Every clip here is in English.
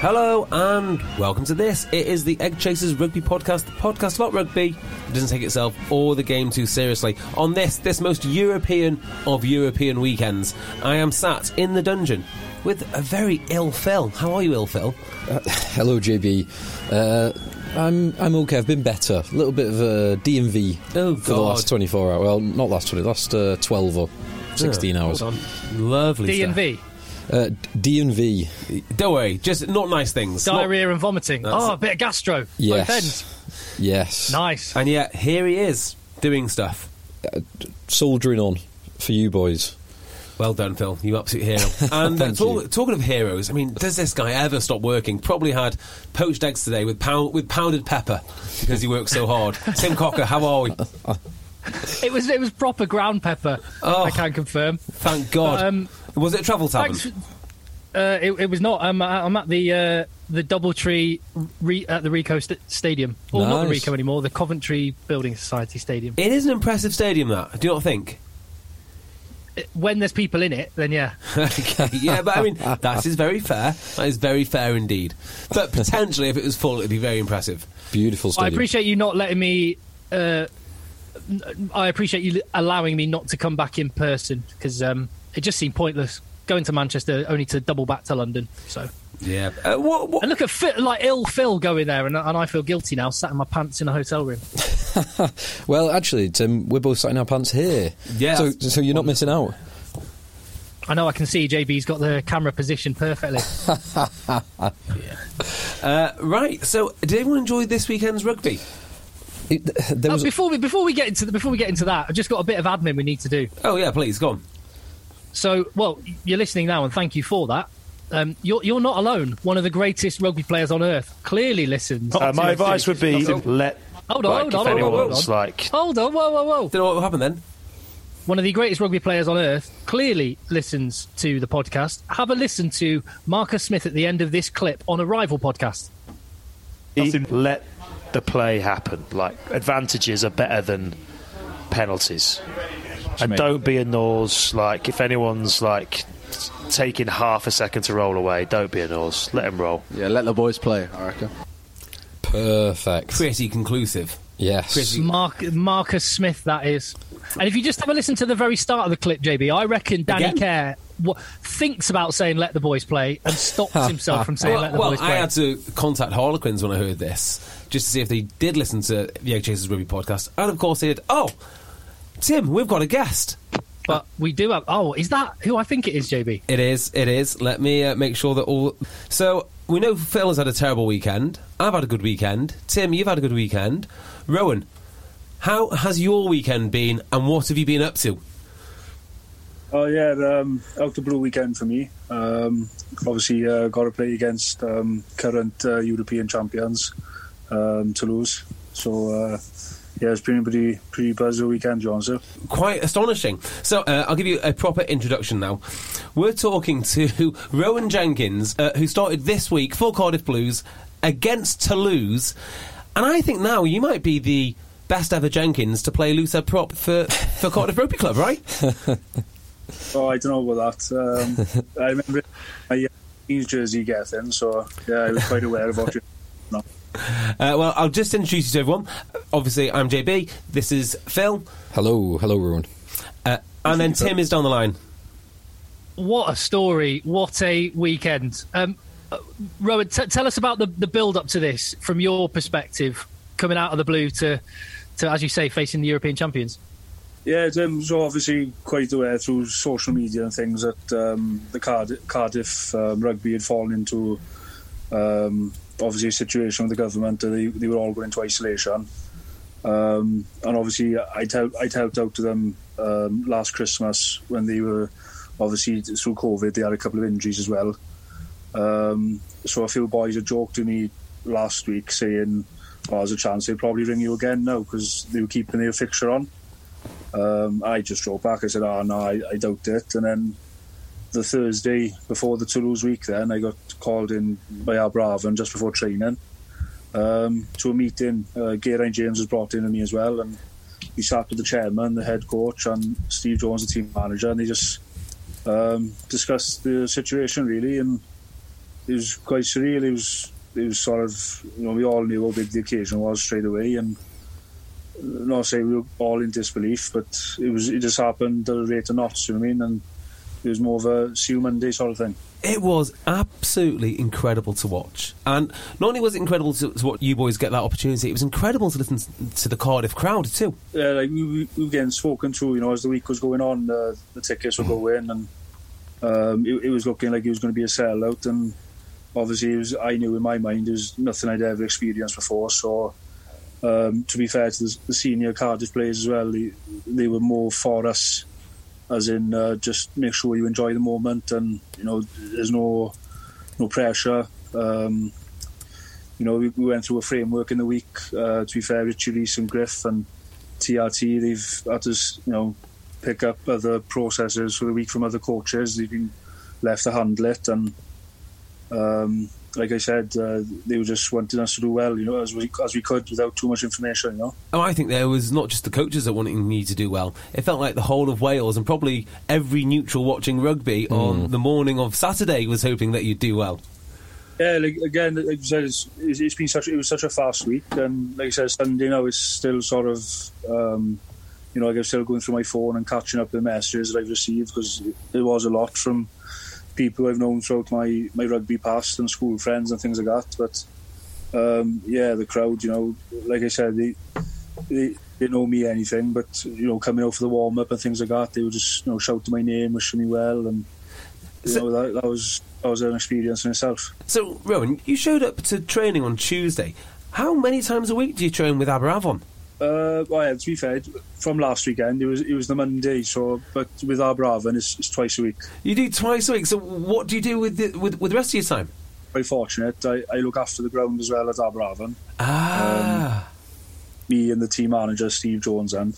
Hello and welcome to this. It is the Egg Chasers Rugby Podcast, the podcast about rugby. It doesn't take itself or the game too seriously. On this, this most European of European weekends, I am sat in the dungeon with a very ill Phil. How are you, ill Phil? Uh, hello, JB. Uh, I'm I'm okay. I've been better. A little bit of a DMV Oh, for the last 24 hours. Well, not last 20, last uh, 12 or 16 Yeah, hours. hold on. Lovely D and V. Uh, DMV, Don't worry, just not nice things. Not- diarrhea and vomiting. That's Oh, it. a bit of gastro. Yes. Yes, Nice. and yet, here he is doing stuff. soldiering on for you boys. Well done, Phil. You absolute hero. And uh, Thank talk, you. talking of heroes, I mean, does this guy ever stop working? Probably had poached eggs today with pound, with powdered pepper because he works so hard. Tim Cocker, how are we? It was it was proper ground pepper. Oh. I can confirm. Thank God. Um, was it a travel tavern? Thanks. Uh, it, it was not. I'm, I'm at the uh, the DoubleTree re, at the Ricoh st- Stadium. Or not the Nice. Ricoh anymore. The Coventry Building Society Stadium. It is an impressive stadium, that. Do you not think? When there's people in it, then yeah. okay, yeah, but I mean, that is very fair. That is very fair indeed. But potentially, if it was full, it'd be very impressive. Beautiful I appreciate you not letting me. Uh, n- I appreciate you allowing me not to come back in person because um, it just seemed pointless going to Manchester only to double back to London. So Yeah. Uh, what, what, and look at Phil, like ill Phil going there, and, and I feel guilty now, sat in my pants in a hotel room. Well, actually, Tim, we're both sat in our pants here. Yeah, So, so you're not missing out. I know I can see JB's got the camera positioned perfectly. uh, right. So, did everyone enjoy this weekend's rugby? It, there Uh, before we before we get into the, before we get into that, I've just got a bit of admin we need to do. Oh yeah, please go on. So, well, you're listening now, and thank you for that. Um, you're you're not alone. One of the greatest rugby players on earth clearly listens. Uh, my advice would be Hold let. Hold on, like, hold on, hold on, hold on. like, Hold on, whoa, whoa, whoa. Don't know what happened then. One of the greatest rugby players on earth clearly listens to the podcast. Have a listen to Marcus Smith at the end of this clip on a rival podcast. let the play happen. Like advantages are better than penalties, and don't be a nose. Like if anyone's like taking half a second to roll away, don't be a nose. Let them roll. Yeah, let the boys play, I reckon. perfect. Pretty conclusive. Yes. Pretty- Mark, Marcus Smith, that is. And if you just have a listen to the very start of the clip, JB, I reckon Danny Again? Care w- thinks about saying "let the boys play" and stops himself from saying Well, "let the well, boys play." I had to contact Harlequins when I heard this, just to see if they did listen to the Egg Chasers Rugby podcast. And of course they did. Oh, Tim, we've got a guest. But we do have. Oh, is that who I think it is, JB? It is, it is. Let me uh, make sure that all. So, we know Phil has had a terrible weekend. I've had a good weekend. Tim, you've had a good weekend. Rowan, how has your weekend been and what have you been up to? Oh yeah, um, out the blue weekend for me. Um, obviously, uh, got to play against um, current uh, European champions, um, Toulouse. So uh, yeah, it's been a pretty pretty buzzy weekend, John. So quite astonishing. So uh, I'll give you a proper introduction now. We're talking to Rowan Jenkins, uh, who started this week for Cardiff Blues against Toulouse, and I think now you might be the best ever Jenkins to play loose head prop for, for Cardiff Rugby Club, right? oh, I don't know about that. Um, I remember my uh, jersey getting, so yeah, I was quite aware about it. No. Uh, well, I'll just introduce you to everyone. Obviously, I'm JB. This is Phil. Hello, hello, everyone. Uh, and then Tim is down the line. What a story! What a weekend! Um, uh, Rowan, t- tell us about the, the build up to this from your perspective, coming out of the blue to, to as you say, facing the European champions. Yeah, um, so obviously quite aware through social media and things that um, the Card- Cardiff um, rugby had fallen into um, obviously a situation with the government. They, they were all going into isolation. Um, and obviously, I'd, I'd helped out to them um, last Christmas when they were obviously through COVID, they had a couple of injuries as well. Um, so a few boys had joked to me last week saying, oh, there's a chance they'll probably ring you again now because they were keeping their fixture on. Um, I just drove back. I said, "Oh no, I, I, doubt it." And then the Thursday before the Toulouse week, then I got called in by Aberavon just before training um, to a meeting. Uh, Geraint James was brought in to me as well, and we sat with the chairman, the head coach, and Steve Jones, the team manager, and they just um, discussed the situation really, and it was quite surreal. It was it was sort of you know we all knew how big the occasion was straight away, and not say we were all in disbelief, but it was it just happened at a rate of knots. You know what I mean? And it was more of a you Monday sort of thing. It was absolutely incredible to watch, and not only was it incredible to, to watch you boys get that opportunity, it was incredible to listen to the Cardiff crowd too. Yeah, like we, we, we were getting spoken to. You know, as the week was going on, uh, the tickets were going, and um, it, it was looking like it was going to be a sellout, and obviously, was, I knew in my mind it was nothing I'd ever experienced before. So, um, to be fair to the, the, senior Cardiff players as well, they, they were more for us, as in uh, just make sure you enjoy the moment, and you know, there's no no pressure. Um, you know, we, we, went through a framework in the week. Uh, to be fair, Richie Rees and Griff and TRT, they've had to you know, pick up other processes for the week from other coaches. They've been left to handle it, and um, like I said, uh, they were just wanting us to do well, you know, as we as we could without too much information, you know. Oh, I think there was not just the coaches that wanting you to do well. It felt like the whole of Wales and probably every neutral watching rugby mm. on the morning of Saturday was hoping that you'd do well. Yeah, like, again, like I said, it's, it's been such it was such a fast week, and like I said, Sunday now is still sort of. Um, you know, like I'm still going through my phone and catching up the messages that I've received because it was a lot from people I've known throughout my, my rugby past and school friends and things like that. But um, yeah, the crowd, you know, like I said, they, they they know me anything, but you know, coming out for the warm up and things like that, they would just you know shouting my name, wishing me well, and you so, know that, that was that was an experience in itself. So, Rowan, you showed up to training on Tuesday. How many times a week do you train with Aberavon? Uh, well, yeah, to be fair, from last weekend it was it was the Monday. So, but with Aberavon, it's, it's twice a week. You do twice a week. So, what do you do with the, with, with the rest of your time? Very fortunate. I, I look after the ground as well as Aberavon. Ah. Um, me and the team manager Steve Jones and.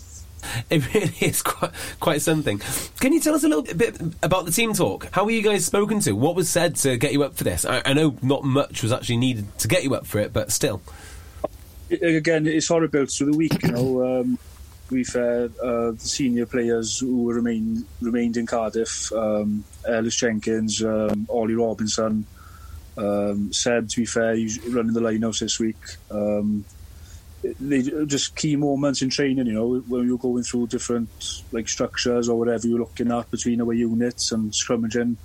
It really is quite quite something. Can you tell us a little bit about the team talk? How were you guys spoken to? What was said to get you up for this? I, I know not much was actually needed to get you up for it, but still again, it's of built through the week. You know, um, we've had uh, the senior players who remain remained in Cardiff: um, Ellis Jenkins, um, Ollie Robinson, um, Seb. To be fair, he's running the lineouts this week. Um, they just key moments in training. You know, when you're going through different like structures or whatever you're looking at between our units and scrummaging.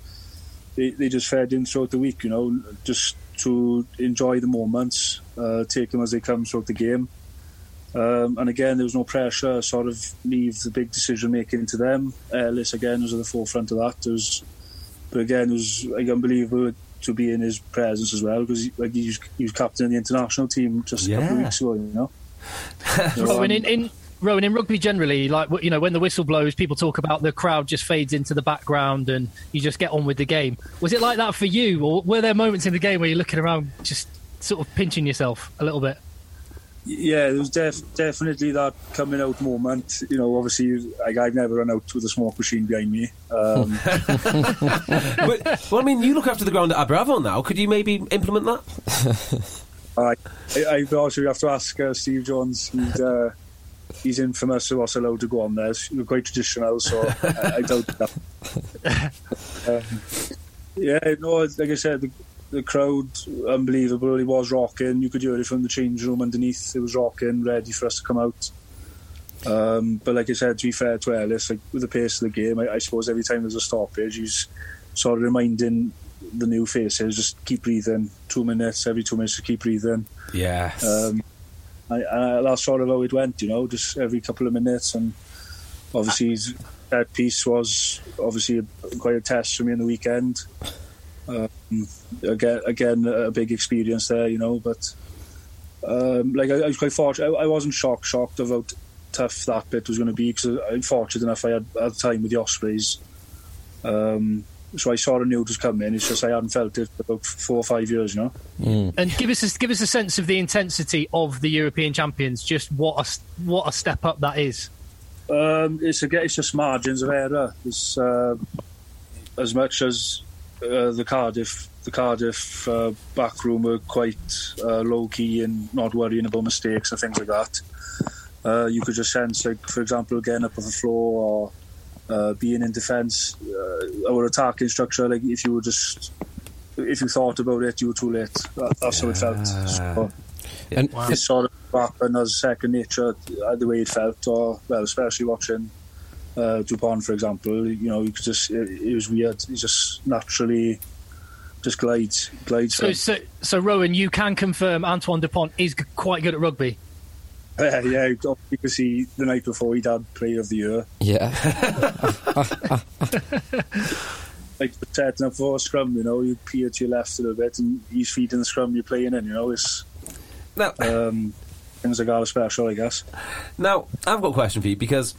They, they just fed in throughout the week. You know, just to enjoy the moments, uh, take them as they come throughout the game. Um, and again, there was no pressure. Sort of leave the big decision making to them. Ellis again was at the forefront of that. It was, but again, it was like unbelievable to be in his presence as well because like he was, he was captain of the international team just a yeah. couple of weeks ago. You know. so, in, in Rowan, in rugby generally, like you know, when the whistle blows, people talk about the crowd just fades into the background and you just get on with the game. Was it like that for you, or were there moments in the game where you're looking around, just sort of pinching yourself a little bit? Yeah, there was def- definitely that coming out moment. You know, obviously, like I've never run out with a smoke machine behind me. Um, but, well, I mean, you look after the ground at Aberavon now. Could you maybe implement that? I, I, I also have to ask uh, Steve Jones. He's, uh, he's infamous for what's allowed to go on there. It's quite traditional, so I, I doubt that. um, yeah, no, like I said, the, the crowd, unbelievable. It was rocking. You could hear it from the change room underneath. It was rocking, ready for us to come out. Um, but like I said, to be fair to Ellis, like with the pace of the game, I, I suppose every time there's a stoppage, he's sort of reminding the new faces just keep breathing. Two minutes, every two minutes, to keep breathing. Yeah. Um, I, and that's sort of how it went, you know, just every couple of minutes. And obviously, that piece was obviously quite a test for me in the weekend. Um, again, again, a big experience there, you know. But um, like, I, I, was quite fortunate. I, I, wasn't shocked, shocked about tough that bit was going to be because I'm fortunate enough I had, had time with the Ospreys. Um, so I saw the news coming. In. It's just I hadn't felt it for about four or five years, you know. Mm. And give us a, give us a sense of the intensity of the European champions. Just what a what a step up that is. Um, it's a, it's just margins of error. It's uh, as much as uh, the Cardiff the Cardiff uh, back room were quite uh, low key and not worrying about mistakes and things like that. Uh, you could just sense, like for example, getting up off the floor or uh, being in defence, uh, our attacking structure. Like if you were just, if you thought about it, you were too late. That, that's how it felt. So, and wow. it sort of happened as second nature, uh, the way it felt. Or well, especially watching uh, Dupont, for example. You know, you could just it, it was weird. He just naturally just glides, glides. So, so, so, Rowan, you can confirm Antoine Dupont is quite good at rugby. Uh, yeah, because he the night before he'd had Player of the Year. Yeah. like setting up for a scrum, you know, you peer to your left a little bit, and he's feeding the scrum you're playing in. You know, it's now um, things like that are special, I guess. Now, I've got a question for you because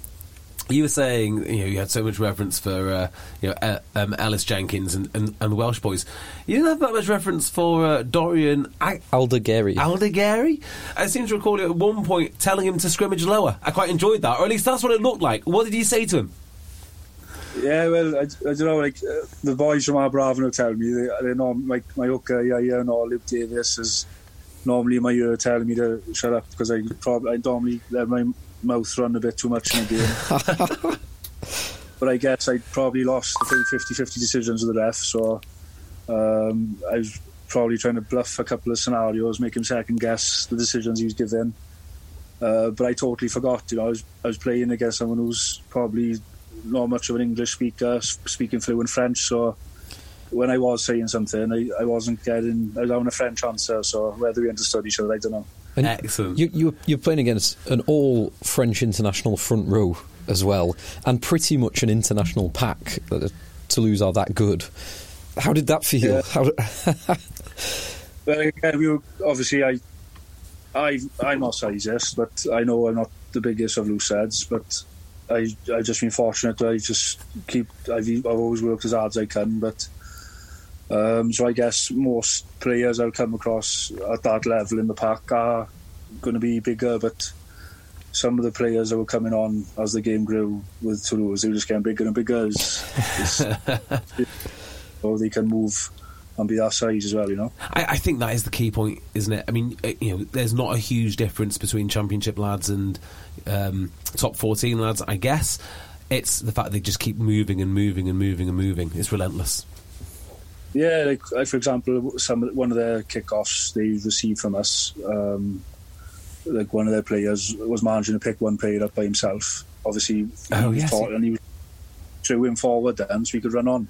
you were saying you know you had so much reverence for uh, you know uh, um, Ellis Jenkins and, and, and, the Welsh boys. You didn't have that much reference for uh, Dorian I- Aldegheri. Aldegheri. I seem to recall you at one point telling him to scrimmage lower. I quite enjoyed that, or at least that's what it looked like. What did you say to him? Yeah, well, I, I don't know. Like uh, the boys from Aberavon will tell me they, they know my my hooker, yeah, yeah, no, Luke Davis is normally my ear telling me to shut up because I probably I normally let my mouth run a bit too much in the game. but I guess I probably lost the 50-50 decisions of the ref, so um, I was probably trying to bluff a couple of scenarios, make him second guess the decisions he was given. Uh, but I totally forgot. You know, I was I was playing against someone who's probably not much of an English speaker, speaking fluent French. So when I was saying something, I, I wasn't getting. I was having a French answer. So whether we understood each other, I don't know. And Excellent. You, you, you're playing against an all French international front row as well, and pretty much an international pack. That Toulouse are that good. How did that feel? Yeah. How, well, again, we were, obviously, I, I, I'm not sizest, but I know I'm not the biggest of loose heads, but I, I've just been fortunate. I just keep. I've, I've always worked as hard as I can, but um, so I guess most players I'll come across at that level in the pack are going to be bigger, but some of the players that were coming on as the game grew with Toulouse, they were just getting bigger and bigger. As, as, so they can move and be that size as well, you know. I, I, think that is the key point, isn't it? I mean, you know, there's not a huge difference between Championship lads and um, top 14 lads. I guess it's the fact they just keep moving and moving and moving and moving. It's relentless. Yeah, like, like for example, some one of their kickoffs they received from us, um, like one of their players was managing to pick one player up by himself. Obviously, oh, yes. taught, and he threw him forward then so he could run on.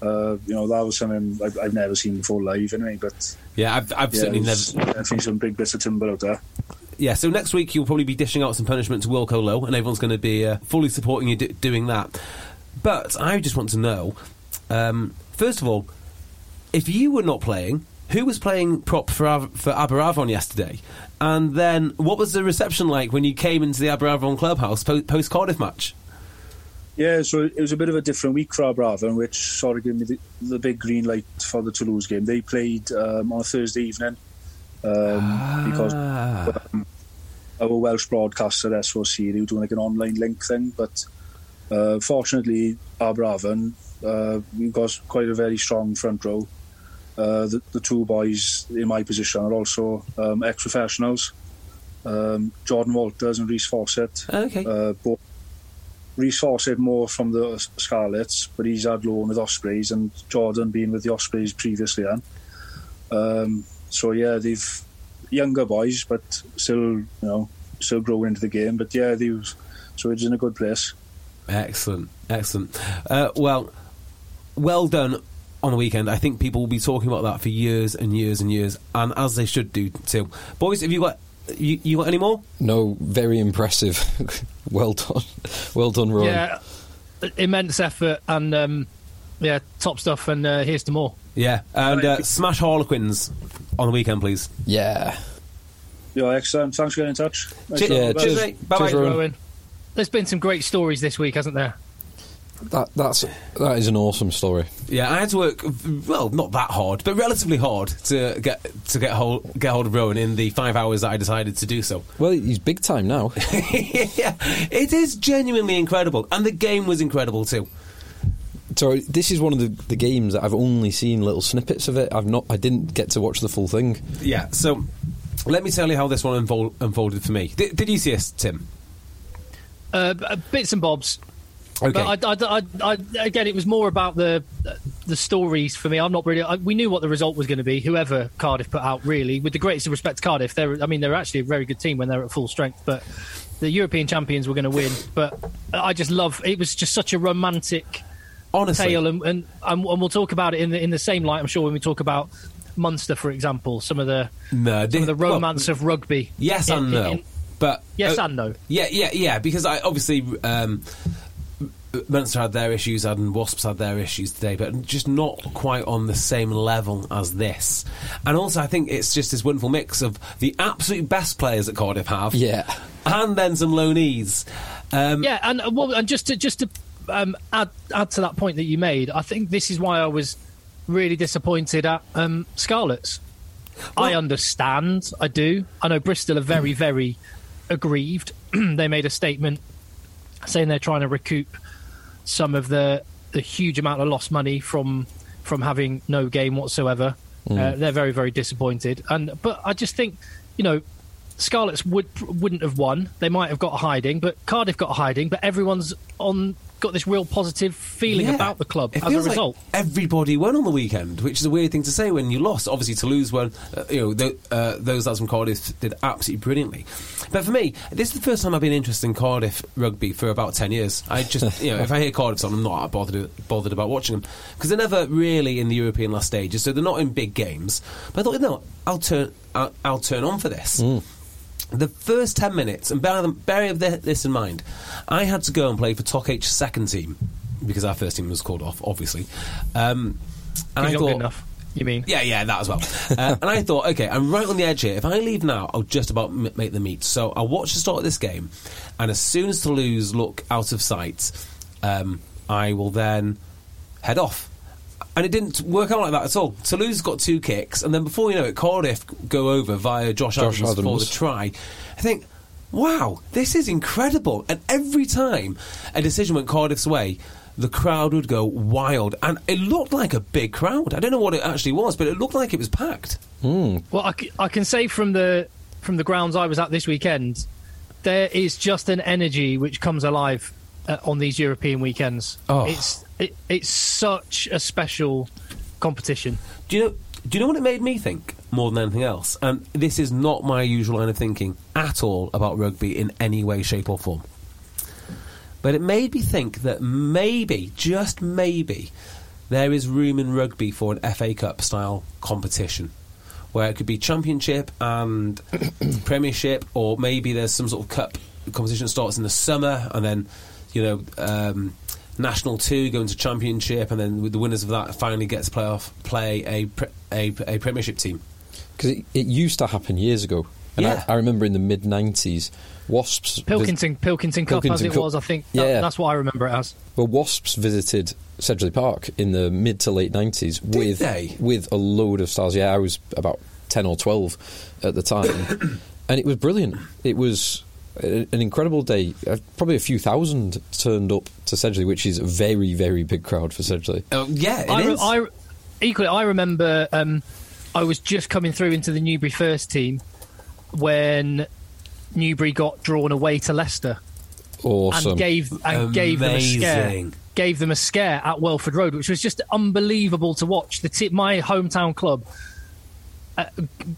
Uh, you know, that was something I've, I've, never seen before live, anyway. But yeah, I've, I've yeah, certainly never. seen some big bits of timber out there. Yeah, so next week you'll probably be dishing out some punishment to Wilco Low, and everyone's going to be uh, fully supporting you d- doing that. But I just want to know um, First of all, if you were not playing, who was playing prop for for Aberavon yesterday? And then, what was the reception like when you came into the Aberavon clubhouse post Cardiff match? Yeah, so it was a bit of a different week for Aberavon, which sort of gave me the, the big green light for the Toulouse game. They played um, on a Thursday evening um, ah. because um, our Welsh broadcaster S4C they were doing like an online link thing, but uh, fortunately Aberavon uh, we've got quite a very strong front row. Uh, the, the, two boys in my position are also um, ex-professionals. um, Jordan Walters and Rhys Fawcett. Okay. Uh, both Rhys Fawcett more from the Scarlets, but he's had loan with Ospreys, and Jordan been with the Ospreys previously. Then, um, so yeah, they've younger boys, but still, you know, still growing into the game. But yeah, they was, so it's in a good place. Excellent, excellent. Uh, well, well done on the weekend. I think people will be talking about that for years and years and years, and as they should do too. Boys, have you got you, you got any more? No, very impressive. well done, well done, Roy. Yeah, immense effort and um, yeah, top stuff. And uh, here's to more. Yeah, and uh, smash Harlequins on the weekend, please. Yeah. Yeah, excellent. Thanks for getting in touch. Cheers, Yeah, cheers, cheers. mate. Bye, Cheers, bye. Rowan. Rowan. There's been some great stories this week, hasn't there? That that's that is an awesome story. Yeah, I had to work well, not that hard, but relatively hard to get to get hold get hold of Rowan in the five hours that I decided to do so. Well, he's big time now. yeah, it is genuinely incredible, and the game was incredible too. So this is one of the, the games that I've only seen little snippets of it. I've not. I didn't get to watch the full thing. Yeah, so let me tell you how this one unfold, unfolded for me. Did, did you see this, Tim? Uh, bits and bobs. Okay. But I, I, I, I, again, it was more about the the stories for me. I'm not really. I, we knew what the result was going to be. Whoever Cardiff put out, really, with the greatest of respect to Cardiff, they're. I mean, they're actually a very good team when they're at full strength. But the European champions were going to win. But I just love. It was just such a romantic Honestly, tale, and, and and we'll talk about it in the in the same light. I'm sure when we talk about Munster, for example, some of the no, some of the well, romance of rugby. yes in- and no, in- but yes uh, and no. Yeah, yeah, yeah. Because I obviously um, Munster had their issues and Wasps had their issues today, but just not quite on the same level as this. And also, I think it's just this wonderful mix of the absolute best players that Cardiff have, Yeah. and then some loanees. Um, Yeah, and uh, well, and just to just to um, add add to that point that you made, I think this is why I was really disappointed at um, Scarlets. I understand, I do. I know Bristol are very, very aggrieved. they made a statement saying they're trying to recoup some of the the huge amount of lost money from from having no game whatsoever. Uh, they're very, very disappointed. And but I just think, you know, Scarlets would wouldn't have won. They might have got a hiding, but Cardiff got a hiding. But everyone's on got this real positive feeling Yeah. about the club It as a feels like result. everybody won on the weekend, which is a weird thing to say when you lost. Obviously, Toulouse won. Uh, you know, th- uh, those lads from Cardiff did absolutely brilliantly. But for me, this is the first time I've been interested in Cardiff rugby for about ten years. I just, you know, if I hear Cardiff on, I'm not bothered bothered about watching them because they're never really in the European last stages, so they're not in big games. But I thought, no, I'll turn, I'll, I'll turn on for this. The first 10 minutes, and bear, bear this in mind, I had to go and play for Toc H's second team because our first team was called off, obviously. Um, and I thought, enough. You mean? yeah, yeah, that as well. uh, and I thought, okay, I'm right on the edge here. If I leave now, I'll just about m- make the meet. So I'll watch the start of this game, and as soon as Toulouse look out of sight, um, I will then head off. And it didn't work out like that at all. Toulouse got two kicks, and then before you know it, Cardiff go over via Josh, Josh Adams, for the try. I think, wow, this is incredible. And every time a decision went Cardiff's way, the crowd would go wild. And it looked like a big crowd. I don't know what it actually was, but it looked like it was packed. Hmm. Well, I, c- I can say from the from the grounds I was at this weekend, there is just an energy which comes alive uh, on these European weekends. Oh. It's it, it's such a special competition. Do you know? Do you know what it made me think more than anything else? And this is not my usual line of thinking at all about rugby in any way, shape, or form. But it made me think that maybe, just maybe, there is room in rugby for an FA Cup style competition. Where it could be Championship and Premiership, or maybe there's some sort of cup competition that starts in the summer, and then, you know, um, National Two go into Championship, and then with the winners of that finally get to play off play a pre- a, a Premiership team. Because it, it used to happen years ago. And Yeah. I, I remember in the mid 90s, Wasps. Pilkington Pilkington Cup Pilkington as it Cup. was, I think. Yeah. That's what I remember it as. Well, Wasps visited Sedgley Park in the mid to late 90s with they? with a load of stars. Yeah, I was about 10 or 12 at the time. and it was brilliant. It was a- an incredible day. Uh, Probably a few thousand turned up to Sedgley, which is a very, very big crowd for Sedgley. Oh, yeah, it I, is. I equally I remember um, I was just coming through into the Newbury first team when Newbury got drawn away to Leicester Awesome. and gave and gave them a scare. Gave them a scare at Welford Road, which was just unbelievable to watch. The t- my hometown club uh,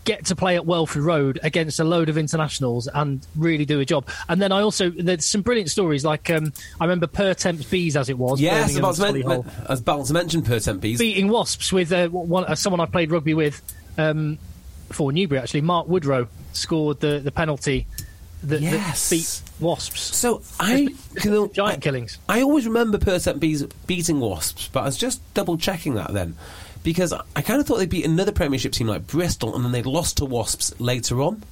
get to play at Welford Road against a load of internationals and really do a job. And then I also there's some brilliant stories like um, I remember Pertemps Bees as it was. Yes, about to, men- Solihull, I was about to mention Pertemps Bees. beating Wasps with uh, one, uh, someone I played rugby with um, for Newbury actually. Mark Woodrow scored the the penalty that, Yes. that beat Wasps. So I Giant I, killings. I always remember Pertemps Bees beating Wasps, but I was just double checking that then because I kind of thought they'd beat another Premiership team like Bristol, and then they'd lost to Wasps later on.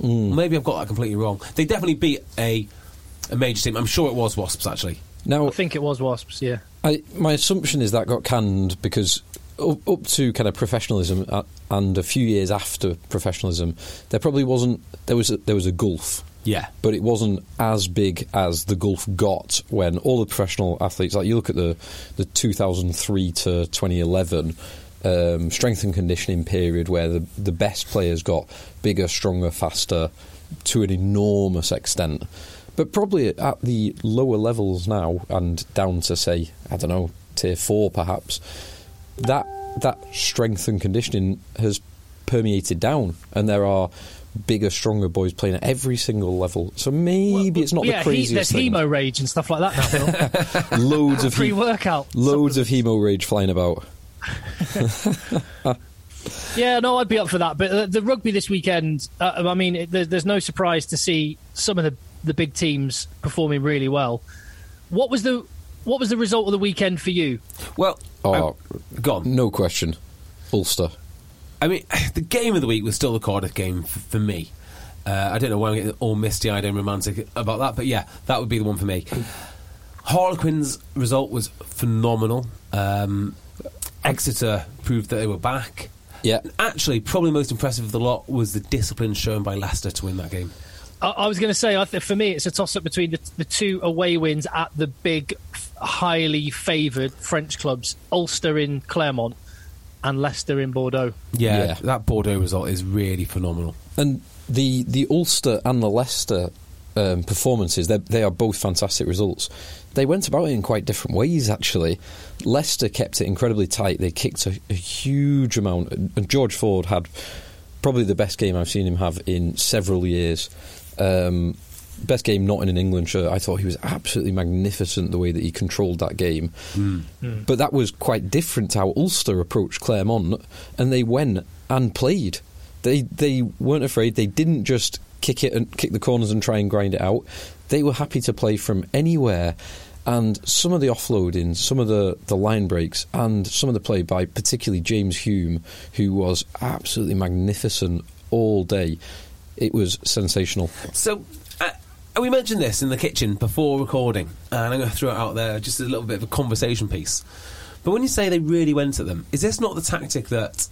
Maybe I've got that completely wrong. They definitely beat a a major team. I'm sure it was Wasps actually. now, I think it was Wasps. Yeah. I, my assumption is that got canned because up, up to kind of professionalism uh, and a few years after professionalism, there probably wasn't there was a, there was a gulf. Yeah. But it wasn't as big as the gulf got when all the professional athletes, like you look at the, the 2003 to 2011 um, strength and conditioning period where the, the best players got bigger, stronger, faster to an enormous extent. But probably at the lower levels now and down to, say, I don't know, tier four perhaps, that, that strength and conditioning has permeated down and there are bigger, stronger boys playing at every single level. So maybe it's not yeah, the he, craziest there's thing. hemo rage and stuff like that now. Phil. loads of he- Pre-workout. loads of hemo rage flying about. Yeah, no, I'd be up for that. But uh, the rugby this weekend, uh, I mean, it, there, there's no surprise to see some of the, the big teams performing really well. What was the what was the result of the weekend for you? Well, Oh. I'm gone. No question, Ulster. I mean, the game of the week was still the Cardiff game f- for me. Uh, I don't know why I'm getting all misty-eyed and romantic about that, but yeah, that would be the one for me. Harlequins' result was phenomenal. Um, Exeter proved that they were back. Yeah. Actually, probably most impressive of the lot was the discipline shown by Leicester to win that game. I, I was going to say, I th- for me, it's a toss-up between the, the two away wins at the big, highly favoured French clubs: Ulster in Clermont and Leicester in Bordeaux. Yeah, Yeah. that Bordeaux result is really phenomenal. And the the Ulster and the Leicester um, performances, they they are both fantastic results. They went about it in quite different ways, actually. Leicester kept it incredibly tight. They kicked a, a huge amount, and George Ford had probably the best game I've seen him have in several years. Um, best game not in an England shirt. I thought he was absolutely magnificent the way that he controlled that game. Hmm. But that was quite different to how Ulster approached Clermont, and they went and played. They they weren't afraid. They didn't just kick it and kick the corners and try and grind it out. They were happy to play from anywhere. And some of the offloading, some of the, the line breaks, and some of the play by particularly James Hume, who was absolutely magnificent all day. It was sensational. So, we mentioned this in the kitchen before recording, and I'm going to throw it out there just as a little bit of a conversation piece. But when you say they really went at them, is this not the tactic that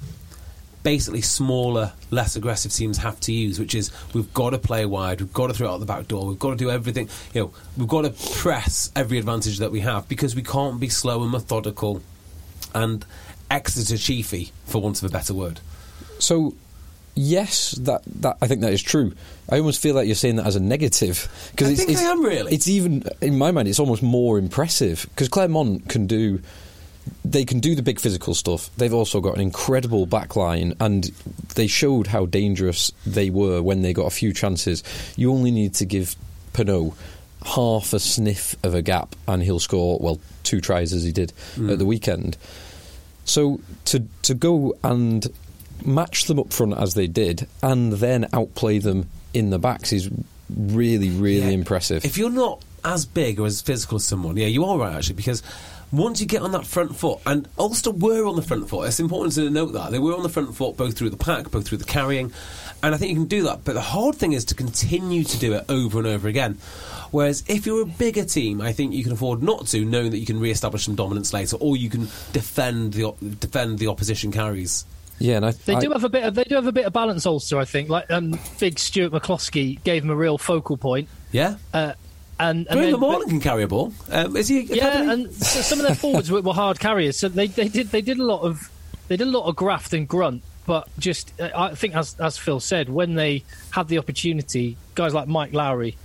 basically smaller, less aggressive teams have to use? Which is we've got to play wide, we've got to throw it out the back door, we've got to do everything. You know, we've got to press every advantage that we have because we can't be slow and methodical and Exeter chiefy, for want of a better word. So, yes, that, that I think that is true. I almost feel like you're saying that as a negative because I it's, think it's, I am really. It's even in my mind, it's almost more impressive because Clermont can do. They can do the big physical stuff. They've also got an incredible back line, and they showed how dangerous they were when they got a few chances. You only need to give Penaud half a sniff of a gap, and he'll score well two tries as he did at mm. the weekend. So to to go and match them up front as they did, and then outplay them in the backs is really really Yeah. impressive. If you're not as big or as physical as someone, yeah, you are right actually because once you get on that front foot, and Ulster were on the front foot. It's important to note that they were on the front foot both through the pack, both through the carrying, and I think you can do that. But the hard thing is to continue to do it over and over again. Whereas if you're a bigger team, I think you can afford not to, knowing that you can re-establish some dominance later, or you can defend the op- defend the opposition carries. Yeah, and I, They I- do have a bit of they do have a bit of balance, Ulster. I think, like um, big Stuart McCloskey gave him a real focal point, Yeah, uh, and and Graham then, Morland can carry a ball. Um, is he? yeah, academy? and so some of their forwards were, were hard carriers, so they, they did they did a lot of they did a lot of graft and grunt but just uh, I think as as Phil said, when they had the opportunity, guys like Mike Lowry.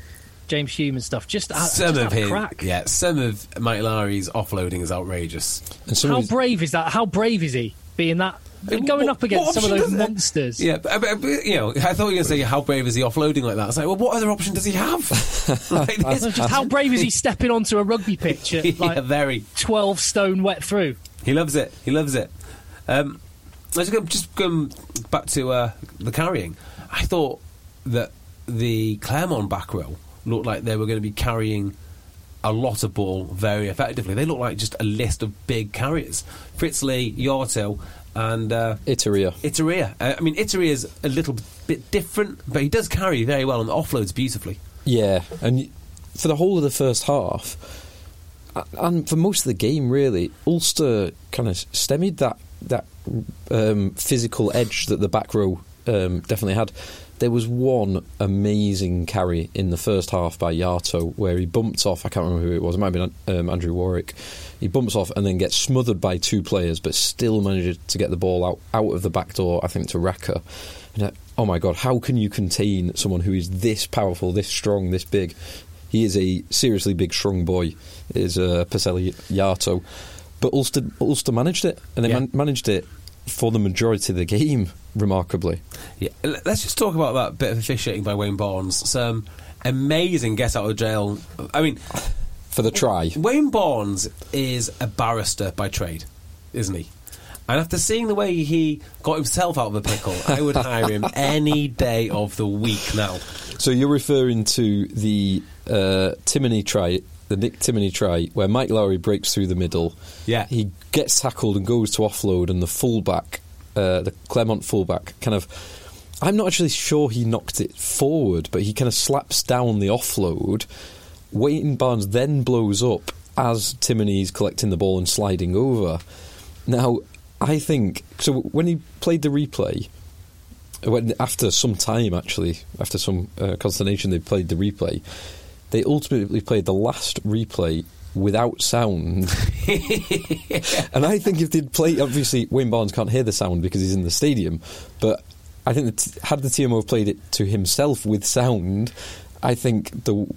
James Hume and stuff. Just, some just of his, crack. yeah, some of Mike Lowry's offloading is outrageous. And some How brave is that? How brave is he being that going What- up against some of those monsters? Yeah, but, but, but, you know, I thought you were going to say how brave is he offloading like that. It's like, well, what other option does he have? like this, Just how brave is he stepping onto a rugby pitch at yeah, very. twelve stone wet through? He loves it. He loves it. Um, let's go, just go back to uh, the carrying. I thought that the Clermont back row looked like they were going to be carrying a lot of ball very effectively. They looked like just a list of big carriers. Fritzley, Yato, and uh, Iturria. Iturria. Uh, I mean, Iturria is a little bit different, but he does carry very well and offloads beautifully. Yeah, and for the whole of the first half, and for most of the game, really, Ulster kind of stemmed that that um, physical edge that the back row um, definitely had. There was one amazing carry in the first half by Yato where he bumped off. I can't remember who it was. It might have been um, Andrew Warwick. He bumps off and then gets smothered by two players, but still manages to get the ball out out of the back door. I think to Raka. And, uh, oh my god, how can you contain someone who is this powerful, this strong, this big? He is a seriously big, strong boy. Is uh, Peceli Yato, but Ulster Ulster managed it, and they Yeah. man- managed it for the majority of the game, remarkably. Yeah, let's just talk about that bit of officiating by Wayne Barnes. Some amazing get out of jail. I mean, For the try, Wayne Barnes is a barrister by trade, isn't he? And after seeing the way he got himself out of a pickle, I would hire him any day of the week now. so you're referring to the uh, Timoney try, the Nick Timoney try, where Mike Lowry breaks through the middle. Yeah. he gets tackled and goes to offload, and the fullback, uh, the Clermont fullback, kind of. I'm not actually sure he knocked it forward, but he kind of slaps down the offload. Wayne Barnes then blows up as Timoney's collecting the ball and sliding over. Now, I think so. When he played the replay, when after some time actually, after some uh, consternation, they played the replay. They ultimately played the last replay without sound, and I think if they'd play, obviously Wayne Barnes can't hear the sound because he's in the stadium, but I think that had the TMO played it to himself with sound, I think the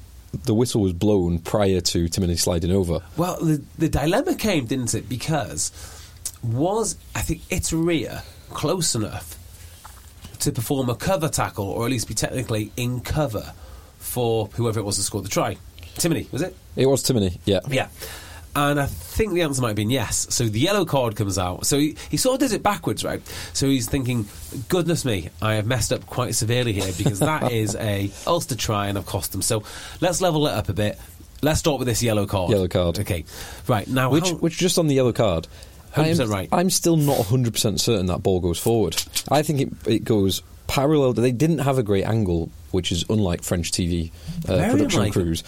the whistle was blown prior to Timoney sliding over. Well, the, the dilemma came, didn't it? Because was, I think, Iturria close enough to perform a cover tackle, or at least be technically in cover for whoever it was that scored the try? Timoney, was it? It was Timoney, yeah. Yeah. And I think the answer might have been yes. So the yellow card comes out. So he, he sort of does it backwards, right? So he's thinking, goodness me, I have messed up quite severely here because that is a Ulster try and I've cost them. So let's level it up a bit. Let's start with this yellow card. Yellow card. Okay. Right. Now, Which, how- which just on the yellow card, 100% I'm, right. I'm still not 100% certain that ball goes forward. I think it, it goes parallel. They didn't have a great angle, which is unlike French TV uh, production unlike crews.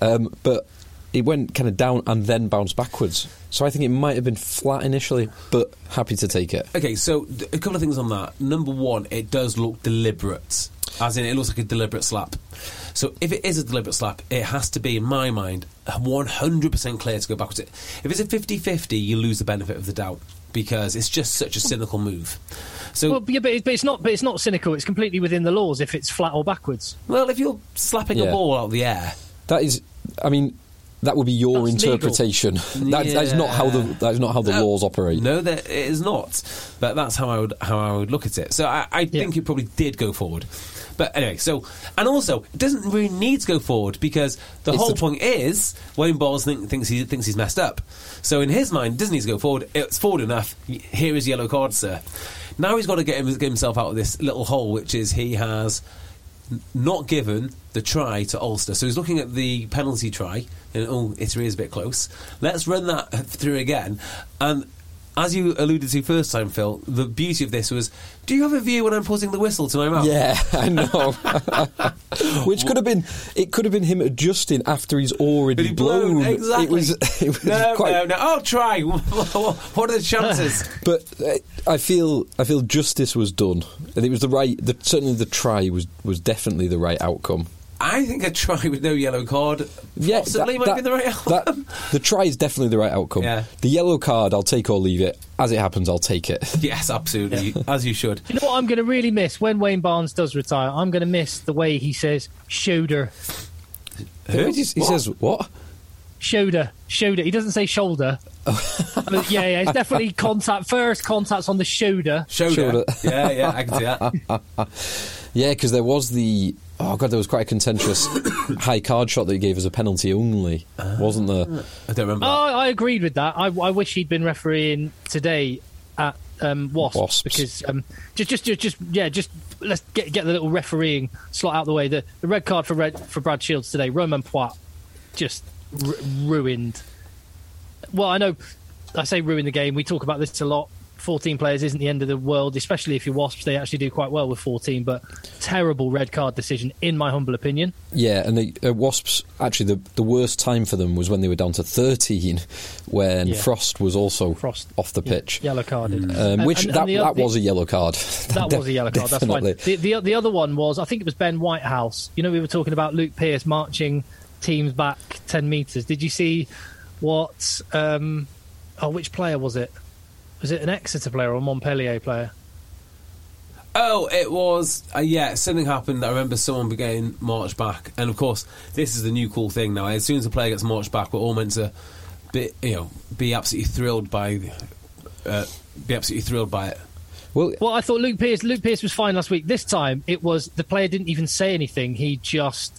Um, but it went kind of down and then bounced backwards. So I think it might have been flat initially, but happy to take it. Okay, so a couple of things on that. Number one, it does look deliberate, as in it looks like a deliberate slap. So if it is a deliberate slap, it has to be, in my mind, 100% clear to go backwards. If it's a 50-50, you lose the benefit of the doubt because it's just such a cynical move. So, Well, yeah, but, it, but it's not. But it's not cynical. It's completely within the laws if it's flat or backwards. well, if you're slapping a ball out of the air, That is, I mean, that would be your That's interpretation. That, that is not how the that is not how the No. laws operate. No, that it is not. But that's how I would how I would look at it. So I, I think it probably did go forward. But anyway, so and also it doesn't really need to go forward because the It's whole the- point is Wayne Balls think, thinks he thinks he's messed up. So in his mind, it doesn't need to go forward. It's forward enough. Here is yellow card, sir. Now he's got to get, him, get himself out of this little hole, which is he has n- not given the try to Ulster. So he's looking at the penalty try, and oh, it is a bit close. Let's run that through again. And as you alluded to first time, Phil, the beauty of this was do you have a view when I'm putting the whistle to my mouth? Yeah, I know. Which could have been it could have been him adjusting after he's already he blown, blown. exactly. It was, it was No, quite, no, no. I'll try. what are the chances? But uh, I feel I feel justice was done, and it was the right. The, certainly, the try was was definitely the right outcome. I think a try with no yellow card Yeah, possibly that- might that- be the right outcome. that- the try is definitely the right outcome. Yeah. The yellow card, I'll take or leave it. As it happens, I'll take it. yes, absolutely, as you should. You know what I'm going to really miss when Wayne Barnes does retire? I'm going to miss the way he says shoulder, Who? He, he says, what? shoulder, shoulder. He doesn't say shoulder. Oh. But yeah, yeah, it's definitely contact. First contacts on the shoulder. Shoulder. Shoulder. yeah, yeah, I can see that. Yeah, because there was the. Oh, God, there was quite a contentious high card shot that he gave as a penalty only, wasn't there? I don't remember. Oh, that. I agreed with that. I, I wish he'd been refereeing today at um, Wasps, Wasps. because um, just, just, just, just, yeah, just let's get get the little refereeing slot out of the way. The, the red card for red for Brad Shields today. Romain Poite just ru- ruined. Well, I know I say ruin the game. We talk about this a lot. 14 players isn't the end of the world, especially if you're Wasps. They actually do quite well with 14, but terrible red card decision, in my humble opinion. Yeah, and the uh, Wasps, actually, the, the worst time for them was when they were down to 13, when Yeah. Frost was also Frost off the yeah, pitch. yellow carded. Um, which and- and that, the that was a yellow card. That was a yellow card. That's fine. Definitely. The, the the other one was I think it was Ben Whitehouse. You know we were talking about Luke Pearce marching teams back ten meters. Did you see what? Um, oh, which player was it? Was it an Exeter player or a Montpellier player? Oh, it was. Uh, yeah, something happened. I remember someone getting marched back, and of course, this is the new cool thing now. As soon as a player gets marched back, we're all meant to be, you know, be absolutely thrilled by, uh, be absolutely thrilled by it. Well, Well, I thought Luke Pearce. Luke Pearce was fine last week. This time it was the player didn't even say anything. He just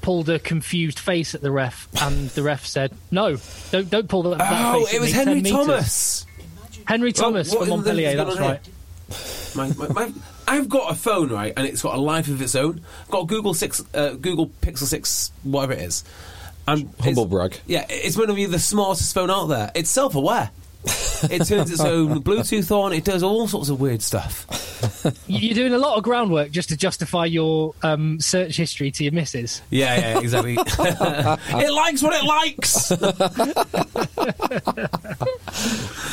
pulled a confused face at the ref, and the ref said, "No, don't don't pull that." that Oh, face it was me, 10 Henry meters." Thomas. Henry Thomas Well, what for in the- Montpellier. That's right. My, my, my, I've got a phone, right, and it's got a life of its own. I've got Google Six, uh, Google Pixel Six, whatever it is. And Humble brag. Yeah, it's one of the smartest phone out there. It's self-aware. It turns its own Bluetooth on. It does all sorts of weird stuff. You're doing a lot of groundwork just to justify your um, search history to your missus. Yeah, yeah, exactly. it likes what it likes.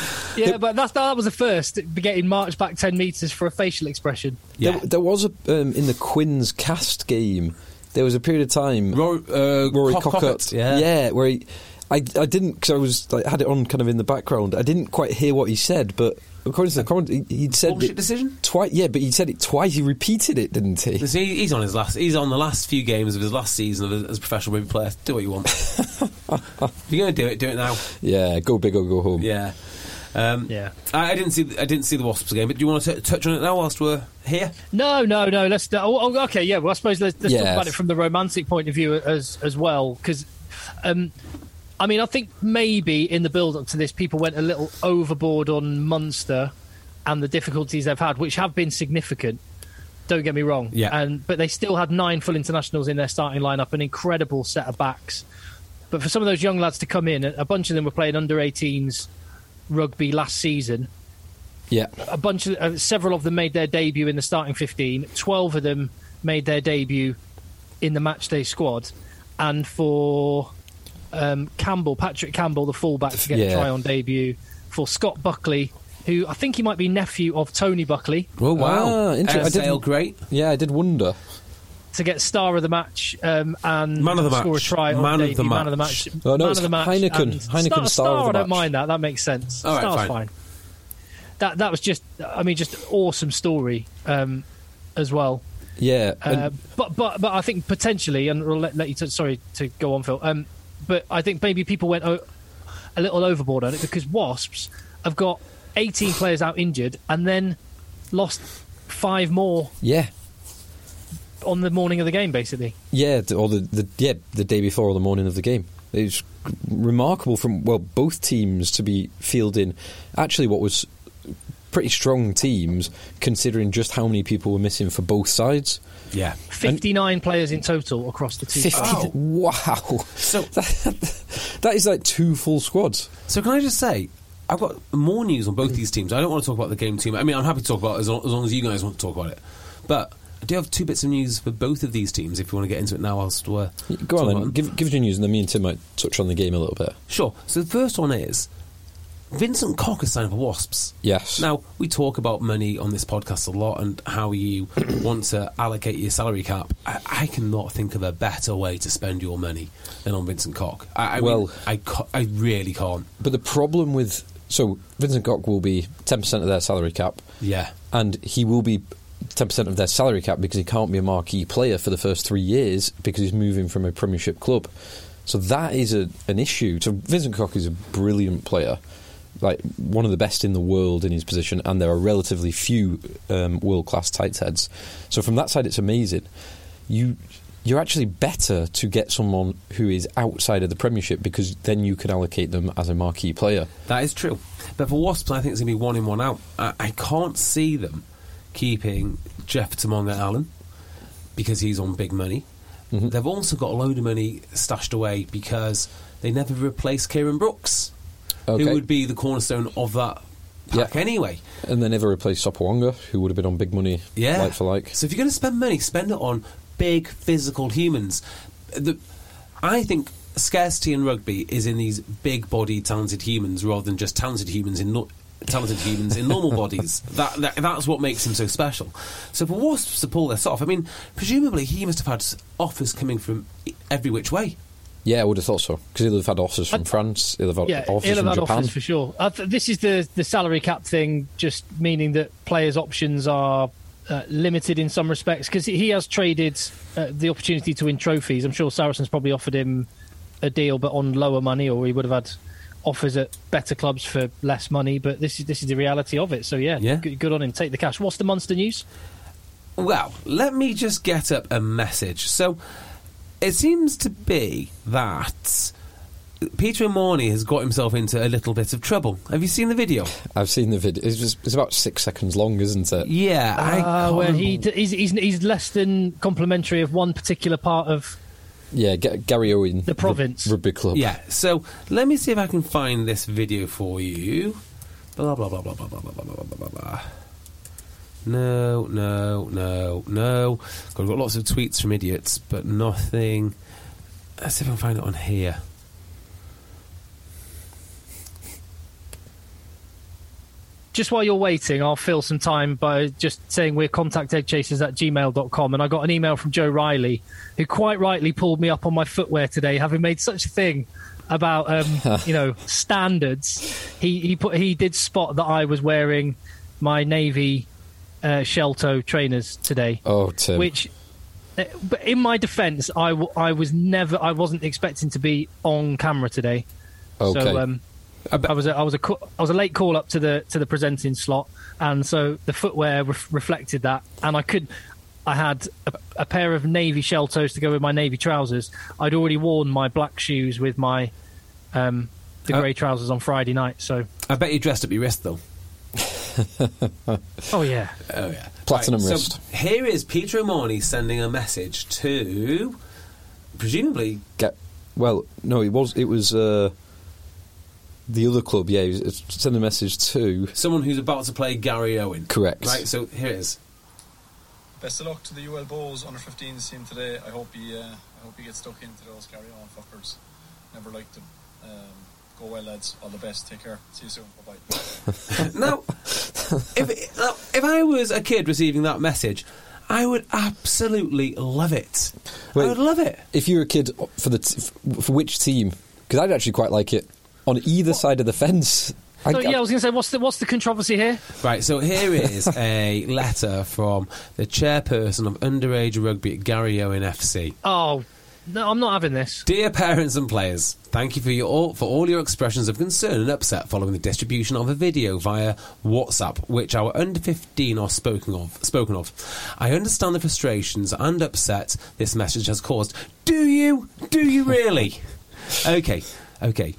Yeah, but that's, that was a first, getting marched back 10 metres for a facial expression. Yeah. there, there was a um, in the Quins cast game. There was a period of time. Rory, uh, Rory Cock- Cockett, Cockett, yeah. where he, I, I didn't because I was like, had it on kind of in the background. I didn't quite hear what he said, but according to the comment, he, he'd said Bullshit it decision? twice. Yeah, but he said it twice. He repeated it, didn't he? See, he's on his last. He's on the last few games of his last season of, as a professional rugby player. Do what you want. if you're going to do it, do it now. Yeah, go big or go home. Yeah. Um, Yeah. I, I didn't see. I didn't see the Wasps game, but do you want to t- touch on it now whilst we're here? No, no, no. Let's. Oh, oh, okay, yeah. Well, I suppose let's, let's Yes. talk about it from the romantic point of view as as well, because, um, I mean, I think maybe in the build up to this, people went a little overboard on Munster and the difficulties they've had, which have been significant. Don't get me wrong. Yeah. And but they still had nine full internationals in their starting lineup, an incredible set of backs. But for some of those young lads to come in, a bunch of them were playing under 18s rugby last season Yeah, a bunch of uh, several of them made their debut in the starting 15 12 of them made their debut in the matchday squad and for um, Campbell Patrick Campbell the fullback to get Yeah. a try on debut for Scott Buckley who I think he might be nephew of Tony Buckley Oh wow! Inter- I Air did, Sale, great. Yeah, I did wonder. to get star of the match um, and Man of the score match. a try on Man of debut, the man of the match. match Oh, no, man of the match Heineken. and Heineken star, star of the I don't match. mind that that makes sense All right, Star's fine. fine that that was just I mean just awesome story um, as well Yeah, and- Uh, but but but I think potentially, and we'll let, let you. T- sorry to go on, Phil. Um, but I think maybe people went o- a little overboard on it because Wasps have got 18 players out injured and then lost five more yeah, on the morning of the game, basically. yeah, or the, the yeah the day before or the morning of the game. It's remarkable from well both teams to be fielding actually what was pretty strong teams considering just how many people were missing for both sides. Yeah. 59 players in total across the two. Fifty. sides. Wow! So, that is like two full squads. so can I just say, I've got more news on both these teams. I don't want to talk about the game too much. I mean, I'm happy to talk about it as long, as long as you guys want to talk about it. But I do have two bits of news for both of these teams. If you want to get into it now, whilst we're Go on then, give, give us your news, and then me and Tim might touch on the game a little bit. Sure. So the first one is Vincent Koch is signing for Wasps. Yes. Now, we talk about money on this podcast a lot and how you want to allocate your salary cap. I, I, cannot think of a better way to spend your money than on Vincent Koch. I, I well, mean, I, I really can't. But the problem with. So, Vincent Koch will be 10% of their salary cap. Yeah. And he will be 10% of their salary cap because he can't be a marquee player for the first three years because he's moving from a Premiership club. So that is a, an issue. So Vincent Koch is a brilliant player like one of the best in the world in his position, and there are relatively few um, world class tight heads. So from that side, it's amazing. You you're actually better to get someone who is outside of the Premiership because then you can allocate them as a marquee player. That is true. But for Wasps, I think it's going to be one in, one out. I, I can't see them keeping Jeff Toomaga Allen because he's on big money. Mm-hmm. They've also got a load of money stashed away because they never replaced Kieran Brookes okay. who would be the cornerstone of that pack yeah. anyway. And they never replaced Sopoaga, who would have been on big money, yeah. like for like. So if you're going to spend money, spend it on big physical humans. The, I think scarcity in rugby is in these big bodied talented humans rather than just talented humans in no, talented humans in normal bodies. That, that, that's what makes him so special. So for Wasps to pull this off, I mean, presumably he must have had offers coming from every which way. Yeah, I would have thought so because he'll have had offers from I'd, France. He'll have had yeah, offers he'll have from had Japan. offers for sure. Th- this is the the salary cap thing, just meaning that players' options are uh, limited in some respects because he has traded uh, the opportunity to win trophies. I'm sure Saracens probably offered him a deal, but on lower money, or he would have had offers at better clubs for less money. But this is this is the reality of it. So yeah, yeah. Good, good on him. Take the cash. What's the Munster news? Well, let me just get up a message. So it seems to be that Peter O'Mahony has got himself into a little bit of trouble. Have you seen the video? I've seen the video. It's, just, it's about six seconds long, isn't it? Yeah. Uh, where he d- he's, he's, he's, less than complimentary of one particular part of. Yeah, G- Garryowen. The province. R- rugby club. Yeah, so let me see if I can find this video for you. Blah, blah, blah, blah, blah, blah, blah, blah, blah, blah. No, no, no, no. I've got lots of tweets from idiots, but nothing. Let's see if I can find it on here. Just while you're waiting, I'll fill some time by just saying we're contacteggchasers at gmail.com. And I got an email from Joe Riley, who quite rightly pulled me up on my footwear today, having made such a thing about um, you know standards. He he put he did spot that I was wearing my navy uh, Shelto trainers today. Oh, Tim. Which, uh, but in my defence, I, w- I was never, I wasn't expecting to be on camera today. Okay. So, um, I, was a, I was a I was a late call up to the to the presenting slot, and so the footwear re- reflected that, and I could. I had a, a, pair of navy shell toes to go with my navy trousers. I'd already worn my black shoes with my um, the uh, grey trousers on Friday night. So I bet you dressed up your wrist though. oh yeah. Oh yeah. Platinum right, wrist. So here is Peter O'Mahony sending a message to presumably get well, no, it was it was uh, the other club, yeah, he was sending a message to someone who's about to play Garryowen. Correct. Right, so here it is. Best of luck to the UL Bohs under 15s team today. I hope he uh, I hope he gets stuck into those Gary Owen fuckers. Never liked them. Um, Go well, lads. All the best. Take care. See you soon. Bye bye. now, if now, if I was a kid receiving that message, I would absolutely love it. Wait, I would love it. If you were a kid for the t- for which team? Because I'd actually quite like it on either what? side of the fence. So, yeah, I was going to say, what's the what's the controversy here? Right, so here is a letter from the chairperson of underage rugby at Garryowen FC. Oh no, I'm not having this. Dear parents and players, thank you for your for all your expressions of concern and upset following the distribution of a video via WhatsApp, which our under 15 are spoken of. Spoken of. I understand the frustrations and upset this message has caused. Do you? Do you really? okay, okay.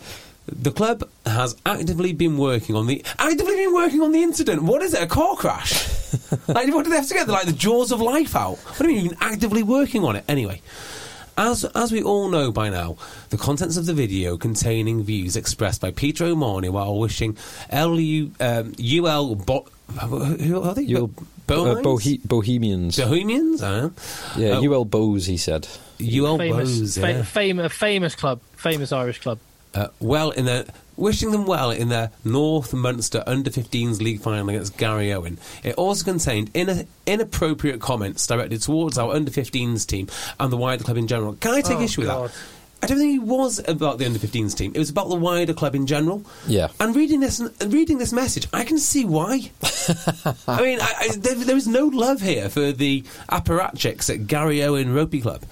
The club has actively been working on the actively been working on the incident. What is it? A car crash? like what did they have to get? Like the jaws of life out? What do you mean You've been actively working on it? Anyway. As, as we all know by now, the contents of the video containing views expressed by Peter O'Mahony while wishing LU, um, UL. Bo- who are they? UL, uh, Bohe- Bohemians. Bohemians? I know. Yeah, uh, UL Bohs, he said. UL famous, Bohs, yeah. Fam- famous, famous club, famous Irish club. Uh, well, in the wishing them well in their North Munster Under 15s League final against Garryowen. It also contained in- inappropriate comments directed towards our Under 15s team and the wider club in general. Can I take Oh, issue with God. that? I don't think it was about the under 15s team. It was about the wider club in general. Yeah. And reading this, reading this message, I can see why. I mean, I, I, there, there is no love here for the apparatchiks at Garryowen Rugby Club.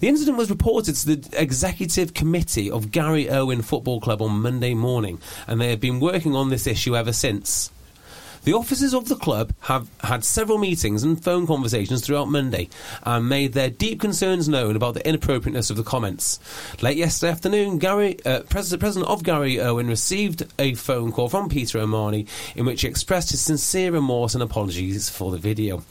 The incident was reported to the executive committee of Garryowen Football Club on Monday morning, and they have been working on this issue ever since. The officers of the club have had several meetings and phone conversations throughout Monday and made their deep concerns known about the inappropriateness of the comments. Late yesterday afternoon, Gary, uh, President, of Garryowen received a phone call from Peter O'Mahony in which he expressed his sincere remorse and apologies for the video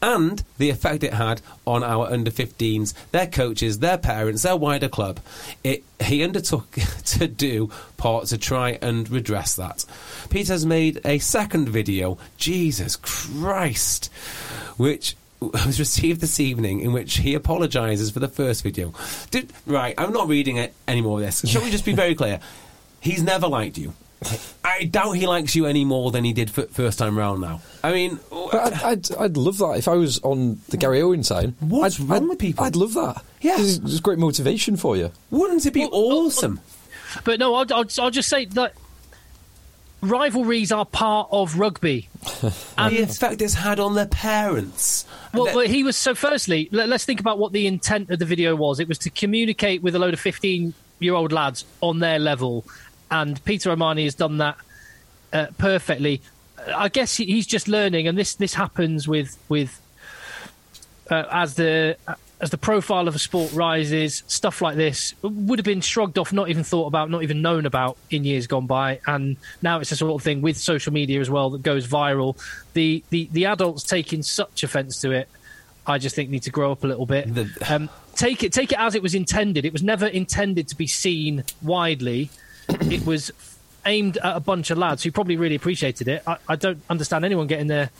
and the effect it had on our under 15s, their coaches, their parents, their wider club. It, he undertook to do part to try and redress that. Peter has made a second video, Jesus Christ, which was received this evening in which he apologises for the first video. Did, right, I'm not reading it anymore. this. Shall we just be very clear? He's never liked you. I doubt he likes you any more than he did f- first time round now. I mean, But I'd, uh, I'd, I'd love that if I was on the Garryowen side. What's I'd, wrong I'd, with people? I'd love that. Yeah. it's, it's great motivation for you. wouldn't it be awesome? But no, I'll, I'll, I'll just say that rivalries are part of rugby. And the effect it's had on their parents. Well, That- well, he was so. Firstly, let, us think about what the intent of the video was. It was to communicate with a load of fifteen-year-old lads on their level, and Peter O'Mahony has done that uh, perfectly. I guess he's just learning, and this this happens with with uh, as the as the profile of a sport rises, stuff like this would have been shrugged off, not even thought about, not even known about in years gone by, and now it's a sort of thing with social media as well that goes viral. The the the adults taking such offence to it, I just think need to grow up a little bit. The- Um, take it take it as it was intended. It was never intended to be seen widely. It was aimed at a bunch of lads who probably really appreciated it. I, I don't understand anyone getting their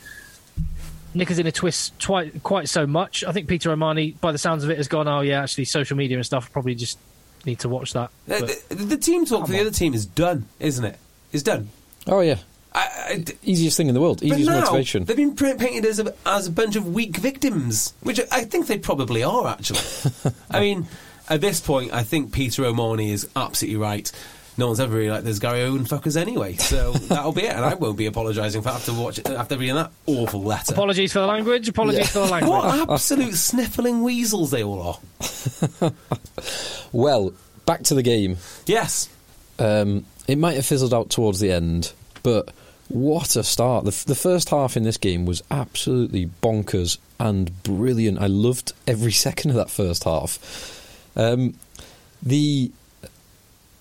knickers in a twist quite quite so much. I think Peter O'Mahony, by the sounds of it, has gone. Oh yeah, actually, social media and stuff. Probably just need to watch that. But- the, the, the team talk for the on. other team is done, isn't it? It's done. Oh yeah, I, I, d- easiest thing in the world. but Easiest now motivation. they've been print painted as a, as a bunch of weak victims, which I think they probably are. Actually, I mean, at this point, I think Peter O'Mahony is absolutely right. No one's ever really like those Garryowen fuckers anyway, so that'll be it. And I won't be apologising for after watch it after reading that awful letter. apologies for the language. Apologies for the language. What absolute sniffling weasels they all are. Well, back to the game. Yes. Um, it might have fizzled out towards the end, but what a start! The, f- the first half in this game was absolutely bonkers and brilliant. I loved every second of that first half. Um, the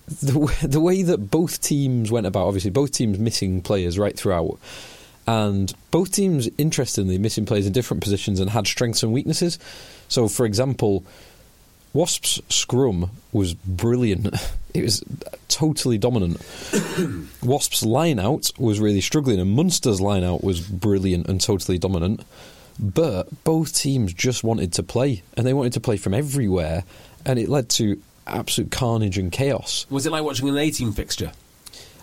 the the way that both teams went about, obviously, both teams missing players right throughout, and both teams, interestingly, missing players in different positions and had strengths and weaknesses. So, for example, Wasps' scrum was brilliant. It was totally dominant. Wasps' line out was really struggling, and Munster's line out was brilliant and totally dominant. But both teams just wanted to play, and they wanted to play from everywhere, and it led to absolute carnage and chaos. Was it like watching an 18 fixture?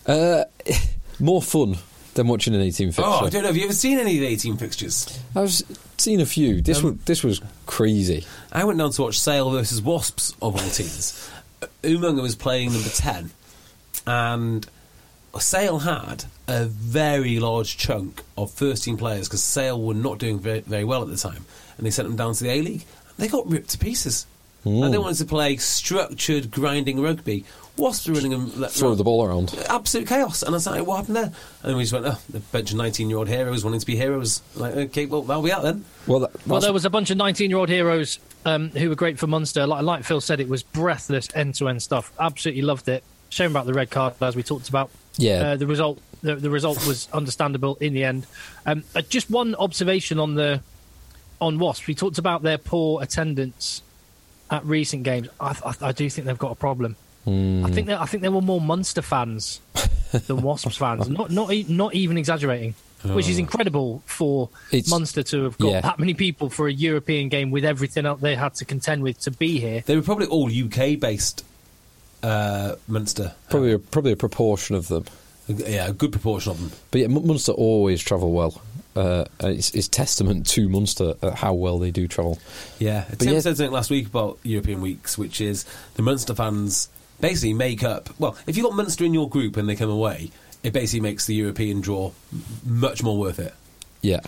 Uh, more fun than watching an 18 fixture. Oh, I don't know. Have you ever seen any of the 18 fixtures? I've seen a few. This was this was crazy. I went down to watch Sale versus Wasps of all teams. Umaga was playing number 10, and Sale had a very large chunk of first team players because Sale were not doing very, very well at the time, and they sent them down to the A League. They got ripped to pieces. And they wanted to play structured, grinding rugby. Wasps were running them. let- Throw the ball around. absolute chaos. And I was like, what happened there? And then we just went, oh, a bunch of 19 year old heroes wanting to be heroes. Like, okay, well, that'll be out then. Well, that, Well, there was a bunch of 19 year old heroes um, who were great for Munster. Like, like Phil said, it was breathless end to end stuff. Absolutely loved it. Shame about the red card, as we talked about. Yeah. Uh, the result the, the result was understandable in the end. Um, uh, just one observation on the on Wasps. We talked about their poor attendance at recent games. I, I, I do think they've got a problem. Hmm. I think that I think there were more Munster fans than Wasps fans. Not not e- not even exaggerating. Which is incredible for Oh. It's- Munster to have got yeah. that many people for a European game with everything else they had to contend with to be here. They were probably all UK based uh, Munster. Probably a, probably a proportion of them. Yeah, a good proportion of them. But yeah, Munster always travel well. Uh, it's, it's, testament to Munster at how well they do travel. Yeah, But Tim yeah- said something last week about European weeks, which is the Munster fans basically make up. Well, if you've got Munster in your group and they come away, it basically makes the European draw much more worth it. Yeah.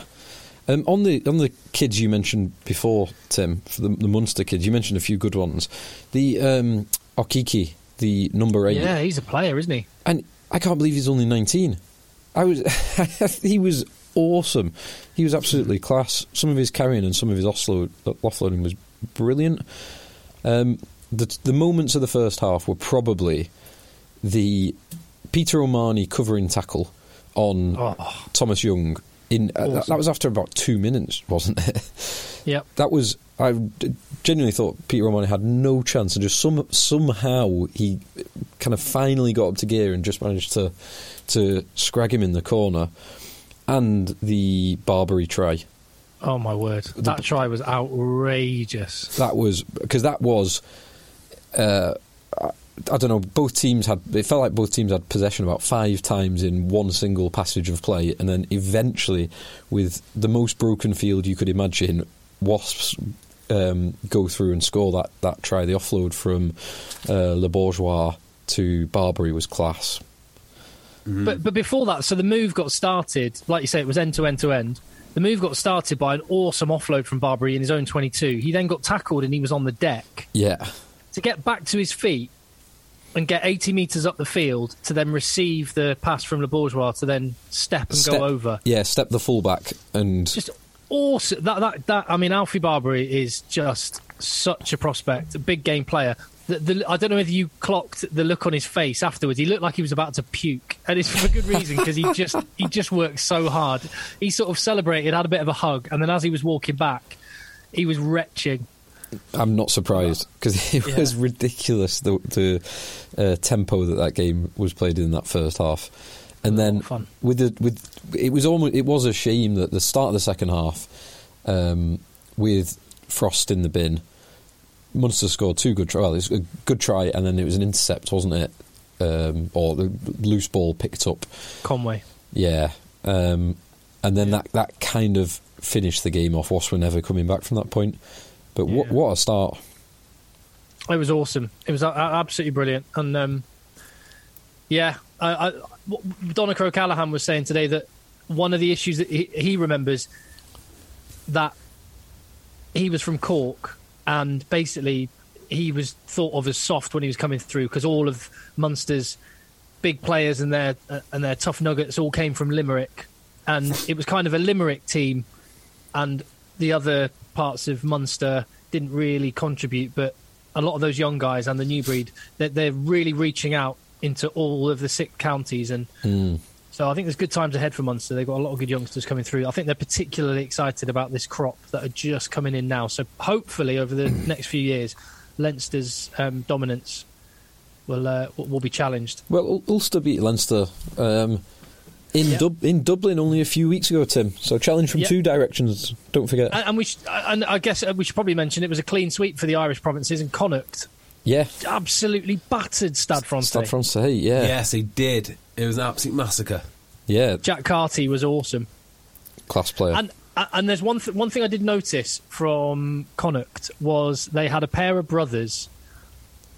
Um, on the on the kids you mentioned before, Tim, for the, the Munster kids, you mentioned a few good ones. The um, Okeke, the number eight, Yeah, he's a player, isn't he? and I can't believe he's only nineteen. I was, he was awesome. He was absolutely class. Some of his carrying and some of his offload, offloading was brilliant. Um, the the moments of the first half were probably the Peter O'Mahony covering tackle on Oh. Thomas Young. In uh, that- Awesome. that was after about two minutes, wasn't it? Yep. that was I genuinely thought Peter O'Mahony had no chance, and just some somehow he kind of finally got up to gear and just managed to to scrag him in the corner, and the Barbeary try. Oh my word, that try was outrageous. That was because that was. Uh, I, I don't know. Both teams had. It felt like both teams had possession about five times in one single passage of play, and then eventually, with the most broken field you could imagine, Wasps um, go through and score that that try. The offload from uh, Le Bourgeois to Barbeary was class. Mm-hmm. But but before that, so the move got started. Like you say, it was end to end to end. The move got started by an awesome offload from Barbeary in his own 22. He then got tackled and he was on the deck. Yeah, To get back to his feet and get 80 metres up the field to then receive the pass from Le Bourgeois to then step and Step- go over. Yeah, step the fullback and Just awesome. That, that, that, I mean, Alfie Barbeary is just such a prospect, a big game player. The, the, I don't know whether you clocked the look on his face afterwards. He looked like he was about to puke, and it's for a good reason because he just he just worked so hard. He sort of celebrated, had a bit of a hug, and then as he was walking back, he was retching. I'm not surprised because it Yeah. was ridiculous the, the uh, tempo that that game was played in that first half, and then fun. with the with it was almost it was a shame that the start of the second half, um, with Frost in the bin, Munster scored two good try. Well, it was a good try, and then it was an intercept, wasn't it? Um, or the loose ball picked up. Conway. Yeah, um, and then that that kind of finished the game off. Wasps were never coming back from that point. But what Yeah. what a start! It was awesome. It was absolutely brilliant. And um, yeah, I, I, Donncha O'Callaghan was saying today that one of the issues that he, he remembers that he was from Cork and basically he was thought of as soft when he was coming through because all of Munster's big players and their uh, and their tough nuggets all came from Limerick, and it was kind of a Limerick team, and the other parts of Munster didn't really contribute, but a lot of those young guys and the new breed, they're, they're really reaching out into all of the six counties, and so I think there's good times ahead for Munster. They've got a lot of good youngsters coming through. I think they're particularly excited about this crop that are just coming in now. So hopefully over the next few years, Leinster's um, dominance will uh, will will be challenged. Well, Ulster beat Leinster um, in Yeah. Dub- in Dublin only a few weeks ago, Tim. So challenge from Yeah. two directions. Don't forget. And, and we, sh- and I guess uh, we should probably mention it was a clean sweep for the Irish provinces, and Connacht yeah, absolutely battered Stade Francais. Stade Francais. Yeah, Yes, he did. It was an absolute massacre. yeah, Jack Carty was awesome. class player. And and there's one th- one thing I did notice from Connacht was they had a pair of brothers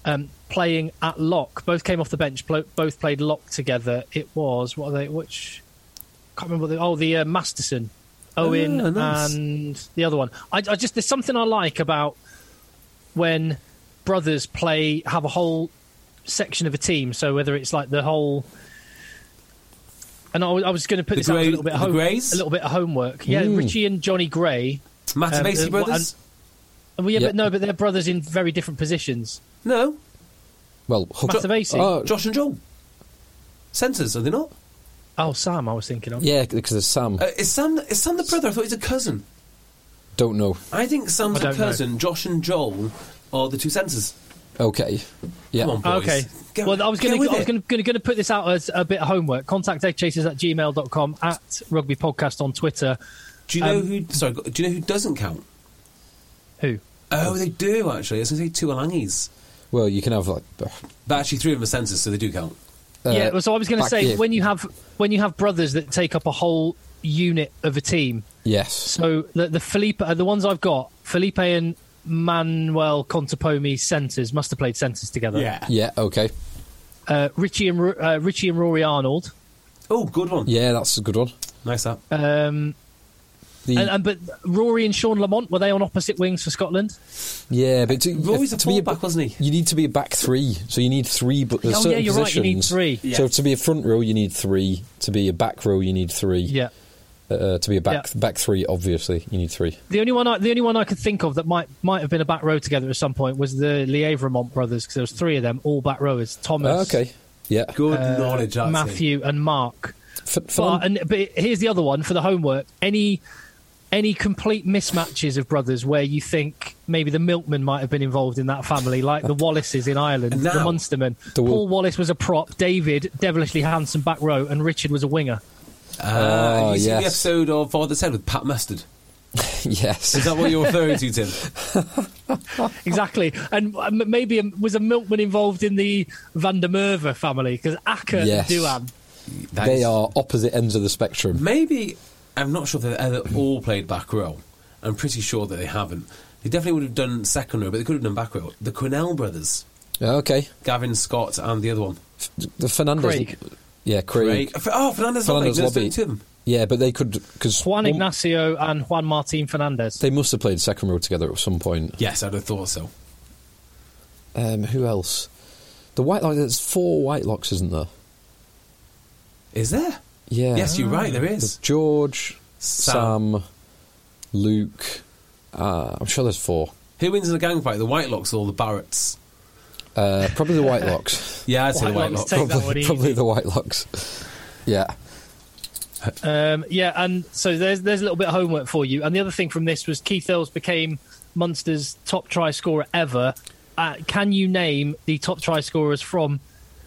um, playing at lock. Both came off the bench. Pl- both played lock together. It was what are they? Which can't remember. What they, oh, the uh, Masterson, Owen, Oh, nice. and the other one. I, I just there's something I like about when brothers play have a whole section of a team. So whether it's like the whole. And I was, I was going to put The this out as a little bit of home, Greys? a little bit of homework. Yeah, Richie and Johnny Gray. Matavesi uh, brothers? Well, yeah, Yeah. but no, but they're brothers in very different positions. no. well, hooker, Matavesi. Oh, Josh and Joel. Centres, are they not? Oh, Sam, I was thinking of. yeah, because it's Sam. Uh, is Sam is Sam the brother? I thought he's a cousin. Don't know. I think Sam's I a don't know. cousin. Josh and Joel are the two centres. Okay, yeah. Come on, boys. Okay. Get- well, I was going to I was it. going to put this out as a bit of homework. Contact eggchasers at gmail.com at rugby podcast on Twitter. Do you know um, who? Sorry, do you know who doesn't count? Who? Oh, they do actually. I was going to say Tuilagis. Well, you can have like. uh, But actually, three of them are centres, so they do count. yeah, so I was going to say yeah. when you have when you have brothers that take up a whole unit of a team. Yes. So the the Felipe, uh, the ones I've got, Felipe and Manuel Contepomi centres must have played centres together. Yeah. Yeah. Okay. Uh, Richie and uh, Richie and Rory Arnold. Oh, good one. Yeah, that's a good one. Nice that. Um, The, and, and but Rory and Sean Lamont were they on opposite wings for Scotland? yeah, but to, Rory's a to be a fullback, wasn't he? You need to be a back three, so you need three. But there's Oh, certain yeah, you're right, you need positions- three. So to be a front row, you need three. To be a back row, you need three. Yeah. Uh, to be a back Yeah. back three, obviously, you need three. The only one, I, the only one I could think of that might might have been a back row together at some point was the Lièvremont brothers because there was three of them, all back rowers. Thomas, Ah, okay. Yeah. Good uh, knowledge, actually. Matthew, and Mark. F- But, and, but here's the other one for the homework. Any any complete mismatches of brothers where you think maybe the milkman might have been involved in that family, like the Wallaces in Ireland, the Now- Munstermen. The Wa- Paul Wallace was a prop, David devilishly handsome back row, and Richard was a winger. Ah, Oh, you see the episode of Father Said with Pat Mustard? yes. Is that what you're referring to, Tim? Exactly, and uh, maybe was a milkman involved in the Van der Merwe family because Akker Yes. and Duhan. That they is- are opposite ends of the spectrum. Maybe I'm not sure if they've ever all played back row. I'm pretty sure that they haven't. They definitely would have done second row, but they could have done back row. The Quinnell brothers, Ah, Okay. Gavin Scott, and the other one, The Fernandez. Craig. Yeah, Craig. Craig. Oh, Fernandez, Fernandez Lobbe. There's Lobbe. two them. Yeah, but they could because Juan Ignacio and Juan Martin Fernandez. They must have played second row together at some point. Yes, I'd have thought so. Um, who else? The Whitelock. There's four Whitelocks, isn't there? Is there? Yeah. Yes, you're right. There There's is. George, Sam. Sam, Luke. Uh, I'm sure there's four. Who wins in the gang fight? The Whitelocks or the Barretts? Uh, probably the Whitelocks. Yeah, I'd say the Whitelocks. take probably, probably the Whitelocks. Yeah. Um, yeah, and so there's there's a little bit of homework for you. And the other thing from this was Keith Earls became Munster's top try scorer ever. Uh, can you name the top try scorers from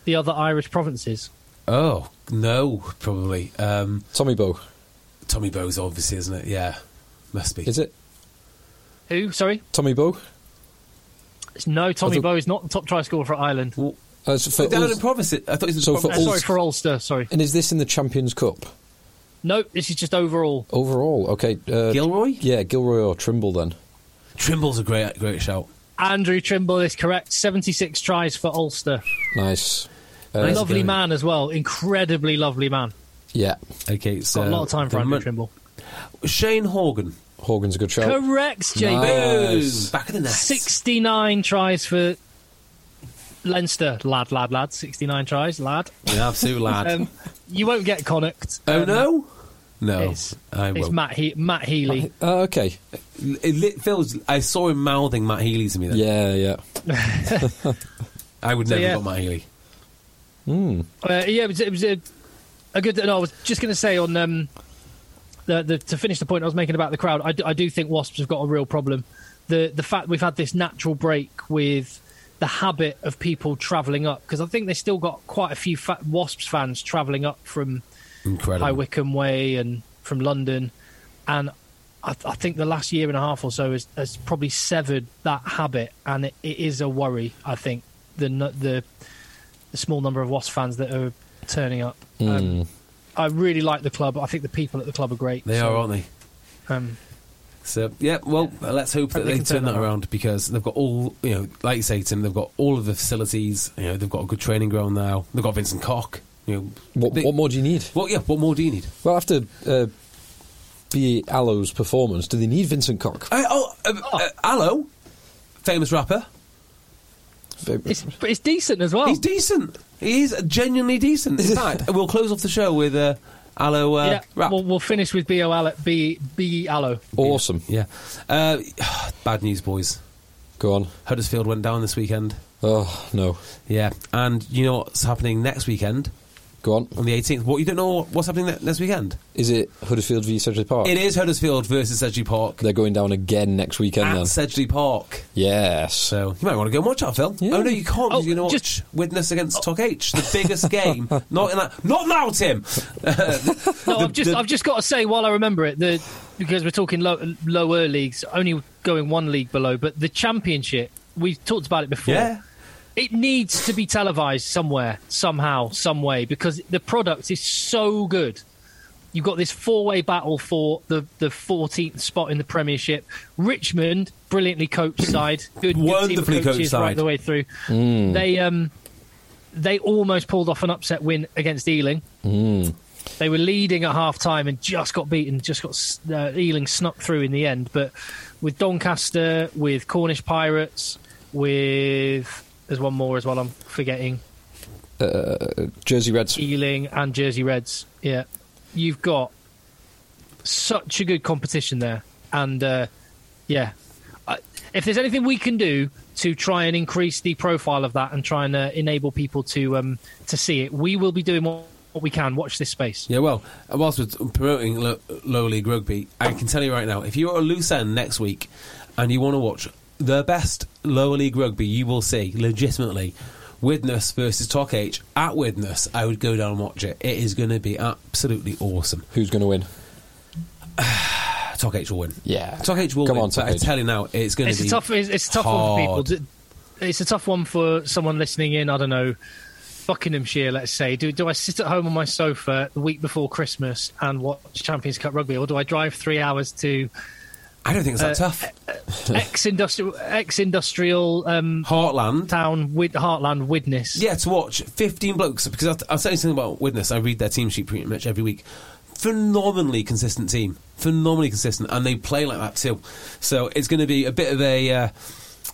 the other Irish provinces? Oh no, probably. Um, Tommy Bowe. Tommy Bowes, obviously, isn't it? Yeah, must be. Is it Who? Sorry, Tommy Bowe? No. Tommy I thought- Bow is not the top try scorer for Ireland. Well, Uh, so for down Ulster- in Province, I thought it was So for Uh, Province. sorry, Ulster- for Ulster. Sorry, and is this in the Champions Cup no. This is just overall. overall? Okay. Uh, Gilroy. Yeah, Gilroy or Trimble then. Trimble's a great, great shout. Andrew Trimble is correct. Seventy-six tries for Ulster. Nice. Uh, Nice. lovely man as well. Incredibly lovely man. Yeah, Okay, so Got a lot of time for Andrew Mun- Trimble. Shane Horgan. Horgan's a good shout. Correct, Jamie. Nice. Back of the net. 69 tries for Leinster. Lad, lad, lad. 69 tries, lad. An absolute lad. Um, you won't get Connacht. oh Um, no, no, It's, I it's won't. Matt, he- Matt Healy. Uh, okay. It lit, feels. I saw him mouthing Matt Healy to me. Then. Yeah, yeah. I would So, never yeah. got Matt Healy. Mm. Uh, yeah, it was, it was a, a good. No, I was just going to say on um, the, the to finish the point I was making about the crowd. I do, I do think Wasps have got a real problem. The the fact we've had this natural break with the habit of people travelling up because I think they still got quite a few fa- Wasps fans travelling up from Incredible. High Wycombe Way and from London, and I, I think the last year and a half or so has, has probably severed that habit, and it, it is a worry. I think the the the small number of Wasp fans that are turning up. Um, I really like the club. I think the people at the club are great. They so, are, aren't they? Um, So yeah, well, let's hope that they they turn turn that that around because they've got all you know, like you say, Tim. They've got all of the facilities. You know, they've got a good training ground now. They've got Vincent Koch. You know, What, they- what more do you need? What? Yeah. What more do you need? Well, after uh, B. Allow's performance, do they need Vincent Koch? Uh, oh, uh, uh, Allo, famous rapper. it's but it's decent as well. He's decent. He is genuinely decent. In fact, we'll close off the show with uh, Allo uh, yeah, rap. we'll, we'll finish with B O Allo. B B Allo. Awesome. yeah. Uh, bad news, boys. Go on. Huddersfield went down this weekend. Oh, no. Yeah, and you know what's happening next weekend Go on. on the 18th? What you don't know what's happening ne- next weekend? Is it Huddersfield v Sedgley Park? It is Huddersfield versus Sedgley Park They're going down again next weekend at then. Sedgley Park. Yes. So you might want to go and watch that, Phil. Yeah. Oh no, you can't. Oh, you're going to watch just- Widnes against Toc H, the biggest game. Not in that. Not now, Tim. No, I've just the- I've just got to say while I remember it, the because we're talking low, lower leagues, only going one league below, but the championship. We've talked about it before. Yeah. It needs to be televised somewhere, somehow, some way, because the product is so good. You've got this four-way battle for the, the 14th spot in the Premiership. Richmond, brilliantly coached side, good, good team of coached coaches side. right the way through. They um, they almost pulled off an upset win against Ealing. They were leading at half time and just got beaten, just got uh, Ealing snuck through in the end. But with Doncaster, with Cornish Pirates, with there's one more as well. I'm forgetting Jersey Reds. Ealing and Jersey Reds. Yeah, you've got such a good competition there, and uh, yeah, I, if there's anything we can do to try and increase the profile of that and try and uh, enable people to um, to see it, we will be doing what, what we can. Watch this space. Yeah, well, whilst we're promoting lo- lower league rugby, I can tell you right now, if you're at a loose end next week and you want to watch the best lower league rugby you will see, legitimately, Widnes versus Toc H at Widnes, I would go down and watch it. It is going to be absolutely awesome. Who's going to win? Toc H will win. Yeah. Toc H will Come win. on, but Talk I H. tell you now, it's going to be a tough. It's, it's a tough one for people. It's a tough one for someone listening in. I don't know. Buckinghamshire, let's say. Do do I sit at home on my sofa the week before Christmas and watch Champions Cup rugby, or do I drive three hours to I don't think it's that Uh, tough. ex industrial ex industrial um, Heartland. town with Heartland Widnes? Yeah, to watch 15 blokes, because I'll, I'll tell you something about Widnes. I read their team sheet pretty much every week. Phenomenally consistent team. Phenomenally consistent. And they play like that too. So it's going to be a bit of a. Uh,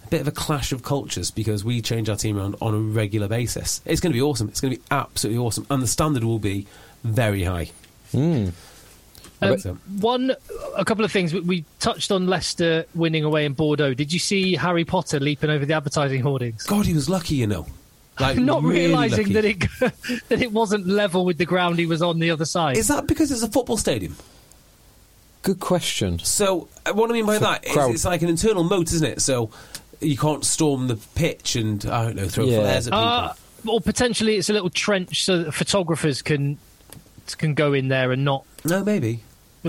a bit of a clash of cultures because we change our team around on a regular basis. It's going to be awesome. It's going to be absolutely awesome, and the standard will be very high. Um, So- one, a couple of things. We- We touched on Leicester winning away in Bordeaux. Did you see Harry Potter leaping over the advertising hoardings? God, he was lucky, you know. Like Not really realizing lucky. that it that it wasn't level with the ground he was on the other side. Is that because it's a football stadium? Good question. So uh, what I mean by For that is crowd. it's like an internal moat, isn't it? So you can't storm the pitch and I don't know throw Yeah. flares at people. Uh, or potentially it's a little trench so that photographers can can go in there and not. no, maybe.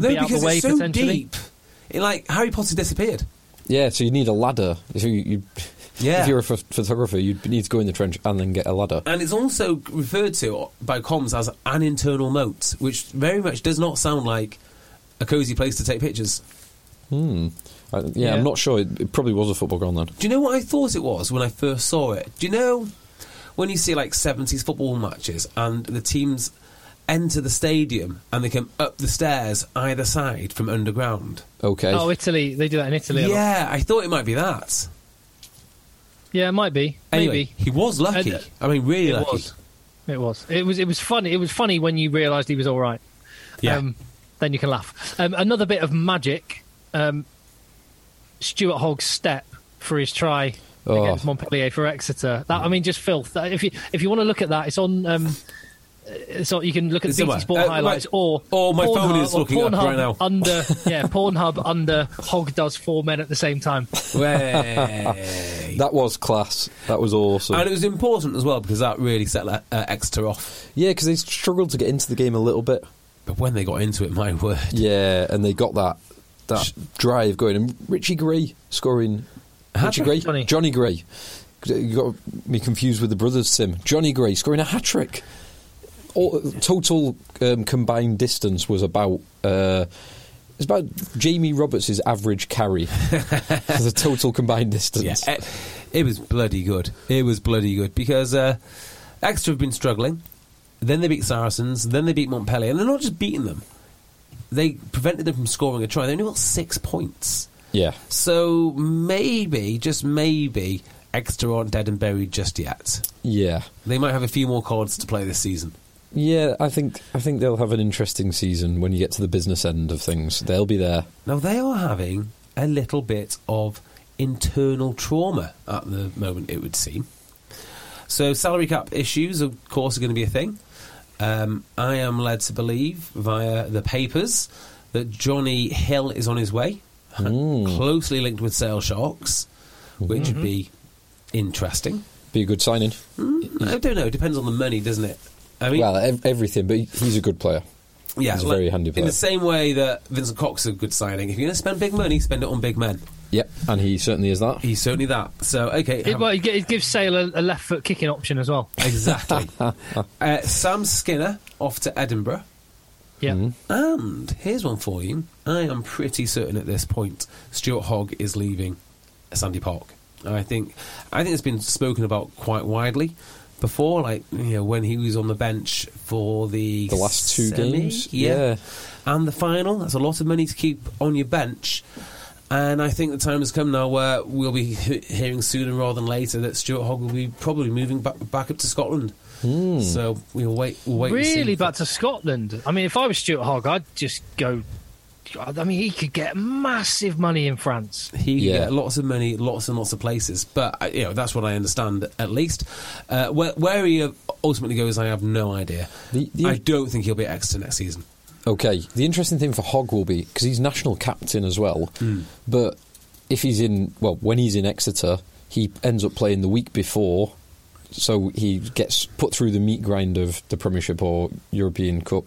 Would no, be out because the way, it's so potentially. deep. It, like Harry Potter disappeared. Yeah, so you need a ladder. If, you, you, Yeah. if you're a ph- photographer, you need to go in the trench and then get a ladder. And it's also referred to by comms as an internal moat, which very much does not sound like a cosy place to take pictures. Hmm. I, yeah, Yeah. I'm not sure. It, it probably was a football ground then. Do you know what I thought it was when I first saw it? Do you know when you see like 70s football matches and the teams enter the stadium and they come up the stairs either side from underground? Okay. Oh, Italy! They do that in Italy. a lot. Yeah, I thought it might be that. yeah, it might be. Anyway, Maybe he was lucky. Uh, I mean, really it lucky. was. It was. It was. It was funny. It was funny when you realised he was all right. Yeah. Um, then you can laugh. Um, another bit of magic. Um, Stuart Hogg's step for his try Oh. against Montpellier for Exeter. That I mean, just filth. If you if you want to look at that, it's on. It's on, you can look at It's BT. Sport Uh, highlights right. or Or my phone Pornhub- is or looking up right now. Under yeah, Pornhub under Hogg does four men at the same time. That was class. That was awesome. and it was important as well because that really set uh, Exeter off. yeah, because they struggled to get into the game a little bit. But when they got into it, my word. Yeah, and they got that that drive going. And Richie Gray scoring. Richie Gray, Johnny. Johnny Gray. You got me confused with the brothers Sim. Johnny Gray scoring a hat trick. All, total um, combined distance was about. Uh, it's about Jamie Roberts' average carry. the total combined distance. Yeah, it, it was bloody good. It was bloody good because uh, Exeter have been struggling. Then they beat Saracens. Then they beat Montpellier, and they're not just beating them. They prevented them from scoring a try. They only got six points. Yeah. So maybe, just maybe, Exeter aren't dead and buried just yet. Yeah. They might have a few more cards to play this season. Yeah, I think I think they'll have an interesting season when you get to the business end of things. They'll be there. Now they are having a little bit of internal trauma at the moment, it would seem. So salary cap issues, of course, are going to be a thing. Um, I am led to believe via the papers that Johnny Hill is on his way, hmm. closely linked with Sale Sharks, which would mm-hmm. be interesting. Be a good signing. Hmm, I don't know. It depends on the money, doesn't it? I mean, Well, ev- everything, but he's a good player. yeah, he's a very handy player. In the same way that Vincent Cox is a good signing. If you're going to spend big money, spend it on big men. Yep, and he certainly is that. He's certainly that. So okay, It, well, it it gives Sale a, a left foot kicking option as well. exactly. uh, Sam Skinner off to Edinburgh. Yeah. Mm-hmm. And here's one for you. I am pretty certain at this point Stuart Hogg is leaving Sandy Park. I think I think it's been spoken about quite widely before, like you know when he was on the bench for the The last two semi, games? yeah. Yeah. and the final. That's a lot of money to keep on your bench. And I think the time has come now where we'll be he- hearing sooner rather than later that Stuart Hogg will be probably moving back, back up to Scotland. Hmm. So we'll wait. We'll wait. and see. Really back to Scotland. I mean, if I was Stuart Hogg, I'd just go. I mean, he could get massive money in France. He can Yeah. get lots of money, lots and lots of places. But uh, you know, that's what I understand at least. Uh, where, where he uh, ultimately goes, I have no idea. The- the- I don't think he'll be at Exeter next season. Okay, the interesting thing for Hogg will be because he's national captain as well. But if he's in, well, when he's in Exeter, he ends up playing the week before, so he gets put through the meat grind of the Premiership or European Cup.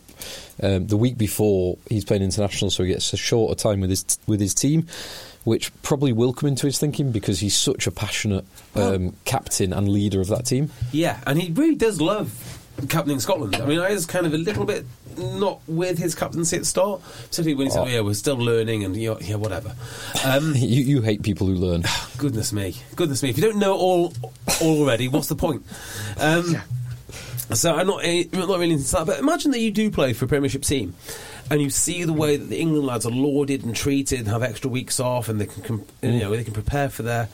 Um, the week before he's playing international, so he gets a shorter time with his with his team, which probably will come into his thinking because he's such a passionate um, captain and leader of that team. Yeah, and he really does love captaining Scotland. I mean, I was kind of a little bit not with his captaincy at the start, particularly when he said, Oh. oh, "Yeah, we're still learning," and you know, yeah, whatever. Um, you, you hate people who learn. goodness me, goodness me! If you don't know all, all already, what's the point? Um, So I'm not eh, not really into that. But imagine that you do play for a Premiership team, and you see the way that the England lads are lauded and treated, and have extra weeks off, and they can com- you know they can prepare for their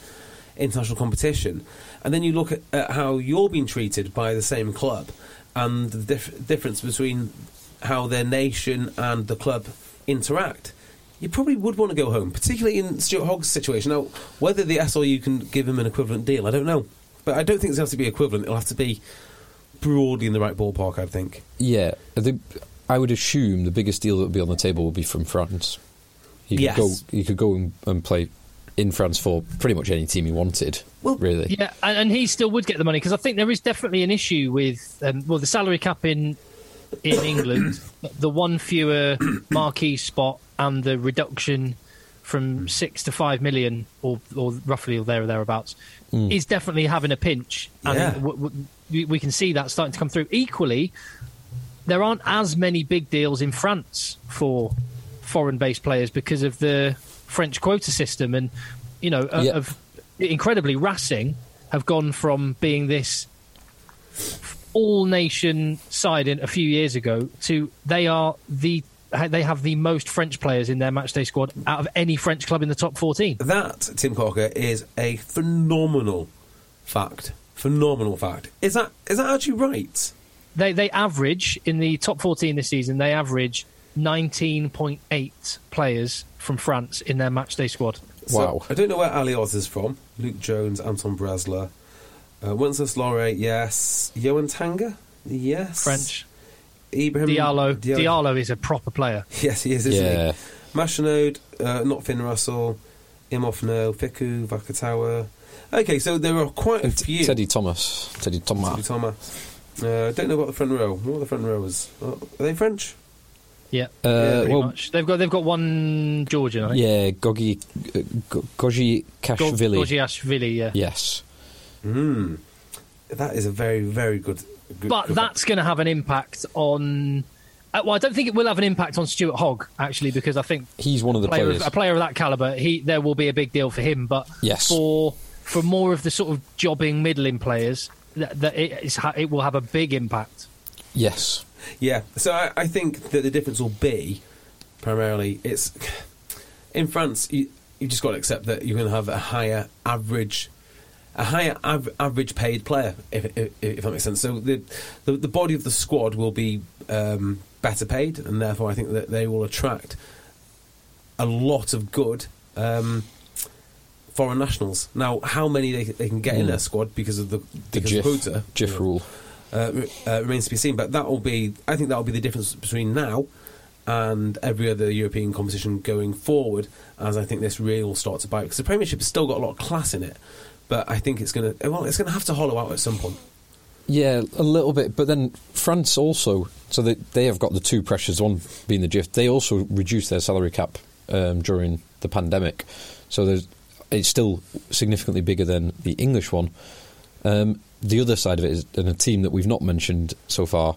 international competition, and then you look at, at how you're being treated by the same club, and the dif- difference between how their nation and the club interact. You probably would want to go home, particularly in Stuart Hogg's situation. Now, whether the SRU can give him an equivalent deal, I don't know. But I don't think it's going to be equivalent. It'll have to be broadly in the right ballpark, I think. Yeah, the, I would assume the biggest deal that would be on the table would be from France. Could Yes. go. He could go and, and play in France for pretty much any team he wanted. Well, really. Yeah, and, and he still would get the money because I think there is definitely an issue with um, well the salary cap in in England, the one fewer marquee spot, and the reduction from six to five million, or or roughly or there or thereabouts, is definitely having a pinch, and Yeah. w- w- we, we can see that starting to come through. Equally, there aren't as many big deals in France for foreign-based players because of the French quota system, and you know, uh, Yeah. of incredibly Racing have gone from being this all-nation side in a few years ago to they are the they have the most French players in their matchday squad out of any French club in the top 14. That, Tim Cocker, is a phenomenal fact. Phenomenal fact. Is that is that actually right? They they average in the top 14 this season. They average 19.8 players from France in their matchday squad. So, Wow. I don't know where Ali Oz is from. Luke Jones, Anton Bresler. Uh, Wenceslas Lauret, yes. Yoan Tanga, yes. French. Ibrahim Diallo. Diallo. Diallo is a proper player. Yes, he is, isn't Yeah. he? Machenaud, uh, not Finn Russell. Imhoff, no. Fickou, Vakatawa. Okay, so there are quite a And few. Teddy Thomas. Teddy Thomas. Teddy Thomas. Thomas. Uh, don't know about the front row. What are the front rowers? Uh, are they French? Yeah, Uh, pretty well, much. They've got they've got one Georgian. I think. yeah, Gogi, uh, Go- Goji Go- Kashvili. Gogiashvili, yeah. Yes. Hmm. That is a very, very good. good But good- that's going to have an impact on. Uh, well, I don't think it will have an impact on Stuart Hogg actually, because I think He's one of the player players. of, a player of that caliber, he there will be a big deal for him. But Yes. for for more of the sort of jobbing middling players, that, that it, is, it will have a big impact. yes. Yeah, so I, I think that the difference will be primarily it's in France. You you just got to accept that you're going to have a higher average, a higher av- average paid player, if, if, if that makes sense. So the, the the body of the squad will be um, better paid, and therefore I think that they will attract a lot of good. Um, Foreign nationals. Now, how many they, they can get in Hmm. their squad because of the The JIFF, of quota JIFF rule. Uh, uh, remains to be seen. But that will be, I think, that will be the difference between now and every other European competition going forward. As I think this really will start to bite because the Premiership has still got a lot of class in it, but I think it's going to well, it's going to have to hollow out at some point. Yeah, a little bit. But then France also, so they, they have got the two pressures, one being the JIFF. They also reduced their salary cap um, during the pandemic. So it's still significantly bigger than the English one. Um, the other side of it is, and a team that we've not mentioned so far,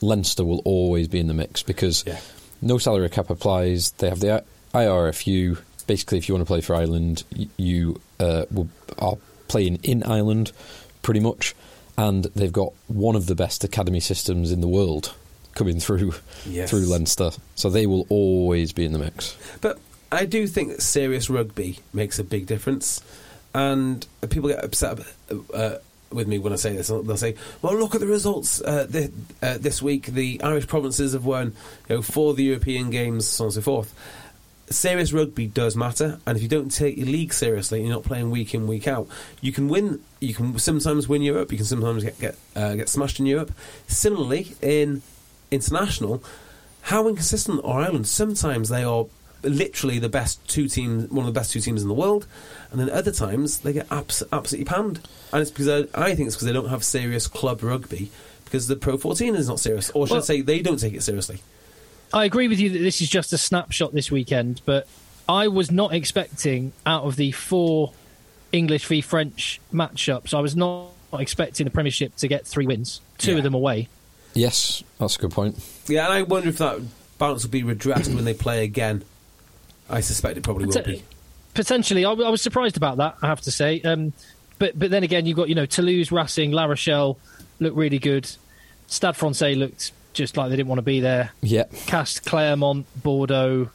Leinster will always be in the mix because Yeah. no salary cap applies. They have the IRFU. Basically, if you want to play for Ireland, you uh, will, are playing in Ireland, pretty much, and they've got one of the best academy systems in the world coming through Yes. through Leinster. So they will always be in the mix. But I do think that serious rugby makes a big difference, and people get upset uh, with me when I say this. They'll say, "Well, look at the results uh, thi- uh, this week. The Irish provinces have won, you know, for the European Games, so on and so forth." Serious rugby does matter, and if you don't take your league seriously, you're not playing week in week out. You can win. You can sometimes win Europe. You can sometimes get get, uh, get smashed in Europe. Similarly, in international, how inconsistent are Ireland? Sometimes they are literally the best two teams, one of the best two teams in the world, and then other times they get abs- absolutely panned. And it's because I, I think it's because they don't have serious club rugby because the Pro 14 is not serious, or should Well- I say they don't take it seriously. I agree with you that this is just a snapshot this weekend, but I was not expecting out of the four English v French matchups, I was not expecting the Premiership to get three wins, two Yeah. of them away. Yes, that's a good point. Yeah, and I wonder if that balance will be redressed when they play again. I suspect it probably will be. Potentially, I, w- I was surprised about that. I have to say, um, but but then again, you've got you know Toulouse, Racing, La Rochelle looked really good. Stade Francais looked just like they didn't want to be there. Yeah, Castres, Clermont, Bordeaux,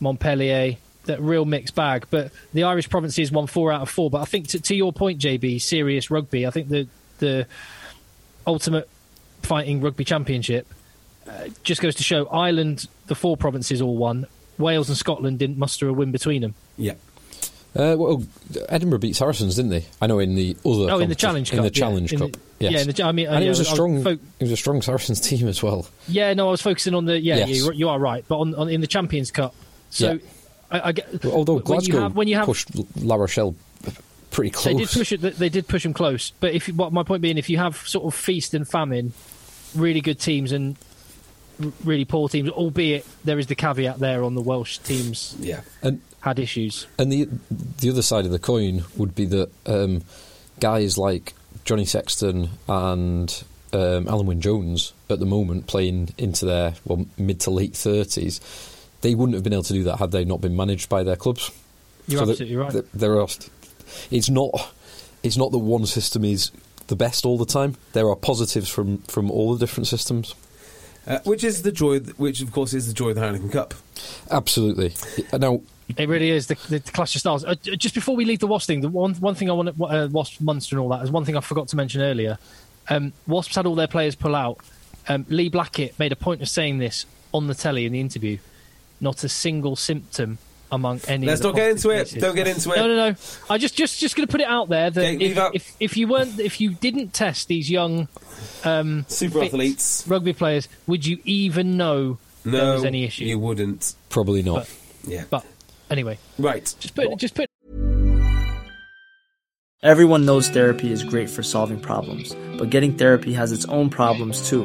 Montpellier. That real mixed bag. But the Irish provinces won four out of four. But I think to, to your point, JB, serious rugby. I think the the ultimate fighting rugby championship uh, just goes to show Ireland, the four provinces all won. Wales and Scotland didn't muster a win between them. Yeah. Uh, well, Edinburgh beat Saracens, didn't they? I know in the other Oh, in the Challenge in Cup, the yeah. Challenge In Cup. the- yes. yeah, the- I mean, and yeah, it was a I strong, fo- it was a strong Saracens team as well. Yeah, no, I was focusing on the. Yeah, Yes. yeah you, you are right. But on, on in the Champions Cup, so Yeah. I, I get. Although when Glasgow you have, when you have pushed La Rochelle pretty close. They did push it. They did push them close. But if what my point being, if you have sort of feast and famine, really good teams and really poor teams, albeit there is the caveat there on the Welsh teams Yeah. and had issues. and the the other side of the coin would be that um, guys like Johnny Sexton and um, Alun Wyn Jones at the moment playing into their well mid to late thirties, they wouldn't have been able to do that had they not been managed by their clubs. You're So that- absolutely right. There are, it's not it's not that one system is the best all the time. There are positives from from all the different systems. Uh, which is the joy, which of course is the joy of the Heineken Cup. Absolutely. Now, It really is the, the, clash of styles. Uh, just before we leave the Wasp thing, the one one thing I want to, uh, Wasp Munster and all that is one thing I forgot to mention earlier. Um, Wasps had all their players pull out. Um, Lee Blackett made a point of saying this on the telly in the interview. Not a single symptom among any. Let's of the not get into positive it. cases. Don't get into it. No, no, no. I just just just going to put it out there that Okay, if, if if you weren't if you didn't test these young um, Super athletes. rugby players, would you even know there was any issue? you wouldn't. probably not. Yeah. But anyway, Right. just put just put Everyone knows therapy is great for solving problems, but getting therapy has its own problems too,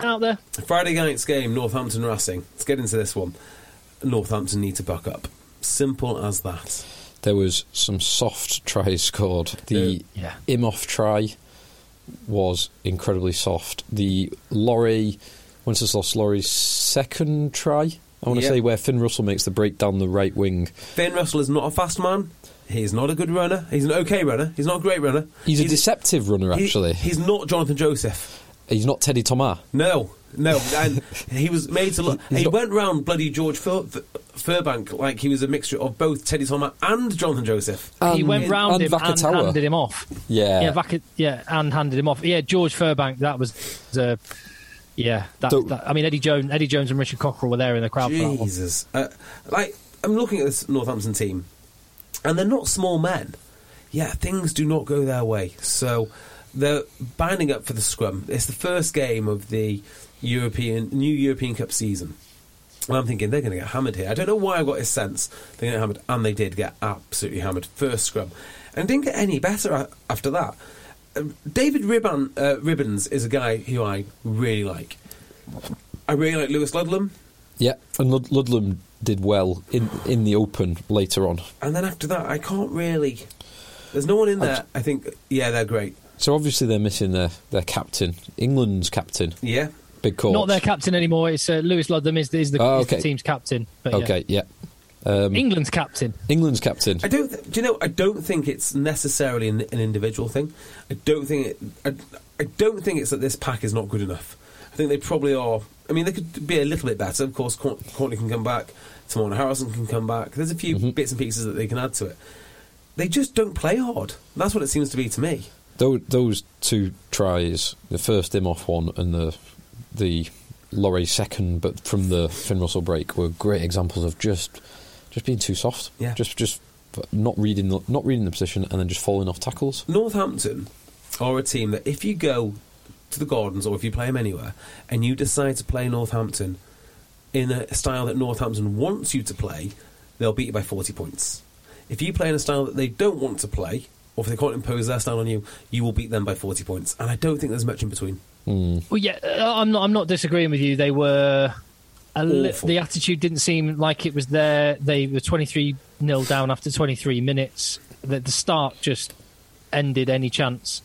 Out there. Friday night's game, Northampton Racing. Let's get into this one. Northampton need to buck up. Simple as that. There was some soft tries scored. The Yeah. Imhoff try was incredibly soft. The Lauret, Wenceslas Lauret's second try I want to Yeah. say where Finn Russell makes the break down the right wing. Finn Russell is not a fast man. He's not a good runner. He's an okay runner. He's not a great runner. He's, a deceptive runner, he- actually. he's not Jonathan Joseph. He's not Teddy Thomas. No, no, and he was made to look. He not- went round bloody George Fur, Fur, Furbank like he was a mixture of both Teddy Thomas and Jonathan Joseph. he went round and him and handed him off. Yeah. yeah, Vaca- yeah, and handed him off. Yeah, George Furbank. That was, uh, yeah. That, Don't- that- I mean, Eddie Jones, Eddie Jones, and Richard Cockerill were there in the crowd. For that one. Jesus, uh, like I'm looking at this Northampton team, and they're not small men. Yeah, things do not go their way. So they're binding up for the scrum. It's the first game of the European new European Cup season. And I'm thinking they're going to get hammered here. I don't know why I got this sense they're going to get hammered, and they did get absolutely hammered first scrum, and didn't get any better after that. Uh, David Ribban, uh, Ribbans is a guy who I really like. I really like Lewis Ludlam. Yeah, and Lud- Ludlam did well in in the Open later on. And then after that, I can't really. There's no one in there. I think, yeah, they're great. So obviously they're missing their, their captain, England's captain, Yeah. Big Court. Not their captain anymore. It's uh, Lewis Ludlam is, is, the, Oh, is the team's captain. But yeah. Okay, yeah. Um, England's captain. England's captain. I don't. Th- do you know? I don't think it's necessarily an, an individual thing. I don't think it. I, I don't think it's that this pack is not good enough. I think they probably are. I mean, they could be a little bit better. Of course, Courtney can come back. Teimana Harrison can come back. There's a few Mm-hmm. bits and pieces that they can add to it. They just don't play hard. That's what it seems to be to me. Those, those two tries, the first Imhoff one and the the Lauret second, but from the Finn Russell break, were great examples of just just being too soft. Yeah. Just just not reading the, not reading the position and then just falling off tackles. Northampton are a team that if you go to the Gardens or if you play them anywhere and you decide to play Northampton in a style that Northampton wants you to play, they'll beat you by 40 points. If you play in a style that they don't want to play, or if they can't impose their style on you, you will beat them by 40 points. And I don't think there's much in between. Well, yeah, uh, I'm not. I'm not disagreeing with you. They were. A li- the attitude didn't seem like it was there. They were 23 nil down after 23 minutes. The, the start just ended any chance.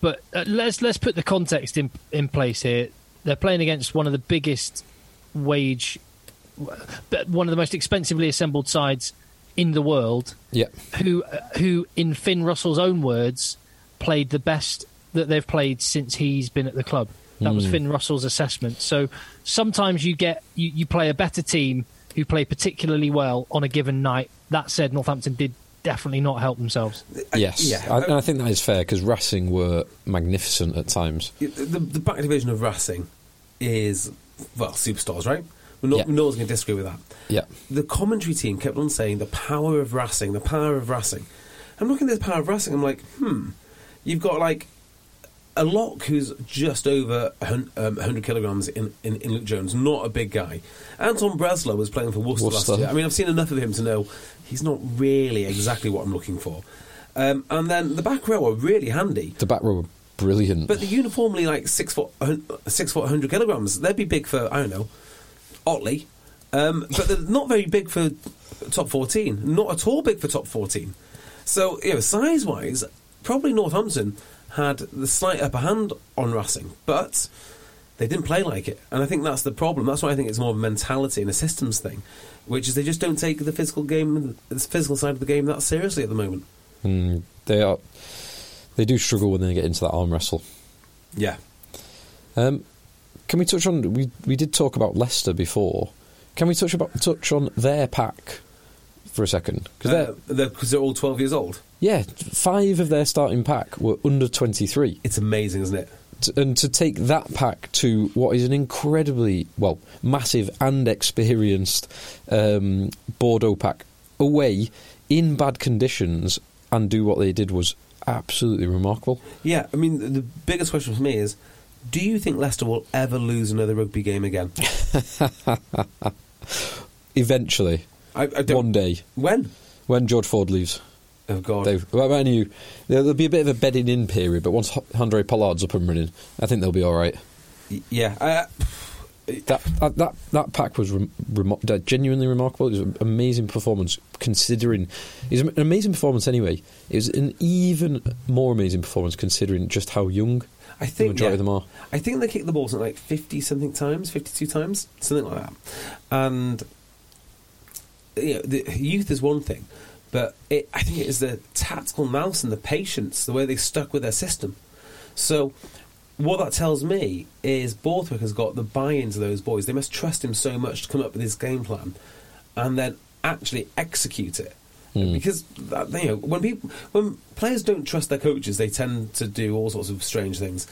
But uh, let's let's put the context in in place here. They're playing against one of the biggest wage, but one of the most expensively assembled sides in the world Yeah. who who in Finn Russell's own words played the best that they've played since he's been at the club. That was hmm. Finn Russell's assessment. So sometimes you get you, you play a better team who play particularly well on a given night. That said, Northampton did definitely not help themselves. Yes. yeah. I, and I think that is fair because Racing were magnificent at times. The, the back division of Racing is, well, superstars, right? Yeah. no one's going to disagree with that. Yeah. the commentary team kept on saying the power of Racing, the power of Racing. I'm looking at the power of Racing. I'm like, hmm, you've got like a lock who's just over a hun- um, 100 kilograms in, in, in Luke Jones, not a big guy. Anton Bresler was playing for Worcester, Worcester. last year. I mean, I've seen enough of him to know he's not really exactly what I'm looking for. Um, and then the back row are really handy. The back row were brilliant. But they're uniformly like six foot, six foot, hundred kilograms. They'd be big for I don't know, Otley, um, but they're not very big for top fourteen. Not at all big for top fourteen. So you know, size wise, probably Northampton had the slight upper hand on Racing, but they didn't play like it, and I think that's the problem. That's why I think it's more of a mentality and a systems thing, which is they just don't take the physical game, the physical side of the game that seriously at the moment. Mm, they are. They do struggle when they get into that arm wrestle. Yeah. Um, can we touch on? We we did talk about Leicester before. Can we touch about touch on their pack for a second? Because Uh, they're, 'cause they're all 12 years old. yeah, five of their starting pack were under twenty three. It's amazing, isn't it? and to take that pack to what is an incredibly well massive and experienced um, Bordeaux pack away in bad conditions and do what they did was absolutely remarkable. Yeah, I mean, the biggest question for me is do you think Leicester will ever lose another rugby game again? Eventually, I, I one day When? when George Ford leaves. Oh, God. They, well, I knew there'll be a bit of a bedding in period, but once Handré Pollard's up and running, I think they'll be all right. Yeah. Uh, That that that pack was genuinely remarkable. It was an amazing performance, considering it was an amazing performance anyway. It was an even more amazing performance considering just how young I think majority yeah. of them are. I think they kicked the ball something like fifty something times, fifty two times, something like that. And you know, the youth is one thing, but it, I think it is the tactical nous and the patience, the way they stuck with their system. So. What that tells me is Borthwick has got the buy-in to those boys. They must trust him so much to come up with his game plan, and then actually execute it. Mm. Because that, you know, when people, when players don't trust their coaches, they tend to do all sorts of strange things.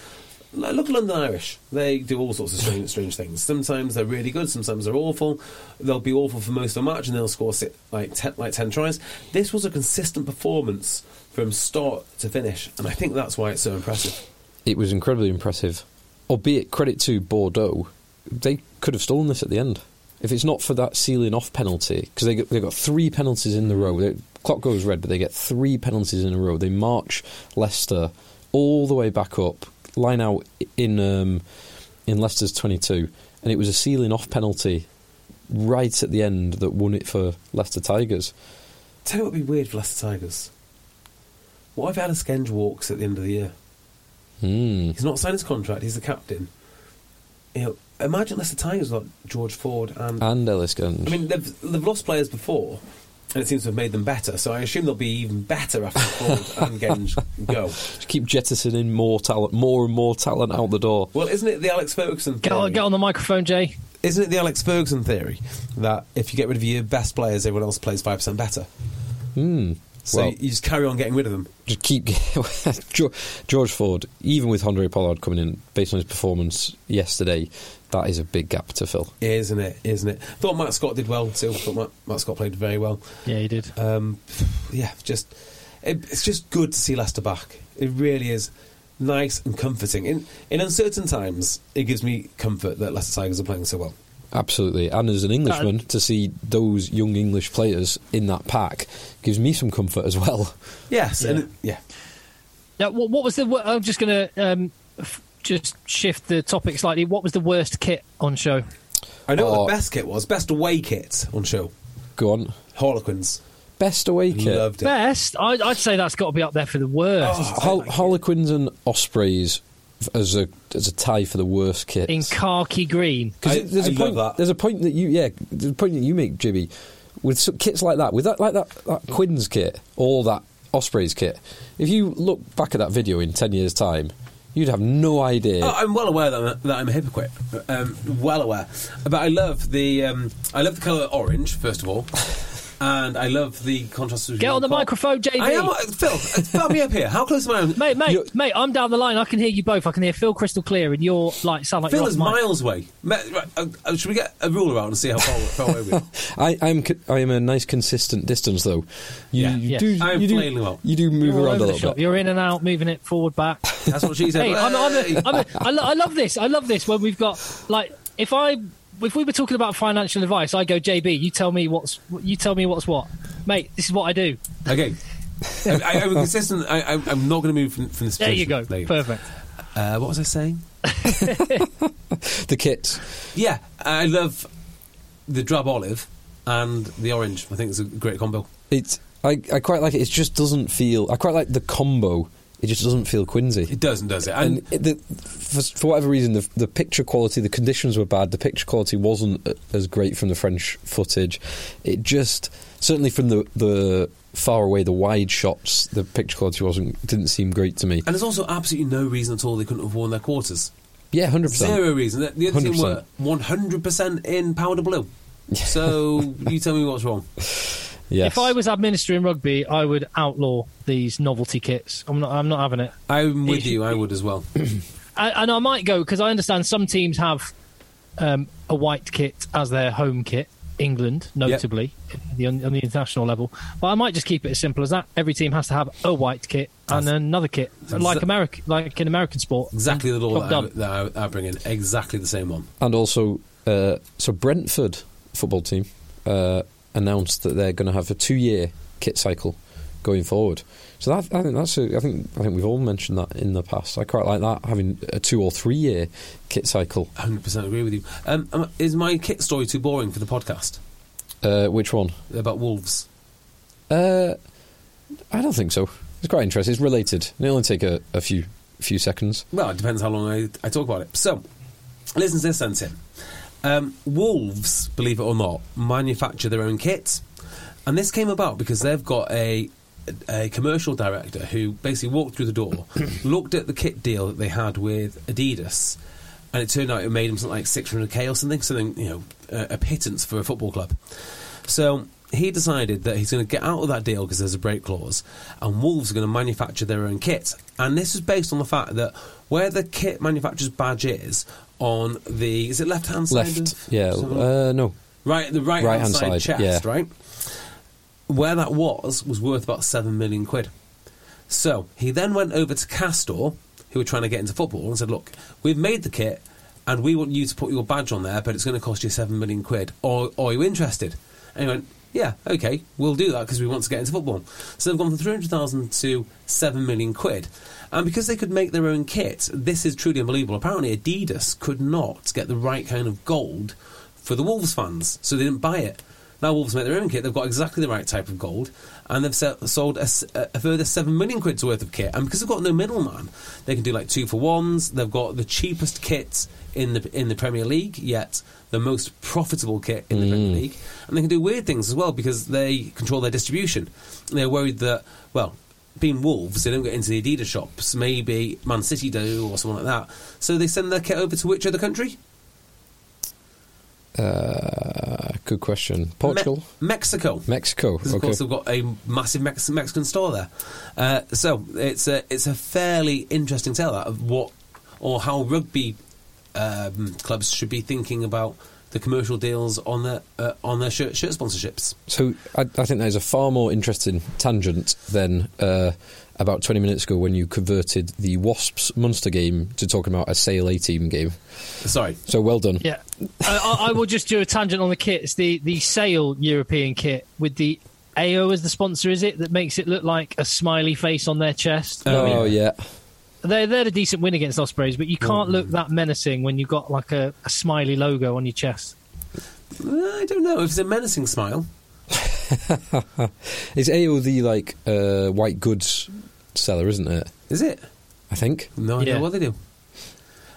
Like, Look at London Irish; they do all sorts of strange, strange things. Sometimes they're really good, sometimes they're awful. They'll be awful for most of the match, and they'll score like ten, like ten tries. This was a consistent performance from start to finish, and I think that's why it's so impressive. It was incredibly impressive. Albeit credit to Bordeaux, they could have stolen this at the end. If it's not for that sealing off penalty, because they got, they got three penalties in the row. The clock goes red, but they get three penalties in a row. They march Leicester all the way back up, line out in um, in Leicester's twenty two, and it was a sealing off penalty right at the end that won it for Leicester Tigers. Tell you what would be weird for Leicester Tigers. What if Ellis Genge walks at the end of the year? Hmm. He's not signed his contract. He's the captain. Know, imagine Leicester Tigers like George Ford and. And Ellis Genge. I mean, they've they've lost players before, and it seems to have made them better. So I assume they'll be even better after Ford and Genge go. Just keep jettisoning more talent, more and more talent out the door. Well, isn't it the Alex Ferguson? Get on, theory? get on the microphone, Jay. Isn't it the Alex Ferguson theory that if you get rid of your best players, everyone else plays five percent better? Hmm. So Well- you just carry on getting rid of them. just keep George, George Ford, even with Handré Pollard coming in based on his performance yesterday, that is a big gap to fill. Isn't it? Isn't it? Thought Matt Scott did well too. Thought Matt, Matt Scott played very well. Yeah, he did. Um, yeah, just it, it's just good to see Leicester back. It really is nice and comforting. In in uncertain times, it gives me comfort that Leicester Tigers are playing so well. Absolutely, and as an Englishman, to see those young English players in that pack gives me some comfort as well. Yes, Yeah. and it, yeah. Now, what, what was the? wor- I'm just going to um, f- just shift the topic slightly. What was the worst kit on show? I know Oh. what the oh. best kit was. Best away kit on show. Go on, Harlequins. best away kit. Loved it. Best? I, I'd say that's got to be up there for the worst. Oh, Hol- Harlequins and Ospreys as a as a tie for the worst kit. In khaki green. I- there's I a love point. that. There's a point that you yeah. There's a point that you make, Jimmy, with some kits like that, with that like that, that Quinn's kit or that Ospreys kit. If you look back at that video in ten years' time, you'd have no idea. Oh, I'm well aware that I'm a, that I'm a hypocrite. Um, well aware, but I love the um, I love the colour orange first of all, and I love the contrast. between Get on the col- microphone, JB. I am uh, Phil. uh, Fill me up here. How close am I? on- Mate, mate, You're- mate, I'm down the line. I can hear you both. I can hear Phil crystal clear, and you're like sound like Phil you're is miles away. Right, uh, uh, should we get a ruler out and see how far, far away we are? I, I'm I am a nice consistent distance though. You, Yeah. you Yes. do I'm you do, well. you do move You're around a the little shop. bit. You're in and out, moving it forward, back. That's what she said. Hey, I'm, I'm a, I'm a, I, lo- I love this. I love this when we've got like if I if we were talking about financial advice, I go JB. You tell me what's you tell me what's what, mate. This is what I do. Okay. I, I, I'm consistent. I, I'm, I'm not going to move from, from this. There you go. There Perfect. Uh, what was I saying? The kits. Yeah, I love the drab olive and the orange. I think it's a great combo. It's I, I quite like it. It just doesn't feel. I quite like the combo. It just doesn't feel Quincy. It doesn't, does it? And And, the, for, for whatever reason, the, the picture quality, the conditions were bad. The picture quality wasn't uh, as great from the French footage. It just certainly from the the far away, the wide shots, the picture quality wasn't didn't seem great to me. and there's also absolutely no reason at all they couldn't have worn their quarters. Yeah, hundred percent. Zero reason. The the other team were 100%. 100% in powder blue. So you tell me what's wrong. Yes. If I was administering rugby, I would outlaw these novelty kits. I'm not. I'm not having it. I'm with If- you. I would as well. and, and I might go because I understand some teams have um, a white kit as their home kit. England, notably, the, on, on the international level. But I might just keep it as simple as that. Every team has to have a white kit and That's- another kit, like exa- America, like in American sport. Exactly the law that I, done. that I, I bring in. Exactly the same one. and also, uh, so Brentford football team uh, announced that they're going to have a two-year kit cycle going forward. So that, I think that's a, I think I think we've all mentioned that in the past. I quite like that having a two or three-year kit cycle. 100% agree with you. Um, is my kit story too boring for the podcast Uh, which one? about wolves? Uh, I don't think so. It's quite interesting. It's related. It only take a, a few few seconds. Well, it depends how long I, I talk about it. So, listen to this then, Tim. Um, Wolves, believe it or not, manufacture their own kits. And this came about because they've got a a commercial director who basically walked through the door, looked at the kit deal that they had with Adidas, and it turned out it made him something like 600k or something, something, you know, a, a pittance for a football club. So he decided that he's going to get out of that deal because there's a break clause, and Wolves are going to manufacture their own kit. And this is based on the fact that where the kit manufacturer's badge is on the is it left hand side? Left, yeah, uh, no, right, the right, hand Right-hand side, side, chest, yeah. right. Where that was was worth about seven million quid. So he then went over to Castore, who were trying to get into football, and said, "Look, we've made the kit, and we want you to put your badge on there, but it's going to cost you seven million quid. Or are you interested?" And he went, "Yeah, okay, we'll do that because we want to get into football." So they've gone from three hundred thousand to seven million quid, and because they could make their own kit, this is truly unbelievable. Apparently, Adidas could not get the right kind of gold for the Wolves fans, so they didn't buy it. Now Wolves make their own kit. They've got exactly the right type of gold, and they've se- sold a further seven million quid's worth of kit. And because they've got no middleman, they can do like two for ones. They've got the cheapest kit in the in the Premier League, yet the most profitable kit in the Premier mm. League, and they can do weird things as well because they control their distribution. And they're worried that well. Being Wolves, they don't get into the Adidas shops. Maybe Man City do, or something like that. So they send their kit over to which other country? uh, good question. Portugal, Me- Mexico. Mexico. Of Okay, course they've got a massive Mex- Mexican store there. Uh, so it's a it's a fairly interesting tale that of what or how rugby um, clubs should be thinking about the commercial deals on their uh, on their shirt shirt sponsorships. so I, I think that is a far more interesting tangent than uh, about 20 minutes ago when you converted the Wasps Munster game to talking about a Sale A team game. Sorry, So well done. Yeah, I, I I will just do a tangent on the kit. It's the the Sale European kit with the AO as the sponsor. Is it that makes it look like a smiley face on their chest? Oh, yeah. They they had a decent win against Ospreys, but you can't look that menacing when you've got like a, a smiley logo on your chest. Uh, I don't know if it's a menacing smile. Is AO the like uh, white goods seller, isn't it? Is it? I think. No idea Yeah. what they do.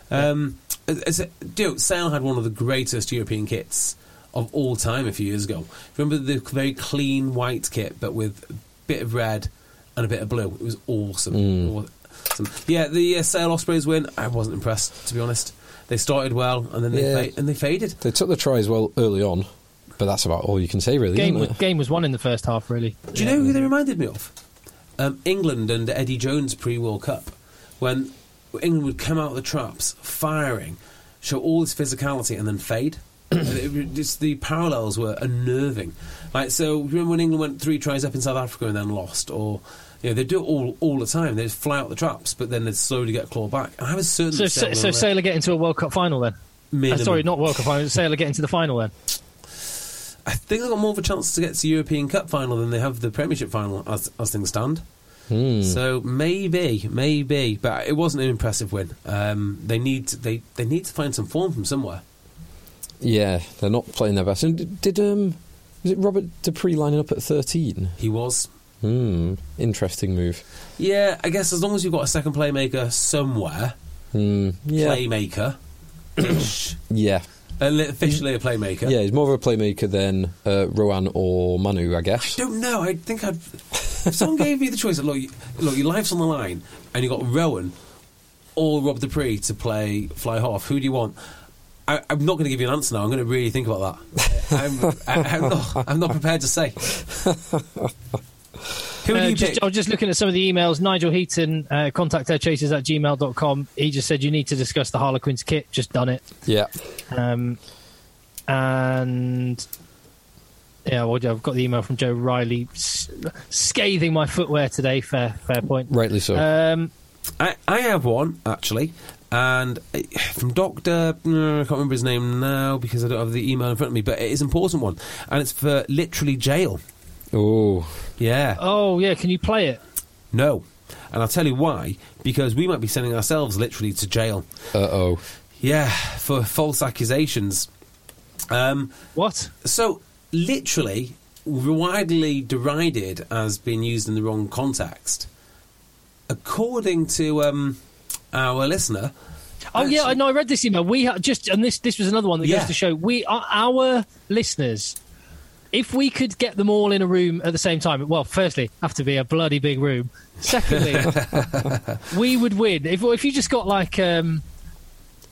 Um, it's a, dude, Sale had one of the greatest European kits of all time a few years ago. Remember the very clean white kit, but with a bit of red and a bit of blue. It was awesome. Awesome. Yeah, the uh, Sale Ospreys win. I wasn't impressed, to be honest. They started well and then they Yeah. fa- and they faded. They took the tries well early on, but that's about all you can say, really. Game isn't was, it? game was won in the first half, really. Do you know who they reminded me of? Um, England and Eddie Jones pre World Cup. When England would come out of the traps, firing, show all this physicality, and then fade. And it, it- just the parallels were unnerving. Like so, remember when England went three tries up in South Africa and then lost, or you know they do it all all the time. They just fly out the traps, but then they slowly get clawed back. And I was certain. So, that so, so Sailor get into a World Cup final then? Uh, sorry, not World Cup final. Sailor get into the final then? I think they've got more of a chance to get to European Cup final than they have the Premiership final as as things stand. Hmm. So maybe, maybe, but it wasn't an impressive win. Um, they need they they need to find some form from somewhere. Yeah, they're not playing their best. And did, did um, was it Robert du Preez lining up at thirteen? He was, Hmm, interesting move. yeah. I guess as long as you've got a second playmaker somewhere, Hmm, yeah, playmaker, yeah, officially a playmaker. yeah. He's more of a playmaker than uh, Rowan or Manu, I guess. I don't know. I think I'd. If someone gave me the choice, look, you- look, your life's on the line, and you got Rowan or Rob du Preez to play fly half. Who do you want? I, I'm not going to give you an answer now. I'm going to really think about that. I'm, I, I'm, not, I'm not prepared to say. Who do Uh, you just, pick? I was just looking at some of the emails. Nigel Heaton, uh, contact chasers at gmail.com. He just said you need to discuss the Harlequins kit. Just done it. Yeah, Um, and yeah, well, I've got the email from Joe Riley s- scathing my footwear today. Fair, fair point. rightly so. Um, I, I have one actually, and uh, from Doctor. I can't remember his name now because I don't have the email in front of me. But it is an important one, and it's for literally jail. Oh, Yeah. oh yeah, can you play it? No. And I'll tell you why. Because we might be sending ourselves literally to jail. uh oh. Yeah, for false accusations. Um, What? so, literally, widely derided as being used in the wrong context. According to um, our listener. Oh yeah, I know. I read this email. We ha- just and this this was another one that Yeah. goes to show we are our listeners. If we could get them all in a room at the same time, well, firstly, have to be a bloody big room. Secondly, we would win. If if you just got like um,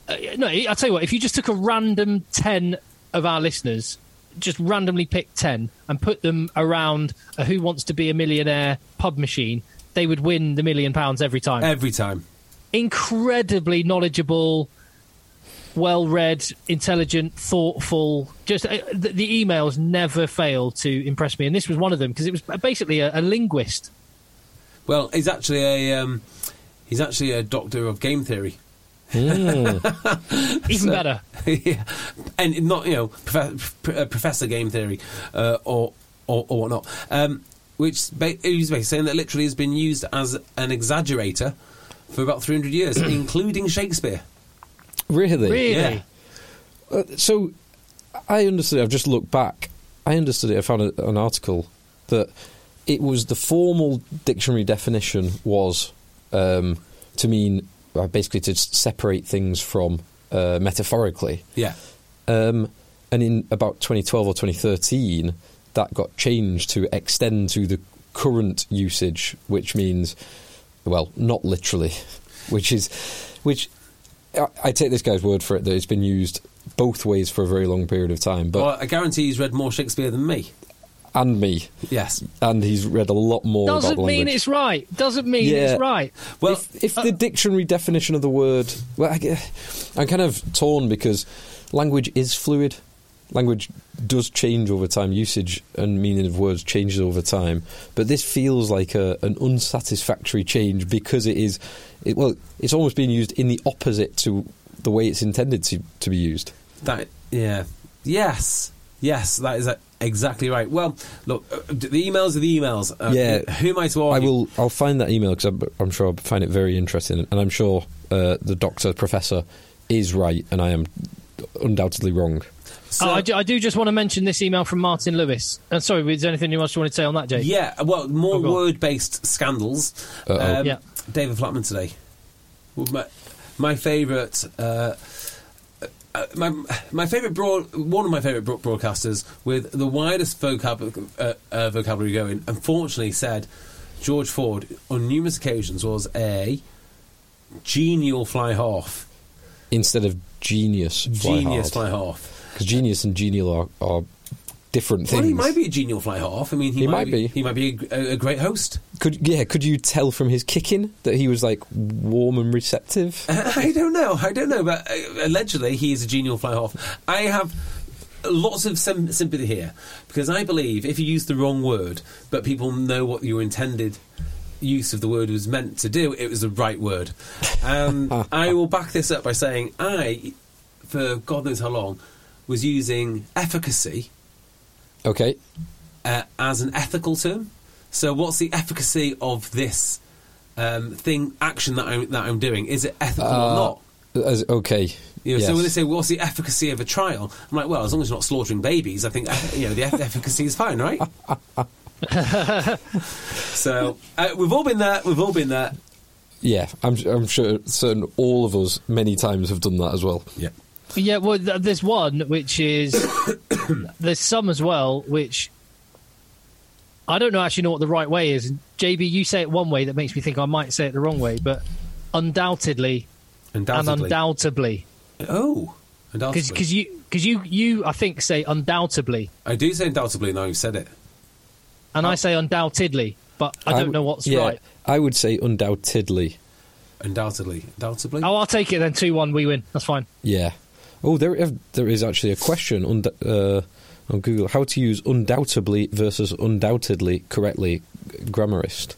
uh, no, I'll tell you what. If you just took a random ten of our listeners, just randomly picked ten and put them around a Who Wants to Be a Millionaire pub machine, they would win the million pounds every time Every time. incredibly knowledgeable, well read, intelligent, thoughtful. Just uh, the, the emails never fail to impress me, and this was one of them because it was basically a, a linguist. Well, he's actually a um, he's actually a doctor of game theory. Even So- better. yeah. and not you know prof- pr- uh, professor game theory uh, or, or or whatnot. Um, which ba- he's basically saying that literally has been used as an exaggerator for about 300 years, including Shakespeare. Really? Really? Yeah. Uh, so I understood. I've just looked back. I understood it. I found a, an article that it was the formal dictionary definition was um, to mean uh, basically to separate things from uh, metaphorically. Yeah. Um, and in about 2012 or 2013, that got changed to extend to the current usage, which means, well, not literally, which is, which I, I take this guy's word for it that it's been used both ways for a very long period of time. But well, I guarantee he's read more Shakespeare than me. and me, Yes. and he's read a lot more. Doesn't the mean it's right. Doesn't mean Yeah. it's right. Well, if, if uh, the dictionary definition of the word, well, I, I'm kind of torn because language is fluid. Language does change over time. Usage and meaning of words changes over time. But this feels like a, an unsatisfactory change because it is, it, well, it's almost being used in the opposite to the way it's intended to, to be used. That yeah, yes, yes, that is exactly right. Well, look, uh, the emails are the emails. Uh, Yeah. who am I to I will. I'll find that email because I'm, I'm sure I'll find it very interesting, and I'm sure uh, the doctor professor is right, and I am undoubtedly wrong. So- Oh, I, do, I do just want to mention this email from Martin Lewis. And sorry, is there anything you else you want to say on that, Jake? Yeah, well, more Oh, word-based scandals. Um, Yeah. David Flatman today. Well, My, my favourite. Uh, uh, my my favourite broad one of my favourite broadcasters with the widest vocab, uh, uh, vocabulary going. Unfortunately, said George Ford on numerous occasions was a genial fly half. Instead of genius, fly Genius hard. fly half. Because genius and genial are, are different Well, things. he might be a genial fly half. I mean, he, He might, might be. He might be a, a great host. Could yeah? Could you tell from his kicking that he was like warm and receptive? I don't know. I don't know, but uh, allegedly he is a genial fly half. I have lots of sim- sympathy here because I believe if you use the wrong word, but people know what your intended use of the word was meant to do, it was the right word. Um, I will back this up by saying I, for God knows how long, was using efficacy Okay, uh, as an ethical term. So, what's the efficacy of this um, thing, action that I'm that I'm doing? Is it ethical or Uh, not? As, okay. You know, So when they say, "What's the efficacy of a trial?" I'm like, "Well, as long as you're not slaughtering babies, I think you know the eff- efficacy is fine, right?" so uh, we've all been there. We've all been there. yeah, I'm I'm sure certain all of us many times have done that as well. Yeah. Yeah, well, th- there's one which is there's some as well which I don't know actually know what the right way is. JB, you say it one way that makes me think I might say it the wrong way, but undoubtedly, Undoubtedly. and undoubtedly, oh, undoubtedly. because you because you you I think say undoubtedly, I do say undoubtedly. Now you've said it. and I uh, say undoubtedly, but I don't w- know what's yeah, right. I would say undoubtedly. Undoubtedly. Undoubtedly. Oh, I'll take it then. Two one, we win. That's fine. Yeah. Oh, there there is actually a question und- uh, on Google: how to use undoubtedly versus undoubtedly correctly. Grammarist.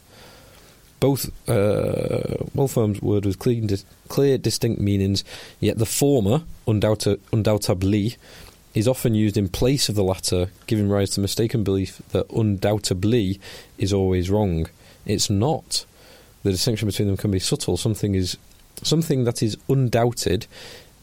Both uh, Wolfram's word with clear, dis- clear, distinct meanings, yet the former, undoubt- undoubtedly, is often used in place of the latter, giving rise to mistaken belief that undoubtedly is always wrong. It's not. The distinction between them can be subtle. Something is something that is undoubted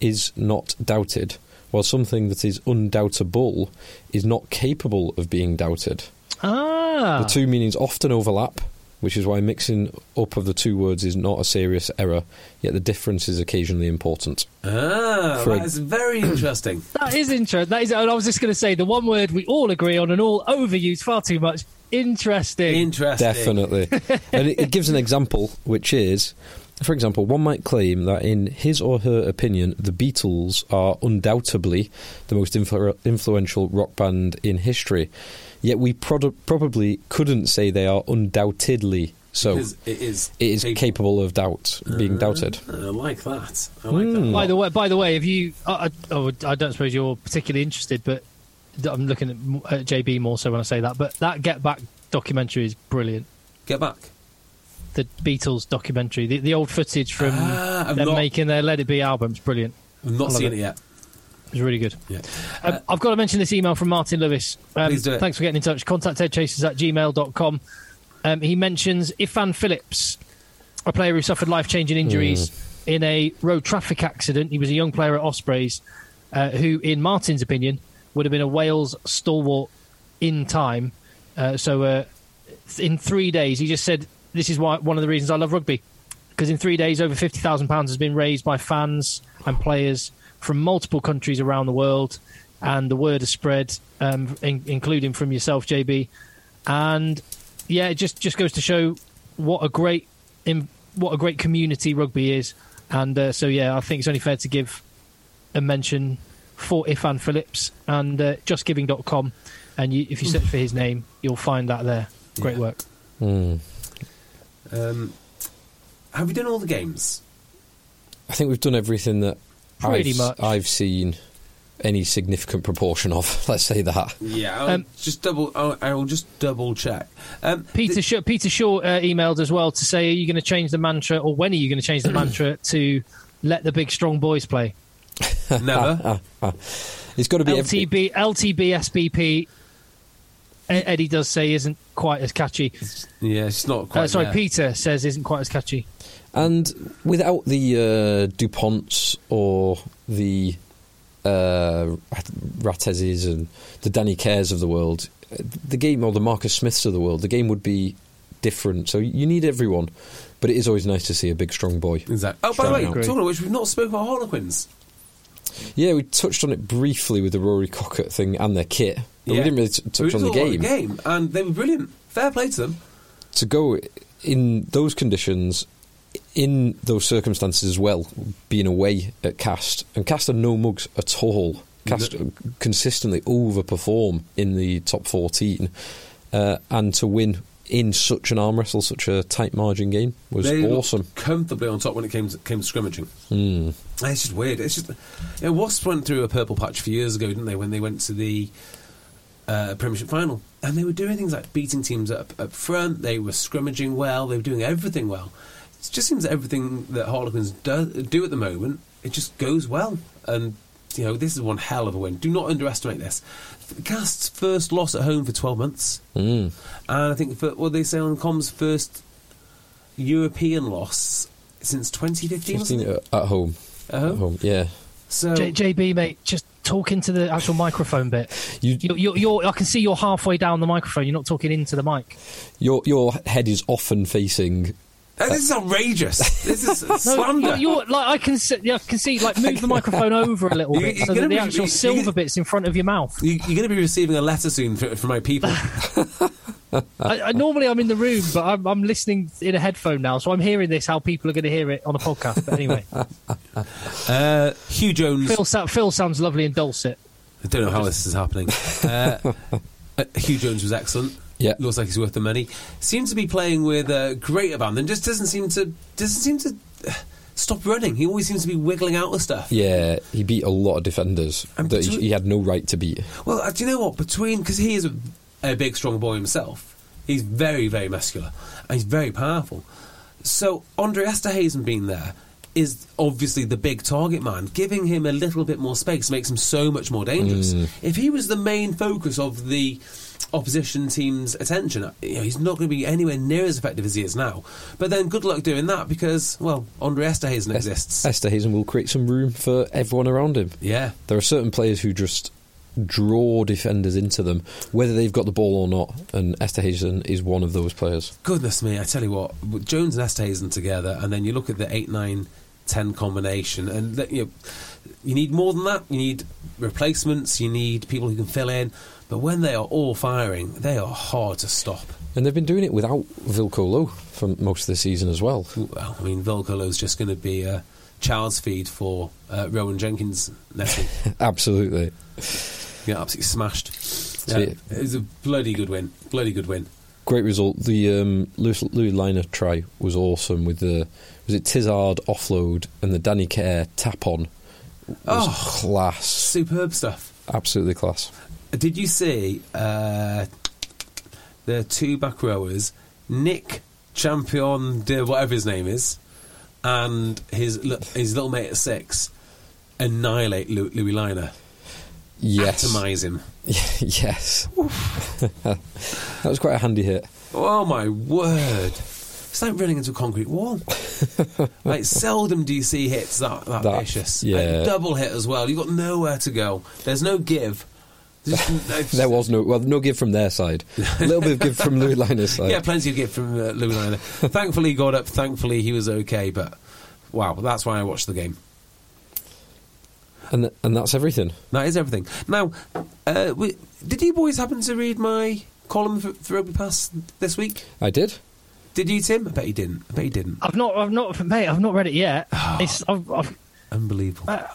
is not doubted, while something that is undoubtable is not capable of being doubted. Ah, The two meanings often overlap, which is why mixing up of the two words is not a serious error, yet the difference is occasionally important. Ah, For a- that's very interesting. That is interesting. That is. And I was just going to say the one word we all agree on and all overuse far too much. Interesting. Interesting. Definitely. and it, it gives an example, which is, for example, one might claim that in his or her opinion, the Beatles are undoubtedly the most influ- influential rock band in history. Yet we produ- probably couldn't say they are undoubtedly so. Because it is. It is capable of doubt, being doubted. I like that. I like Hmm. that. By the way, by the way, if you, I, I, oh, I don't suppose you're particularly interested, but I'm looking at, at JB more so when I say that. But that Get Back documentary is brilliant. Get back. The Beatles documentary, the, the old footage from Ah, them not- making their Let It Be albums, brilliant. I've not seen it yet. It was really good. Yeah. Um, I've got to mention this email from Martin Lewis. Um, Please do it. Thanks for getting in touch. Contact headchasers at gmail.com. Um, he mentions Ifan Phillips, a player who suffered life changing injuries in a road traffic accident. He was a young player at Ospreys uh, who, in Martin's opinion, would have been a Wales stalwart in time. Uh, so, uh, in three days, he just said, This is why one of the reasons I love rugby. Because in three days, over £50,000 has been raised by fans and players from multiple countries around the world. And the word has spread, um, in, including from yourself, JB. And yeah, it just, just goes to show what a great in, what a great community rugby is. And uh, so, yeah, I think it's only fair to give a mention for Ifan Phillips and uh, justgiving.com. And you, if you search for his name, you'll find that there. Great Yeah. work. Hmm. Um, have you done all the games? I think we've done everything that Pretty I've, much. I've seen any significant proportion of. Let's say that. Yeah. I'll Um, just double. I'll, I will just double check. Um, Peter Shaw, Peter Shaw uh, emailed as well to say, are you going to change the mantra, or when are you going to change the mantra to let the big strong boys play? never. It's got to be every- LTB, LTB, SBP. E- Eddie does say isn't quite as catchy. yeah, it's not quite. Uh, sorry, there. Peter says isn't quite as catchy. And without the uh, Duponts or the uh, Rattezes and the Danny Cares of the world, uh, the game, or the Marcus Smiths of the world, the game would be different. So you need everyone, but it is always nice to see a big, strong boy. Exactly. Oh, by the way, Strong talking of which, we've not spoken about Harlequins. Yeah, we touched on it briefly with the Rory Cockett thing and their kit, but Yeah. we didn't really t- touch on the talked about game. game, and they were brilliant. Fair play to them. to go in those conditions, in those circumstances as well, being away at Castres, and Castres are no mugs at all. Castres consistently overperform in the top 14, uh, and to win in such an arm wrestle, such a tight margin game was they awesome. comfortably on top when it came to, came to scrimmaging. Mm. It's just weird. It's just, you know, Wasps went through a purple patch a few years ago, didn't they? When they went to the uh, Premiership final, and they were doing things like beating teams up up front. They were scrummaging well. They were doing everything well. It just seems that everything that Harlequins do, do at the moment, it just goes well. And you know, this is one hell of a win. Do not underestimate this. Castres's first loss at home for twelve months, Mm. and I think for, what they say on comms first European loss since 2015. wasn't 15 it? at at home. At home? At home, yeah. So J- JB, mate, just talk into the actual microphone bit. You, You're, you're, you're, I can see you're halfway down the microphone. You're not talking into the mic. your your head is often facing. Oh, this is outrageous. This is No, slander. you're, you're like I can see, yeah, I can see like move the microphone over a little You- bit you're so that the be- actual you- silver you- bits in front of your mouth. You, you're going to be receiving a letter soon for, from my people. I, I, normally I'm in the room, but I'm, I'm listening in a headphone now, so I'm hearing this how people are going to hear it on a podcast. But anyway, Uh, Huw Jones. Phil, Phil sounds lovely and dulcet. I don't know how this is happening. Uh, uh, Huw Jones was excellent. Yeah. looks like he's worth the money. Seems to be playing with a great abandon. Just doesn't seem to doesn't seem to uh, stop running. He always seems to be wiggling out of stuff. Yeah, he beat a lot of defenders And that he, between- he had no right to beat. Well, uh, do you know what? Between because he is a, a big, strong boy himself. He's very, very muscular and he's very powerful. So Andre Esterhuizen being there is obviously the big target man. Giving him a little bit more space makes him so much more dangerous. If he was the main focus of the opposition team's attention, uh, you know, he's not going to be anywhere near as effective as he is now. But then good luck doing that because, well, Andre Esterhuizen exists. Esterhuizen will create some room for everyone around him. Yeah. There are certain players who just draw defenders into them, whether they've got the ball or not. And Esterhuizen is one of those players. Goodness me, I tell you what, with Jones and Esterhuizen together, and then you look at the 8 9 10 combination, and you know, you need more than that. You need replacements, you need people who can fill in. But when they are all firing, they are hard to stop. And they've been doing it without Wilco Louw for most of the season as well. Well, I mean, Wilco Louw's just going to be a child's feed for uh, Rowan Jenkins next week. Absolutely. Yeah, absolutely smashed. Yeah, it was a bloody good win. Bloody good win. Great result. The um, Louis, Louis Lynagh try was awesome with the was it Tizard offload and the Danny Care tap on. Oh, class! Superb stuff. Absolutely class. Did you see uh, the two back rowers, Nick Champion de whatever his name is, and his his little mate at six annihilate Louis Lynagh? Yes. Atomise him. yes. that was quite a handy hit. Oh my word. It's like running into a concrete wall. like seldom do you see hits that, that, that vicious. Yeah. Like, double hit as well. You've got nowhere to go. There's no give. there was no well, no give from their side. A little bit of give from Louis Lynagh's side. Yeah, plenty of give from uh, Louis Lynagh. Thankfully, he got up. Thankfully, he was okay. But wow, that's why I watched the game. And and that's everything. That is everything. Now, uh, we, did you boys happen to read my column for, for Rugby Pass this week? I did. Did you, Tim? I bet you didn't. I bet you didn't. I've not. I've not. Mate, I've not read it yet. it's I've, I've, unbelievable. Uh,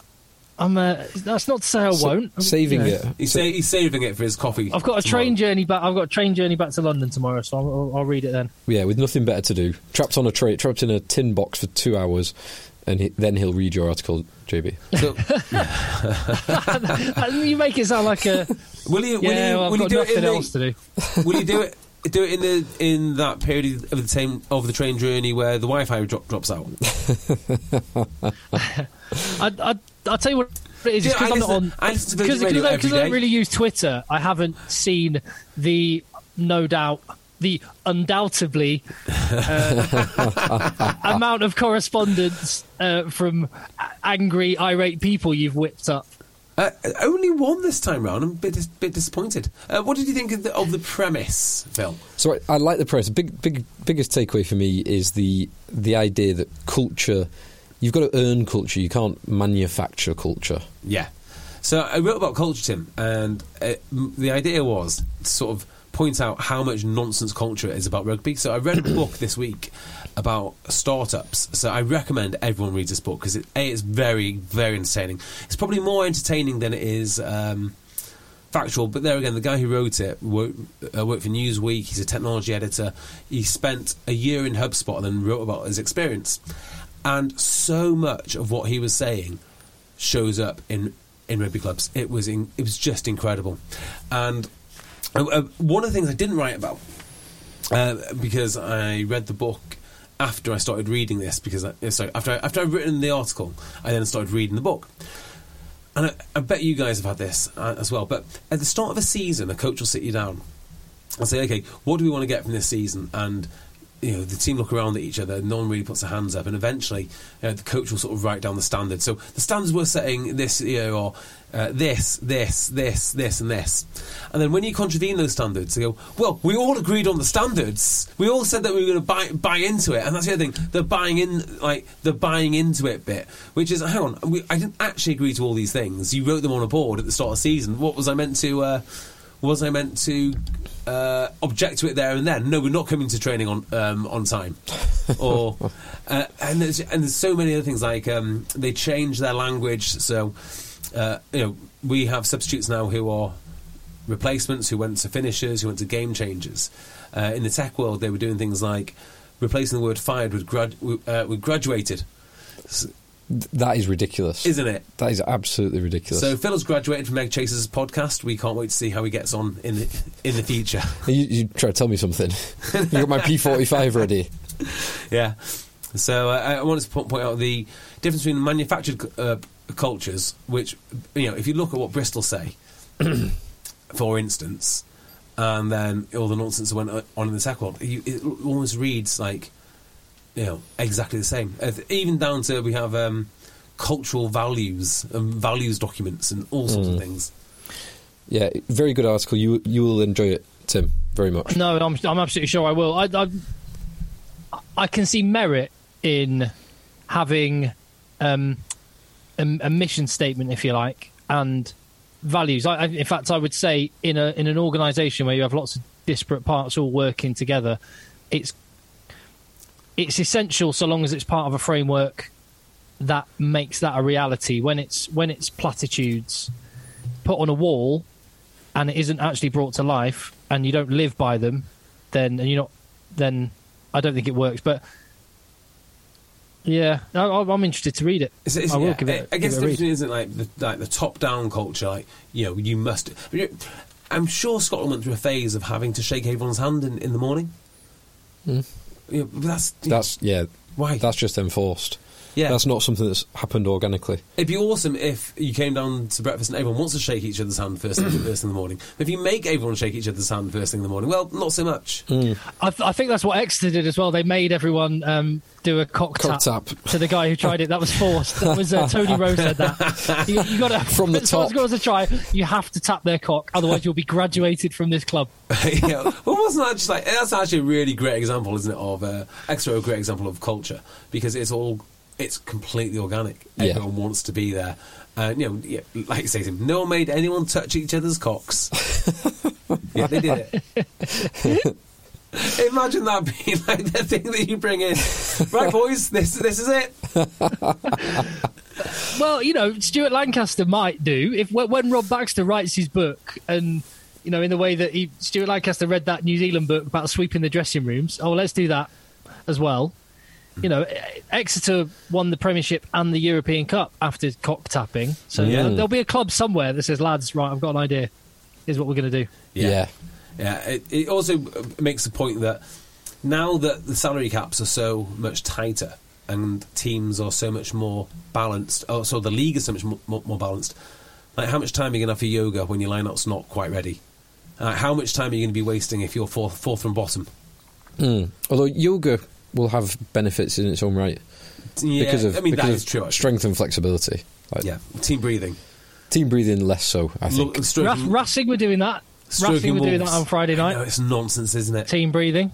I'm. Uh, that's not to say I won't. I'm, saving you know. it. He's, sa- he's, saving it for his coffee. I've got a tomorrow. train journey back. I've got a train journey back to London tomorrow, so I'll, I'll read it then. Yeah, with nothing better to do. Trapped on a train, trapped in a tin box for two hours, and he, then he'll read your article, JB. So, you make it sound like a. will you? Will yeah, you? well, I've will got you do nothing it in else the, to do. Will you do it? Do it in the in that period of the same of the train journey where the Wi-Fi drop, drops out. I, I, I'll tell you what it is. Yeah, because I I'm not on. I listen to Because I, don't really use Twitter, I haven't seen the no doubt the undoubtedly uh, amount of correspondence uh, from angry, irate people you've whipped up. Uh, only one this time round. I'm a bit, bit disappointed. Uh, what did you think of the, of the premise, Phil? So I, I like the premise. Big, big, biggest takeaway for me is the the idea that culture. You've got to earn culture. You can't manufacture culture. Yeah. So I wrote about culture, Tim, and uh, m- the idea was sort of point out how much nonsense culture is about rugby. So I read a book this week about startups. So I recommend everyone reads this book because it, a it's very very entertaining. It's probably more entertaining than it is. Um, Factual, but there again, the guy who wrote it worked, uh, worked for Newsweek. He's a technology editor. He spent a year in HubSpot and then wrote about his experience. And so much of what he was saying shows up in in rugby clubs. It was in, it was just incredible. And uh, uh, one of the things I didn't write about uh, because I read the book after I started reading this because I, sorry after I, after I'd written the article, I then started reading the book. And I, I bet you guys have had this uh, as well. But at the start of a season, a coach will sit you down and say, "Okay, what do we want to get from this season?" And you know, the team look around at each other. No one really puts their hands up, and eventually, uh, the coach will sort of write down the standards. So the standards we're setting this, year know, or uh, this, this, this, this, and this. And then when you contravene those standards, they go, "Well, we all agreed on the standards. We all said that we were going to buy buy into it." And that's the other thing. The buying in, like the buying into it bit, which is, hang on, we, I didn't actually agree to all these things. You wrote them on a board at the start of the season. What was I meant to? Uh, was I meant to uh, object to it there and then? No, we're not coming to training on um, on time. Or uh, and there's and there's so many other things like um, they change their language. So uh, you know we have substitutes now who are replacements, who went to finishers, who went to game changers. Uh, in the tech world, they were doing things like replacing the word fired with, grad- uh, with graduated. That is ridiculous, Isn't it? That is absolutely ridiculous. So Phil has graduated from Eggchasers podcast. We can't wait to see how he gets on in the in the future. you, you try to tell me something. you got my P forty five ready. yeah. So uh, I wanted to point out the difference between manufactured uh, cultures, which you know, if you look at what Bristol say, for instance, and then all the nonsense that went on in the tech world, you, it almost reads like you know exactly the same. Even down to we have um, cultural values and values documents and all sorts of things. yeah, very good article. You you will enjoy it, Tim, very much. No, I'm, I'm absolutely sure I will. I, I, I can see merit in having um, a, a mission statement, if you like, and values. I, I, in fact, I would say in a in an organisation where you have lots of disparate parts all working together, it's it's essential so long as it's part of a framework that makes that a reality. When it's when it's platitudes put on a wall and it isn't actually brought to life, and you don't live by them, then and you're not, then I don't think it works. But yeah, I, I'm interested to read it. It's, it's, I will yeah, give it. I guess give it the read. isn't like the, like the top-down culture. Like you know, you must. I mean, I'm sure Scotland went through a phase of having to shake everyone's hand in, in the morning. Mm. You know, but that's That's yeah. Why? That's just enforced. Yeah. That's not something that's happened organically. It'd be awesome if you came down to breakfast and everyone wants to shake each other's hand first thing, first thing in the morning. If you make everyone shake each other's hand first thing in the morning, well, not so much. I, th- I think that's what Exeter did as well. They made everyone um, do a cock, Cock tap, tap. to the guy who tried it. That was forced. That was uh, Tony Rose said that. You, you got to From the if someone's top. got to try. You have to tap their cock, otherwise you'll be graduated from this club. yeah. Well, wasn't that just like that's actually a really great example, isn't it? Of uh, extra a great example of culture because it's all it's completely organic. Yeah. Everyone wants to be there. And you know, yeah, like you say, no one made anyone touch each other's cocks. yeah, they did it. Imagine that being like the thing that you bring in. Right, boys, this this is it. Well, you know, Stuart Lancaster might do if when when Rob Baxter writes his book and. You know, in the way that he, Stuart Lancaster read that New Zealand book about sweeping the dressing rooms. Oh, let's do that as well. You know, Exeter won the Premiership and the European Cup after cock tapping. So Yeah. there'll be a club somewhere that says, lads, right, I've got an idea. Here's what we're going to do. Yeah. Yeah, it, it also makes the point that now that the salary caps are so much tighter and teams are so much more balanced, oh, so the league is so much more, more, more balanced. Like, how much time are you going to have for yoga when your lineup's not quite ready? Uh, how much time are you going to be wasting if you're fourth, fourth from bottom? Mm. Although yoga will have benefits in its own right Yeah, because of, I mean because that of is true. Actually. strength and flexibility. Like, Yeah, team breathing. Team breathing less so, I think. Look, Ras- Racing were doing that. stroking Racing were doing that on Friday night. know, it's nonsense, isn't it? Team breathing.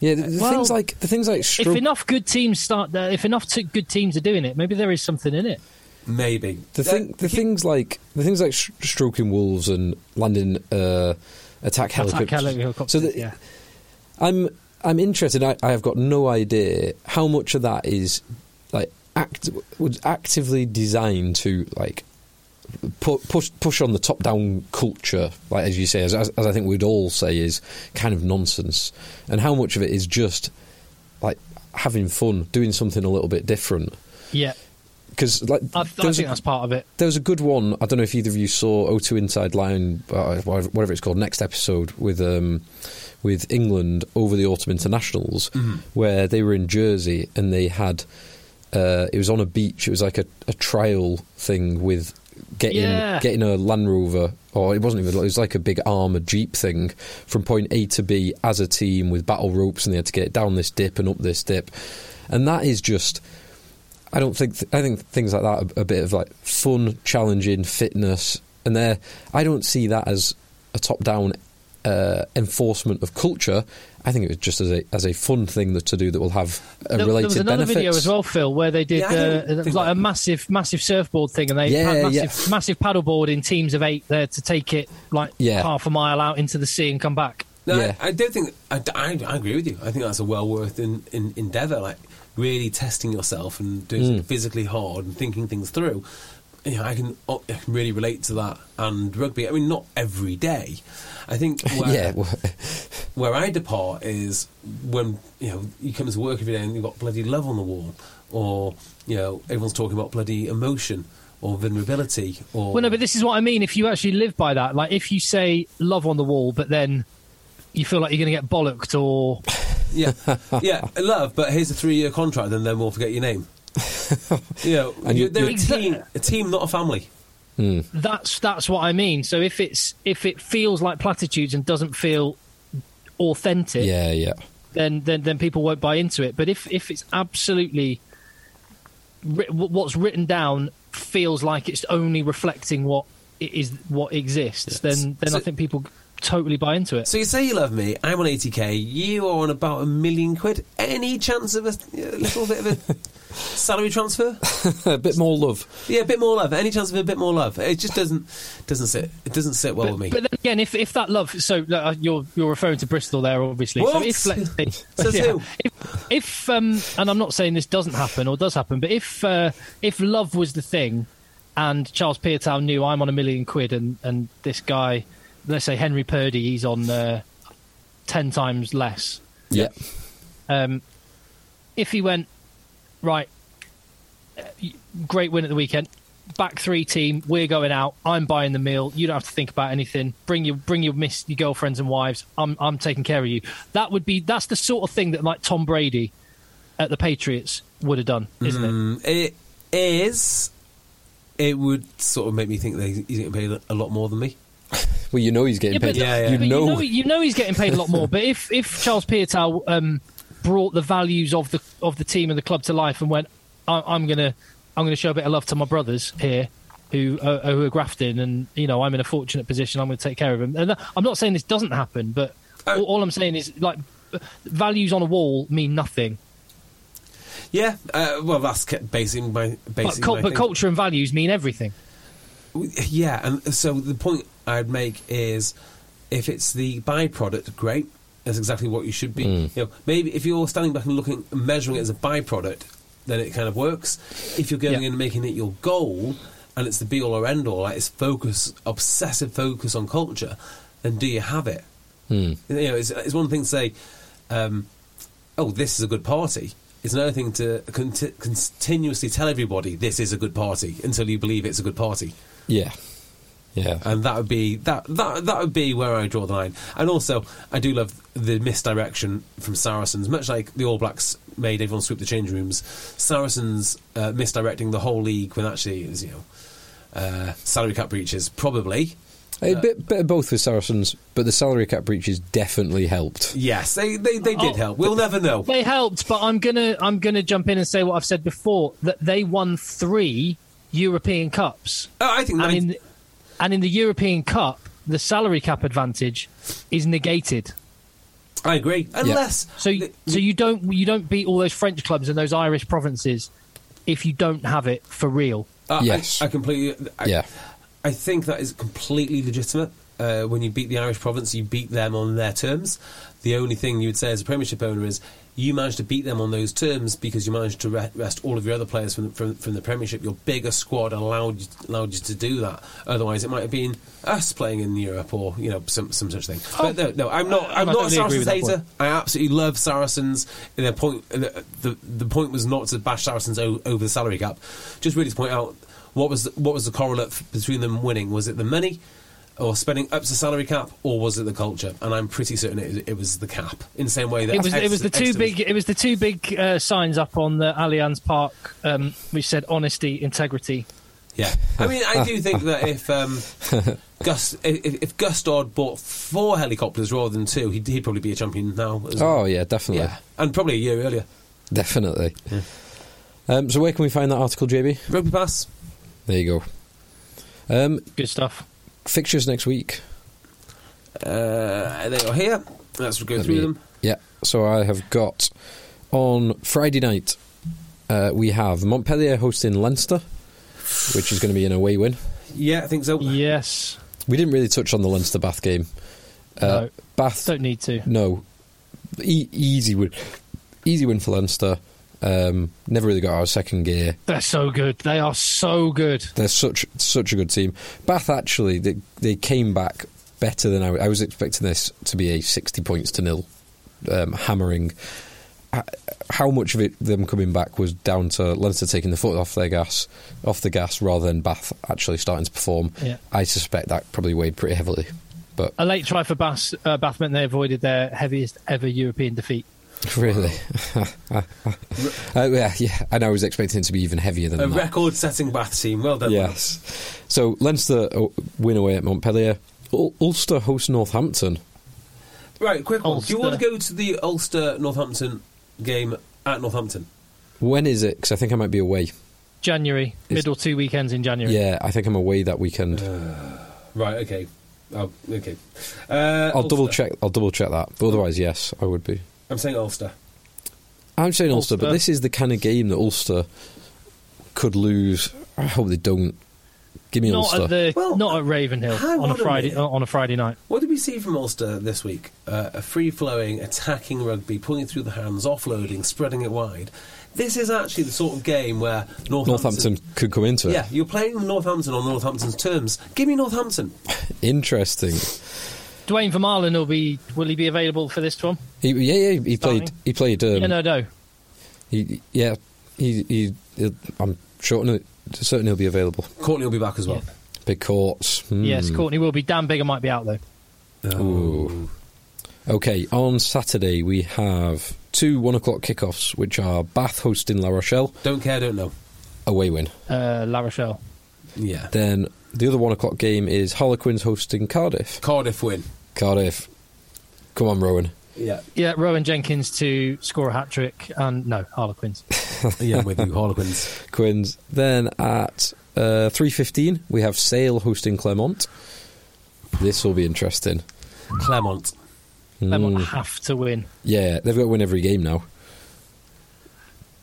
yeah, the, the Well, things like the things like If enough good teams start, uh, if enough t- good teams are doing it, maybe there is something in it. Maybe the thing, the things like the things like sh- stroking wolves and landing uh, attack helicopters. Attack helicopters. So that- yeah. I'm I'm interested. I, I have got no idea how much of that is like act was actively designed to like pu- push push on the top down culture, like as you say, as, as, I think we'd all say is kind of nonsense, and how much of it is just like having fun, doing something a little bit different. Yeah, Because like I, I think a- that's part of it. there was a good one. I don't know if either of you saw O2 Inside Line, uh, whatever it's called, next episode with um, with England over the autumn internationals, where they were in Jersey and they had uh, it was on a beach. It was like a, a trial thing with getting Yeah. getting a Land Rover, or it wasn't even. It was like a big armored jeep thing from point A to B as a team with battle ropes, and they had to get down this dip and up this dip, and that is just. I don't think I think things like that are a bit of like fun, challenging, fitness, and there I don't see that as a top-down uh, enforcement of culture. I think it was just as a as a fun thing that to do that will have a There, related there was another benefits. video as well, Phil, where they did. Yeah, uh, it was like that- a massive, massive surfboard thing, and they Yeah, had yeah. massive, massive paddleboard in teams of eight there to take it like Yeah. half a mile out into the sea and come back. No, Yeah. I, I don't think I, I, I agree with you. I think that's a well worth in, in, endeavour. Like really testing yourself and doing Mm. physically hard and thinking things through. You know, I can, oh, I can really relate to that. And rugby, I mean, not every day. I think where, yeah, well, where I depart is when you know you come to work every day and you've got bloody love on the wall, or you know everyone's talking about bloody emotion or vulnerability. Or Well, no, but this is what I mean. If you actually live by that, like if you say love on the wall, but then you feel like you're going to get bollocked, or yeah, yeah, love. But here's a three-year contract, and then we'll forget your name. You know, And you, you- they're a team, a team, not a family. Hmm. that's that's what I mean. So if it's if it feels like platitudes and doesn't feel authentic, yeah, yeah. then then then people won't buy into it. But if if it's absolutely what's written down feels like it's only reflecting what is what exists, Yes. then then So- I think people totally buy into it. So you say you love me. I'm on 80k. You are on about a million quid. Any chance of a, a little bit of a salary transfer? a bit more love. Yeah, a bit more love. Any chance of a bit more love? It just doesn't doesn't sit. It doesn't sit well with me. But then again, if, if that love, so uh, you're you're referring to Bristol there, obviously. What? So if let's say, Says who? if, if um, and I'm not saying this doesn't happen or does happen, but if uh, if love was the thing, and Charles Piutau knew I'm on a million quid, and and this guy, let's say Henry Purdy, he's on uh, ten times less. Yeah. Um, if he went right, uh, great win at the weekend. Back three team, we're going out. I'm buying the meal. You don't have to think about anything. Bring your bring your miss your girlfriends and wives. I'm I'm taking care of you. That would be that's the sort of thing that like Tom Brady at the Patriots would have done, isn't it? Mm, it is. It would sort of make me think that he's getting paid a lot more than me. Well, you know he's getting Yeah, but, paid. Yeah, yeah. You know, you know you know he's getting paid a lot more. but if if Charles Piutau um, brought the values of the of the team and the club to life and went, I, I'm gonna I'm gonna show a bit of love to my brothers here. Who, uh, who are grafting, and you know I'm in a fortunate position. I'm going to take care of them. And I'm not saying this doesn't happen, but all, all I'm saying is like values on a wall mean nothing. Yeah, uh, well, that's basically my But, basically but culture and values mean everything. Yeah, and so the point I'd make is if it's the byproduct, great. That's exactly what you should be. You know, maybe if you're standing back and looking, measuring it as a byproduct, then it kind of works. If you're going Yeah. in and making it your goal, and it's the be all or end all, like it's focus, obsessive focus on culture, then do you have it? You know, it's, it's one thing to say, um, "Oh, this is a good party." It's another thing to conti- continuously tell everybody this is a good party until you believe it's a good party yeah, yeah. and that would be that that that would be where I draw the line. And also, I do love the misdirection from Saracens, much like the All Blacks made everyone sweep the change rooms. Saracens uh, misdirecting the whole league when actually it was you know uh, salary cap breaches, probably. A bit, bit of both with Saracens, but the salary cap breaches definitely helped. Yes, they they, they did Oh, help. We'll never know. They helped, but I'm gonna I'm gonna jump in and say what I've said before that they won three European Cups. Oh, I think and nine- in the, and in the European Cup, the salary cap advantage is negated. I agree. Unless So you- so you don't you don't beat all those French clubs and those Irish provinces if you don't have it for real. Uh, Yes. I, I completely. I, Yeah. I think that is completely legitimate. Uh, when you beat the Irish province, you beat them on their terms. The only thing you would say as a Premiership owner is you managed to beat them on those terms because you managed to re- rest all of your other players from the, from, from the Premiership. Your bigger squad allowed you, allowed you to do that. Otherwise, it might have been us playing in Europe or you know some some such thing. but no, no, I'm not. I'm I not a Saracens hater. I absolutely love Saracens. And their point, the, the the point was not to bash Saracens o- over the salary cap. Just really to point out what was the, what was the correlate between them winning? Was it the money, or spending up to salary cap, or was it the culture? And I'm pretty certain it, it was the cap. In the same way that It was it was the two Exeter- big it was the two big uh, signs up on the Allianz Park um, which said honesty, integrity. Yeah, I mean, I do think that if um, Gus if, if Gustard bought four helicopters rather than two, he'd, he'd probably be a champion now. Oh yeah, definitely, yeah, and probably a year earlier. definitely. Um, so where can we find that article, JB? Rugby pass. There you go. Um, Good stuff. Fixtures next week. Uh, they are here. Let's go Let through me- them. Yeah. So I have got on Friday night. Uh, we have Montpellier hosting Leinster, which is going to be an away win. Yeah, I think so. Yes. We didn't really touch on the Leinster Bath game. Uh, No. Bath, Don't need to. no, e- easy win, easy win for Leinster. Um, never really got out of second gear. They're so good. They are so good. They're such such a good team. Bath actually they they came back better than I, I was expecting. This to be a sixty points to nil um, hammering. How much of it them coming back was down to Leinster taking the foot off their gas, off the gas, rather than Bath actually starting to perform? Yeah. I suspect that probably weighed pretty heavily. But A late try for Bath, uh, Bath meant they avoided their heaviest ever European defeat. Really, uh, yeah, yeah, and I was expecting it to be even heavier than A that. record-setting Bath team. Well done. Yes. So Leinster uh, win away at Montpellier. Ul- Ulster host Northampton. Right, quick one. Do you want to go to the Ulster Northampton game at Northampton? When is it? Because I think I might be away. January, middle two weekends in January. Yeah, I think I'm away that weekend. Right. Okay. Oh, okay. Uh, I'll double Ulster. check. I'll double check that. But otherwise, yes, I would be. I'm saying Ulster. I'm saying Ulster, but this is the kind of game that Ulster could lose. I hope they don't. Give me Not Ulster. at the Well, not at Ravenhill on a Friday minute. on a Friday night. What did we see from Ulster this week? Uh, a free-flowing, attacking rugby, pulling through the hands, offloading, spreading it wide. This is actually the sort of game where Northampton. Northampton could come into it. Yeah, you're playing Northampton on Northampton's terms. Give me Northampton. Interesting. Duane Vermeulen will be will he be available for this one? He, yeah, yeah, he played. He played. Um, yeah, no, no. he, yeah, he, he, he- I'm sure, no, certain he'll be available. Courtney will be back as well. Big courts. Hmm. Yes, Courtney will be. Dan Biggar might be out though. Ooh. Okay, on Saturday we have two one o'clock kickoffs, which are Bath hosting La Rochelle, Don't care, don't know. away win. Uh, La Rochelle. Yeah. Then the other one o'clock game is Harlequins hosting Cardiff. Cardiff win. Cardiff, come on, Rowan. Yeah. Yeah, Rowan Jenkins to score a hat trick, and no Harlequins. Yeah, I'm with you, Harlequins. Quins. Then at uh, three fifteen we have Sale hosting Clermont. This will be interesting. Claremont. Clermont Mm. have to win. Yeah, they've got to win every game now.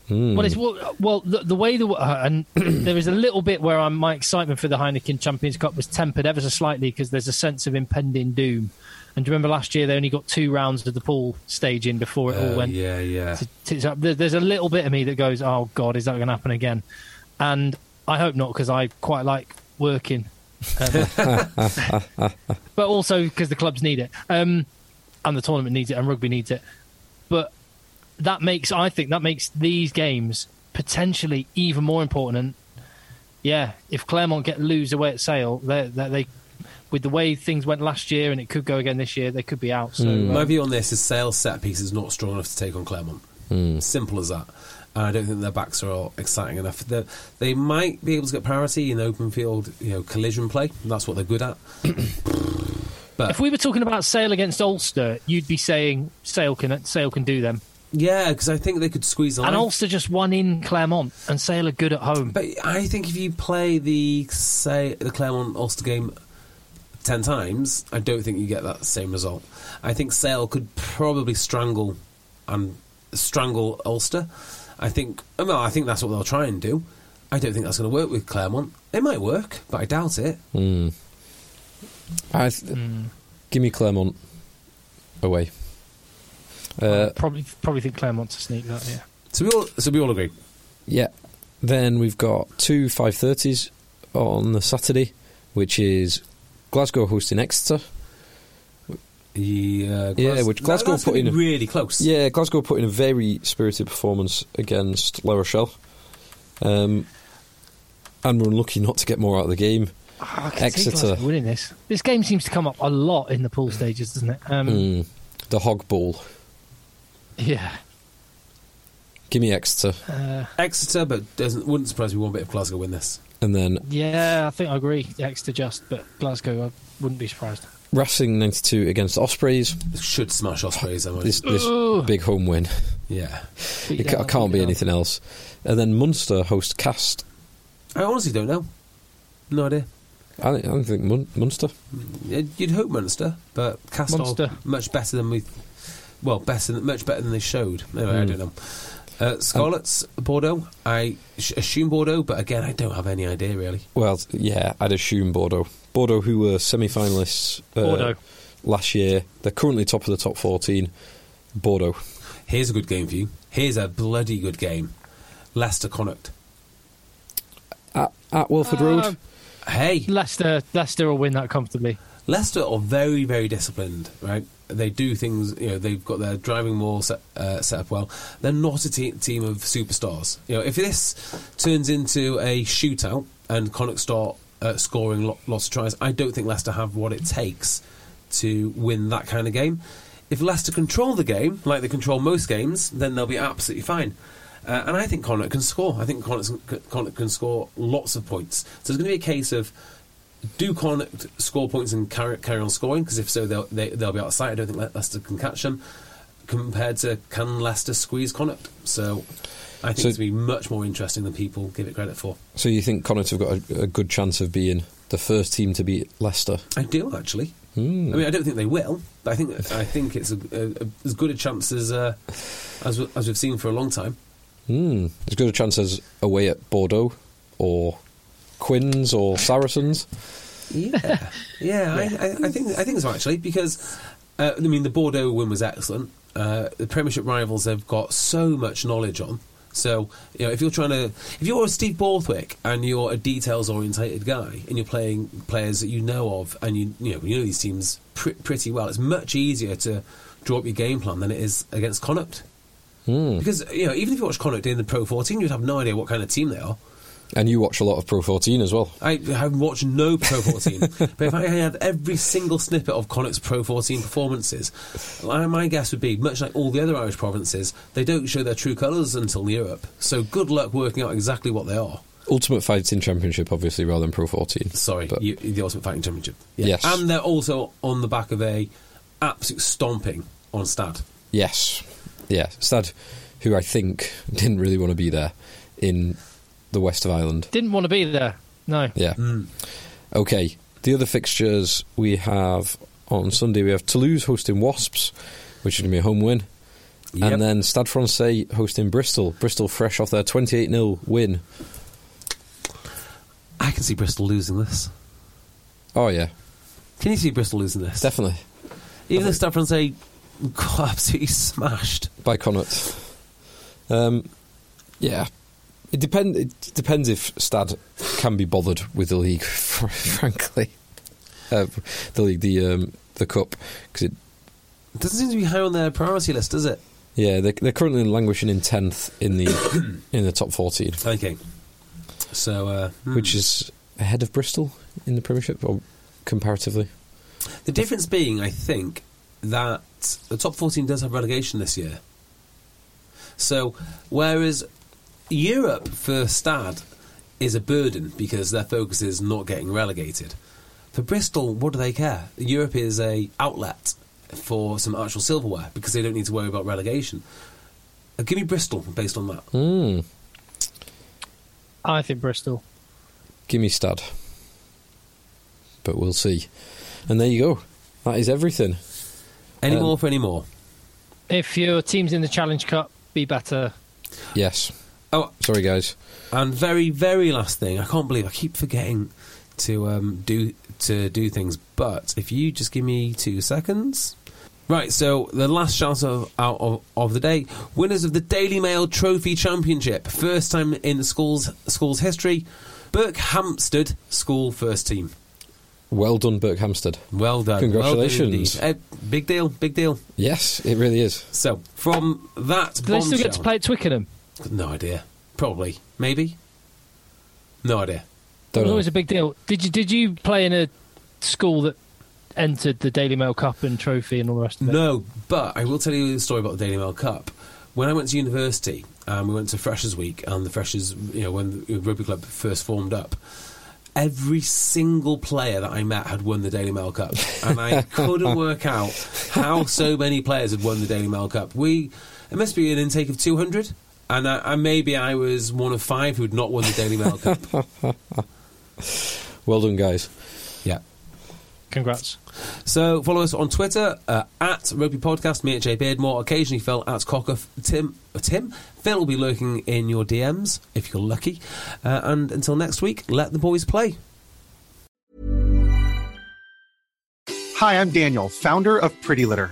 Mm. Well, it's well, well the, the way the uh, and there is a little bit where I'm, my excitement for the Heineken Champions Cup was tempered ever so slightly because there's a sense of impending doom. And do you remember last year they only got two rounds of the pool stage in before it all Uh, went yeah, yeah. to, to, there's a little bit of me that goes, "Oh God, is that going to happen again?" And I hope not because I quite like working, um, but also because the clubs need it, um, and the tournament needs it, and rugby needs it. But that makes, I think, that makes these games potentially even more important. And yeah, if Claremont get lose away at Sale, they they. they with the way things went last year, and it could go again this year, they could be out. So, My um, view on this is Sale's set piece is not strong enough to take on Claremont. Simple as that. And I don't think their backs are all exciting enough. They're, they might be able to get parity in open field, you know, collision play. That's what they're good at. but If we were talking about Sale against Ulster, you'd be saying Sale can Sale can do them. Yeah, because I think they could squeeze the And line. Ulster just won in Claremont, and Sale are good at home. But I think if you play the say the Claremont Ulster game ten times, I don't think you get that same result. I think Sale could probably strangle and strangle Ulster. I think well, I think that's what they'll try and do. I don't think that's going to work with Claremont. It might work, but I doubt it. Mm. I th- Give me Claremont away. Uh, probably probably think Claremont to sneak that. Yeah. So we all so we all agree. yeah. Then we've got two 5.30s on the Saturday, which is Glasgow hosting Exeter. Yeah, Yeah, which Glasgow that's put in a- really close. Yeah, Glasgow put in a very spirited performance against La Rochelle. Um, and we're unlucky not to get more out of the game. I can Exeter. Glasgow winning this. This game seems to come up a lot in the pool stages, doesn't it? Um, Mm, the Hog Bowl. Yeah. Give me Exeter. Uh, Exeter, but doesn't wouldn't surprise me one bit if Glasgow win this. And then yeah, I think I agree. Exeter just, but Glasgow, I wouldn't be surprised. Racing 92 against Ospreys. Should smash Ospreys. I might. This, this Ugh. big home win. yeah, It down, can't be down. anything else. And then Munster host Castres. I honestly don't know. No idea. I don't, I don't think Mun- Munster. You'd hope Munster, but Castle Munster. much better than we. Well, better than, much better than they showed. Anyway, I Hmm. don't know. Uh, Scarlets, Bordeaux. I sh- assume Bordeaux, but again, I don't have any idea really. Well, yeah, I'd assume Bordeaux. Bordeaux, who were semi finalists uh, Bordeaux. last year, they're currently top of the top 14. Bordeaux. Here's a good game for you. Here's a bloody good game. Leicester Connacht. At, at Welford Road. Um, Hey, Leicester, Leicester will win that comfortably. Leicester are very, very disciplined, right? They do things, you know, they've got their driving wall set, uh, set up well. They're not a te- team of superstars. You know, if this turns into a shootout and Connacht start uh, scoring lo- lots of tries, I don't think Leicester have what it takes to win that kind of game. If Leicester control the game, like they control most games, then they'll be absolutely fine. Uh, and I think Connacht can score. I think Connacht, Connacht can score lots of points. So it's going to be a case of do Connacht score points and carry, carry on scoring? Because if so, they'll, they, they'll be out of sight. I don't think Le- Leicester can catch them. Compared to can Leicester squeeze Connacht? So I think So- it's going to be much more interesting than people give it credit for. So you think Connacht have got a, a good chance of being the first team to beat Leicester? I do actually. Hmm. I mean, I don't think they will, but I think I think it's a, a, as good a chance as uh, as as we've seen for a long time. Hmm. As good a chance as away at Bordeaux or Quins or Saracens. Yeah, yeah, I, I, I think I think so actually because uh, I mean the Bordeaux win was excellent. Uh, the Premiership rivals have got so much knowledge on. So you know if you're trying to if you're a Steve Borthwick and you're a details orientated guy and you're playing players that you know of and you you know you know these teams pr- pretty well, it's much easier to draw up your game plan than it is against Connacht. Hmm. Because you know even if you watch Connacht in the Pro 14, you'd have no idea what kind of team they are. And you watch a lot of Pro 14 as well. I have watched no Pro 14, but if I had every single snippet of Connacht's Pro 14 performances, my guess would be, much like all the other Irish provinces, they don't show their true colours until Europe. So good luck working out exactly what they are. Ultimate Fighting Championship, obviously, rather than Pro 14. Sorry, But- you, the Ultimate Fighting Championship. Yeah. Yes. And they're also on the back of a absolute stomping on Stade. Yes. Yeah. Stade, who I think didn't really want to be there in the west of Ireland. Didn't want to be there. No. Yeah. Okay. The other fixtures we have on Sunday, we have Toulouse hosting Wasps, which is going to be a home win. Yep. And then Stade Francais hosting Bristol. Bristol fresh off their 28 0 win. I can see Bristol losing this. Oh, yeah. Can you see Bristol losing this? Definitely. Even though Stade Francais got absolutely smashed. By Connacht. Um, yeah. It, depend, it depends if Stade can be bothered with the league, frankly. Uh, the league, the um, the cup, because it It doesn't seem to be high on their priority list, does it? Yeah, they're, they're currently languishing in tenth in the in the top fourteen, Okay. So, uh, hmm. which is ahead of Bristol in the Premiership, or comparatively. the difference being, I think, that the top 14 does have relegation this year. So, whereas Europe for Stade is a burden because their focus is not getting relegated. For Bristol, what do they care? Europe is a outlet for some actual silverware because they don't need to worry about relegation. Uh, give me Bristol based on that. Hmm. I think Bristol. Give me Stade, but we'll see. And there you go. That is everything. Any Um, more for any more? If your team's in the Challenge Cup, be better. Yes. Oh, Sorry, guys. And very, very last thing, I can't believe I keep forgetting to um, do to do things. But if you just give me two seconds, right? So the last shout of, out of, of the day: winners of the Daily Mail Trophy Championship, first time in the school's school's history. Berkhamsted School first team. Well done, Berkhamsted. Well done. Congratulations. Well done indeed. Eh, big deal. Big deal. Yes, it really is. So from that, Do they still get to play at Twickenham? No idea. Probably. Maybe. No idea. It Don't was know. always a big deal. Did you did you play in a school that entered the Daily Mail Cup and trophy and all the rest of it? No, but I will tell you the story about the Daily Mail Cup. When I went to university, um, we went to Freshers Week, and the Freshers, you know, when the rugby club first formed up, every single player that I met had won the Daily Mail Cup, and I couldn't work out how so many players had won the Daily Mail Cup. We, it must be an intake of two hundred, and, I, and maybe I was one of five who had not won the Daily Mail Cup. Well done, guys. yeah. Congrats. So follow us on Twitter uh, at Rugby Podcast. Me at Jay Beardmore. Occasionally Phil at Cocker. Tim. Uh, Tim. Phil will be lurking in your DMs if you're lucky. Uh, and until next week, let the boys play. Hi, I'm Daniel, founder of Pretty Litter.